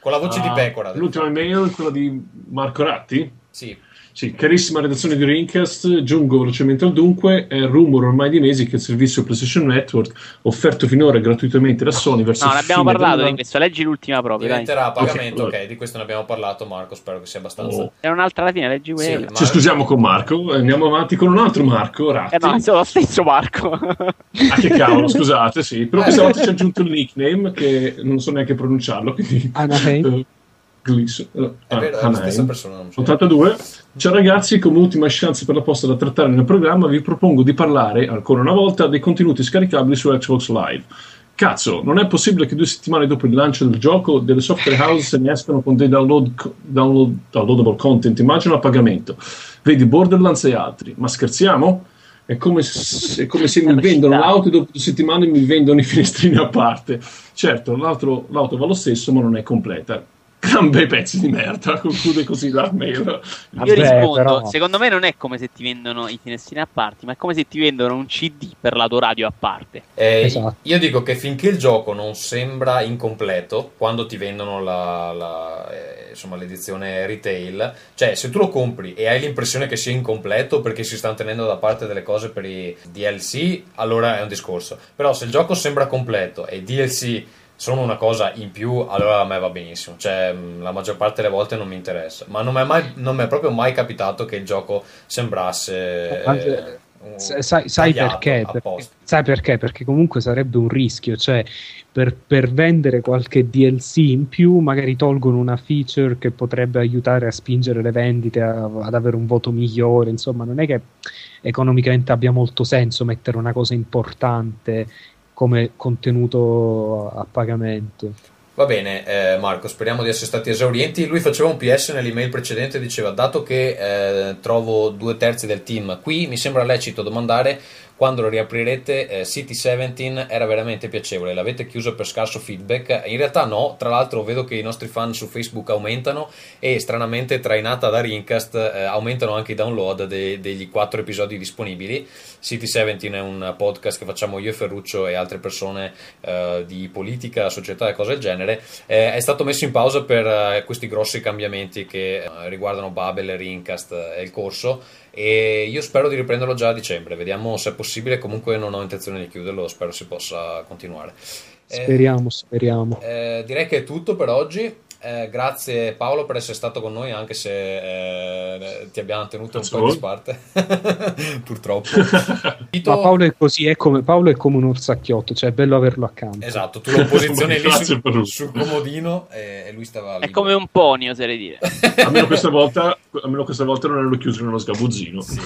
Con la voce di Ah, pecora. L'ultima email, quella di Marco Ratti. Sì. Sì, carissima redazione di Rincast, giungo velocemente al dunque. È rumore ormai di mesi che il servizio PlayStation Network, offerto finora gratuitamente da Sony verso No, ne abbiamo parlato dell'anno- di questo. Leggi l'ultima proprio. Diventerà a pagamento, Ok, ok, di questo ne abbiamo parlato, Marco. Spero che sia abbastanza. Oh. C'è un'altra alla fine, leggi quella. Sì, Ci scusiamo con Marco, andiamo avanti con un altro Marco Ratti. Eh no, sono lo stesso Marco. Ah, che cavolo, scusate, sì. Però questa volta ci ha aggiunto il nickname che non so neanche pronunciarlo, quindi... Anaheim. Gliss- eh, vero, è la Anaheim. stessa persona. Non so. 82. Ciao ragazzi, come ultima chance per la posta da trattare nel programma vi propongo di parlare ancora una volta dei contenuti scaricabili su Xbox Live. Cazzo, non è possibile che due settimane dopo il lancio del gioco delle software house se ne escano con dei download, download- downloadable content, immagino a pagamento. Vedi Borderlands e altri. Ma scherziamo? È come se, è come se mi vendono l'auto e dopo due settimane mi vendono i finestrini a parte. Certo, l'auto va lo stesso, ma non è completa. Gran bei pezzi di merda, conclude così la mail. Io Vabbè, rispondo, però- secondo me non è come se ti vendono i finestrini a parte, ma è come se ti vendono un CD per la tua radio a parte. Eh, Esatto. Io dico che finché il gioco non sembra incompleto, quando ti vendono la, la, eh, insomma, l'edizione retail, cioè se tu lo compri e hai l'impressione che sia incompleto perché si stanno tenendo da parte delle cose per i DLC, allora è un discorso. Però se il gioco sembra completo e i DLC sono una cosa in più, allora a me va benissimo. Cioè, mh, la maggior parte delle volte non mi interessa. Ma non mi è, mai, non mi è proprio mai capitato che il gioco sembrasse. Eh, un- Sai, sai- perché? Perché- sai perché? Perché comunque sarebbe un rischio, cioè per, per vendere qualche DLC in più magari tolgono una feature che potrebbe aiutare a spingere le vendite a- ad avere un voto migliore, insomma non è che economicamente abbia molto senso mettere una cosa importante come contenuto a pagamento. Va bene, eh, Marco, speriamo di essere stati esaurienti. Lui faceva un PS nell'email precedente, diceva, dato che eh, trovo due terzi del team qui, mi sembra lecito domandare quando lo riaprirete. eh, City 17 era veramente piacevole, l'avete chiuso per scarso feedback? In realtà no, tra l'altro vedo che i nostri fan su Facebook aumentano e stranamente trainata da Rincast eh, aumentano anche i download de- degli quattro episodi disponibili. City 17 è un podcast che facciamo io e Ferruccio e altre persone eh, di politica, società e cose del genere. Eh, è stato messo in pausa per eh, questi grossi cambiamenti che eh, riguardano Babel, Rincast e il corso e io spero di riprenderlo già a dicembre. Vediamo se è possibile, comunque non ho intenzione di chiuderlo, spero si possa continuare. Eh, Speriamo, speriamo. eh, direi che è tutto per oggi. Eh, grazie Paolo per essere stato con noi, anche se eh, ti abbiamo tenuto Grazie un a po' in voi. disparte, purtroppo. Vito- Ma Paolo è così, è come, Paolo è come un orsacchiotto, cioè è bello averlo accanto. Esatto, tu lo posizioni lì Grazie sul, per- sul comodino e, e lui stava È lì. come un pony, oserei dire. Almeno questa volta, almeno questa volta non erano chiusi nello sgabuzzino. Sì.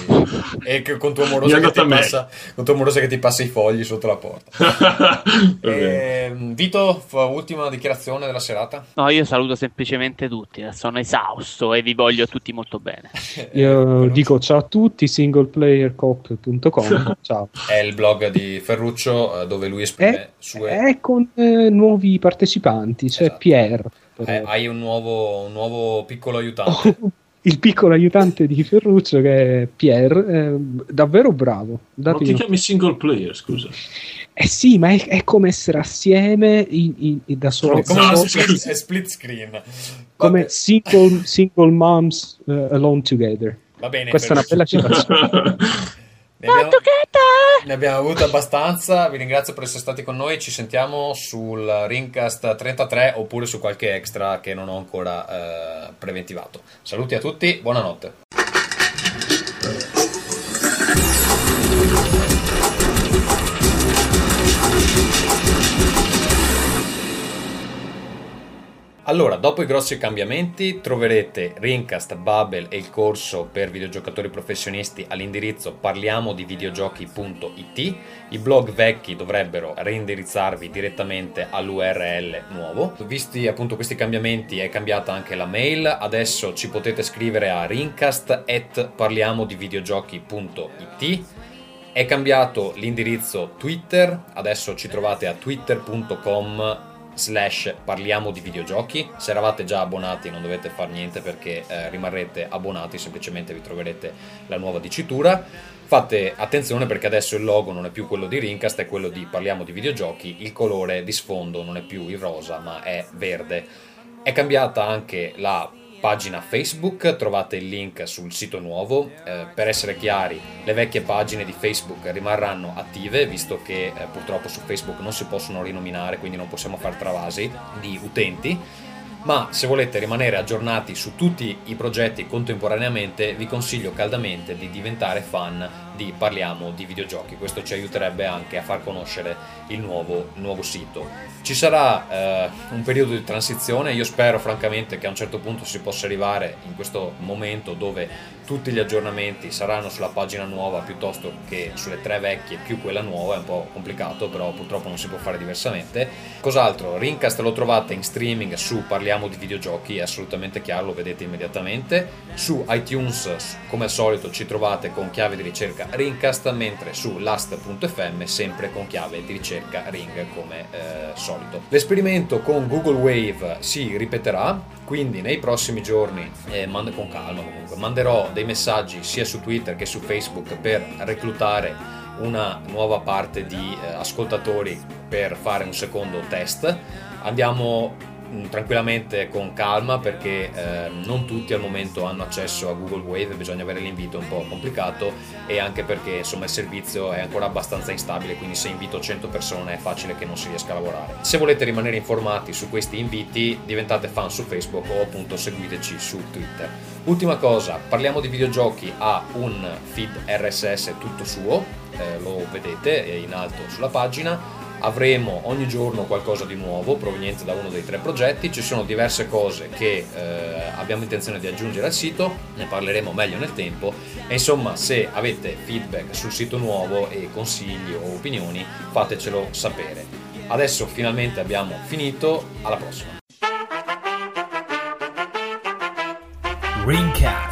E che con tua Mi è morosa che, andata ti passa, con tua morosa che ti passa i fogli sotto la porta. Bene. Ehm, Vito, ultima dichiarazione della serata. No, io saluto semplicemente tutti, eh, sono esausto e vi voglio tutti molto bene. Io Eh, dico ciao a tutti, singleplayercop.com. Ciao. È il blog di Ferruccio eh, dove lui esprime È, sue... è con eh, nuovi partecipanti, c'è Esatto. Pierre. Eh, hai un nuovo, un nuovo piccolo aiutante. Oh, il piccolo aiutante di Ferruccio che è Pierre, eh, davvero bravo. Dategli ti chiami single player, scusa. Eh sì, ma è, è come essere assieme in- in- in- da solo, come solo- split, è split screen. come single, single moms eh, alone together. va bene, Questa è una bella citazione. Ne abbiamo, ne abbiamo avuto abbastanza. Vi ringrazio per essere stati con noi. Ci sentiamo sul Ringcast 33 oppure su qualche extra che non ho ancora eh, preventivato. Saluti a tutti, buonanotte. Allora, dopo i grossi cambiamenti, troverete Rincast, Bubble e il corso per videogiocatori professionisti all'indirizzo parliamodivideogiochi.it. I blog vecchi dovrebbero reindirizzarvi direttamente all'URL nuovo. Visti appunto questi cambiamenti, è cambiata anche la mail. Adesso ci potete scrivere a rincast@parliamodivideogiochi.it. È cambiato l'indirizzo Twitter, adesso ci trovate a twitter.com slash parliamo di videogiochi. Se eravate già abbonati non dovete fare niente perché eh, rimarrete abbonati, semplicemente vi troverete la nuova dicitura. Fate attenzione perché adesso il logo non è più quello di Rincast, è quello di Parliamo di videogiochi, il colore di sfondo non è più il rosa ma è verde. È cambiata anche la pagina Facebook, trovate il link sul sito nuovo. Eh, per essere chiari, le vecchie pagine di Facebook rimarranno attive, visto che eh, purtroppo su Facebook non si possono rinominare, quindi non possiamo fare travasi di utenti. Ma se volete rimanere aggiornati su tutti i progetti contemporaneamente, vi consiglio caldamente di diventare fan di Parliamo di videogiochi. Questo ci aiuterebbe anche a far conoscere il nuovo, nuovo sito. Ci sarà eh, un periodo di transizione, io spero francamente che a un certo punto si possa arrivare in questo momento dove tutti gli aggiornamenti saranno sulla pagina nuova piuttosto che sulle tre vecchie più quella nuova, è un po' complicato, però purtroppo non si può fare diversamente. Cos'altro? Rincast lo trovate in streaming su Parliamo di videogiochi, è assolutamente chiaro, lo vedete immediatamente. Su iTunes, come al solito, ci trovate con chiave di ricerca Rincast, mentre su last.fm sempre con chiave di ricerca Ring come eh, solito. L'esperimento con Google Wave si ripeterà, quindi nei prossimi giorni, eh, mand- con calma comunque, manderò dei messaggi sia su Twitter che su Facebook per reclutare una nuova parte di eh, ascoltatori per fare un secondo test. Andiamo tranquillamente con calma perché eh, non tutti al momento hanno accesso a Google Wave, bisogna avere l'invito un po' complicato e anche perché insomma il servizio è ancora abbastanza instabile, quindi se invito 100 persone è facile che non si riesca a lavorare. Se volete rimanere informati su questi inviti, diventate fan su Facebook o appunto seguiteci su Twitter. Ultima cosa, parliamo di videogiochi, ha un feed RSS tutto suo, eh, lo vedete in alto sulla pagina avremo ogni giorno qualcosa di nuovo proveniente da uno dei tre progetti, ci sono diverse cose che eh, abbiamo intenzione di aggiungere al sito, ne parleremo meglio nel tempo e insomma se avete feedback sul sito nuovo e consigli o opinioni fatecelo sapere. Adesso finalmente abbiamo finito, alla prossima. Ringcast.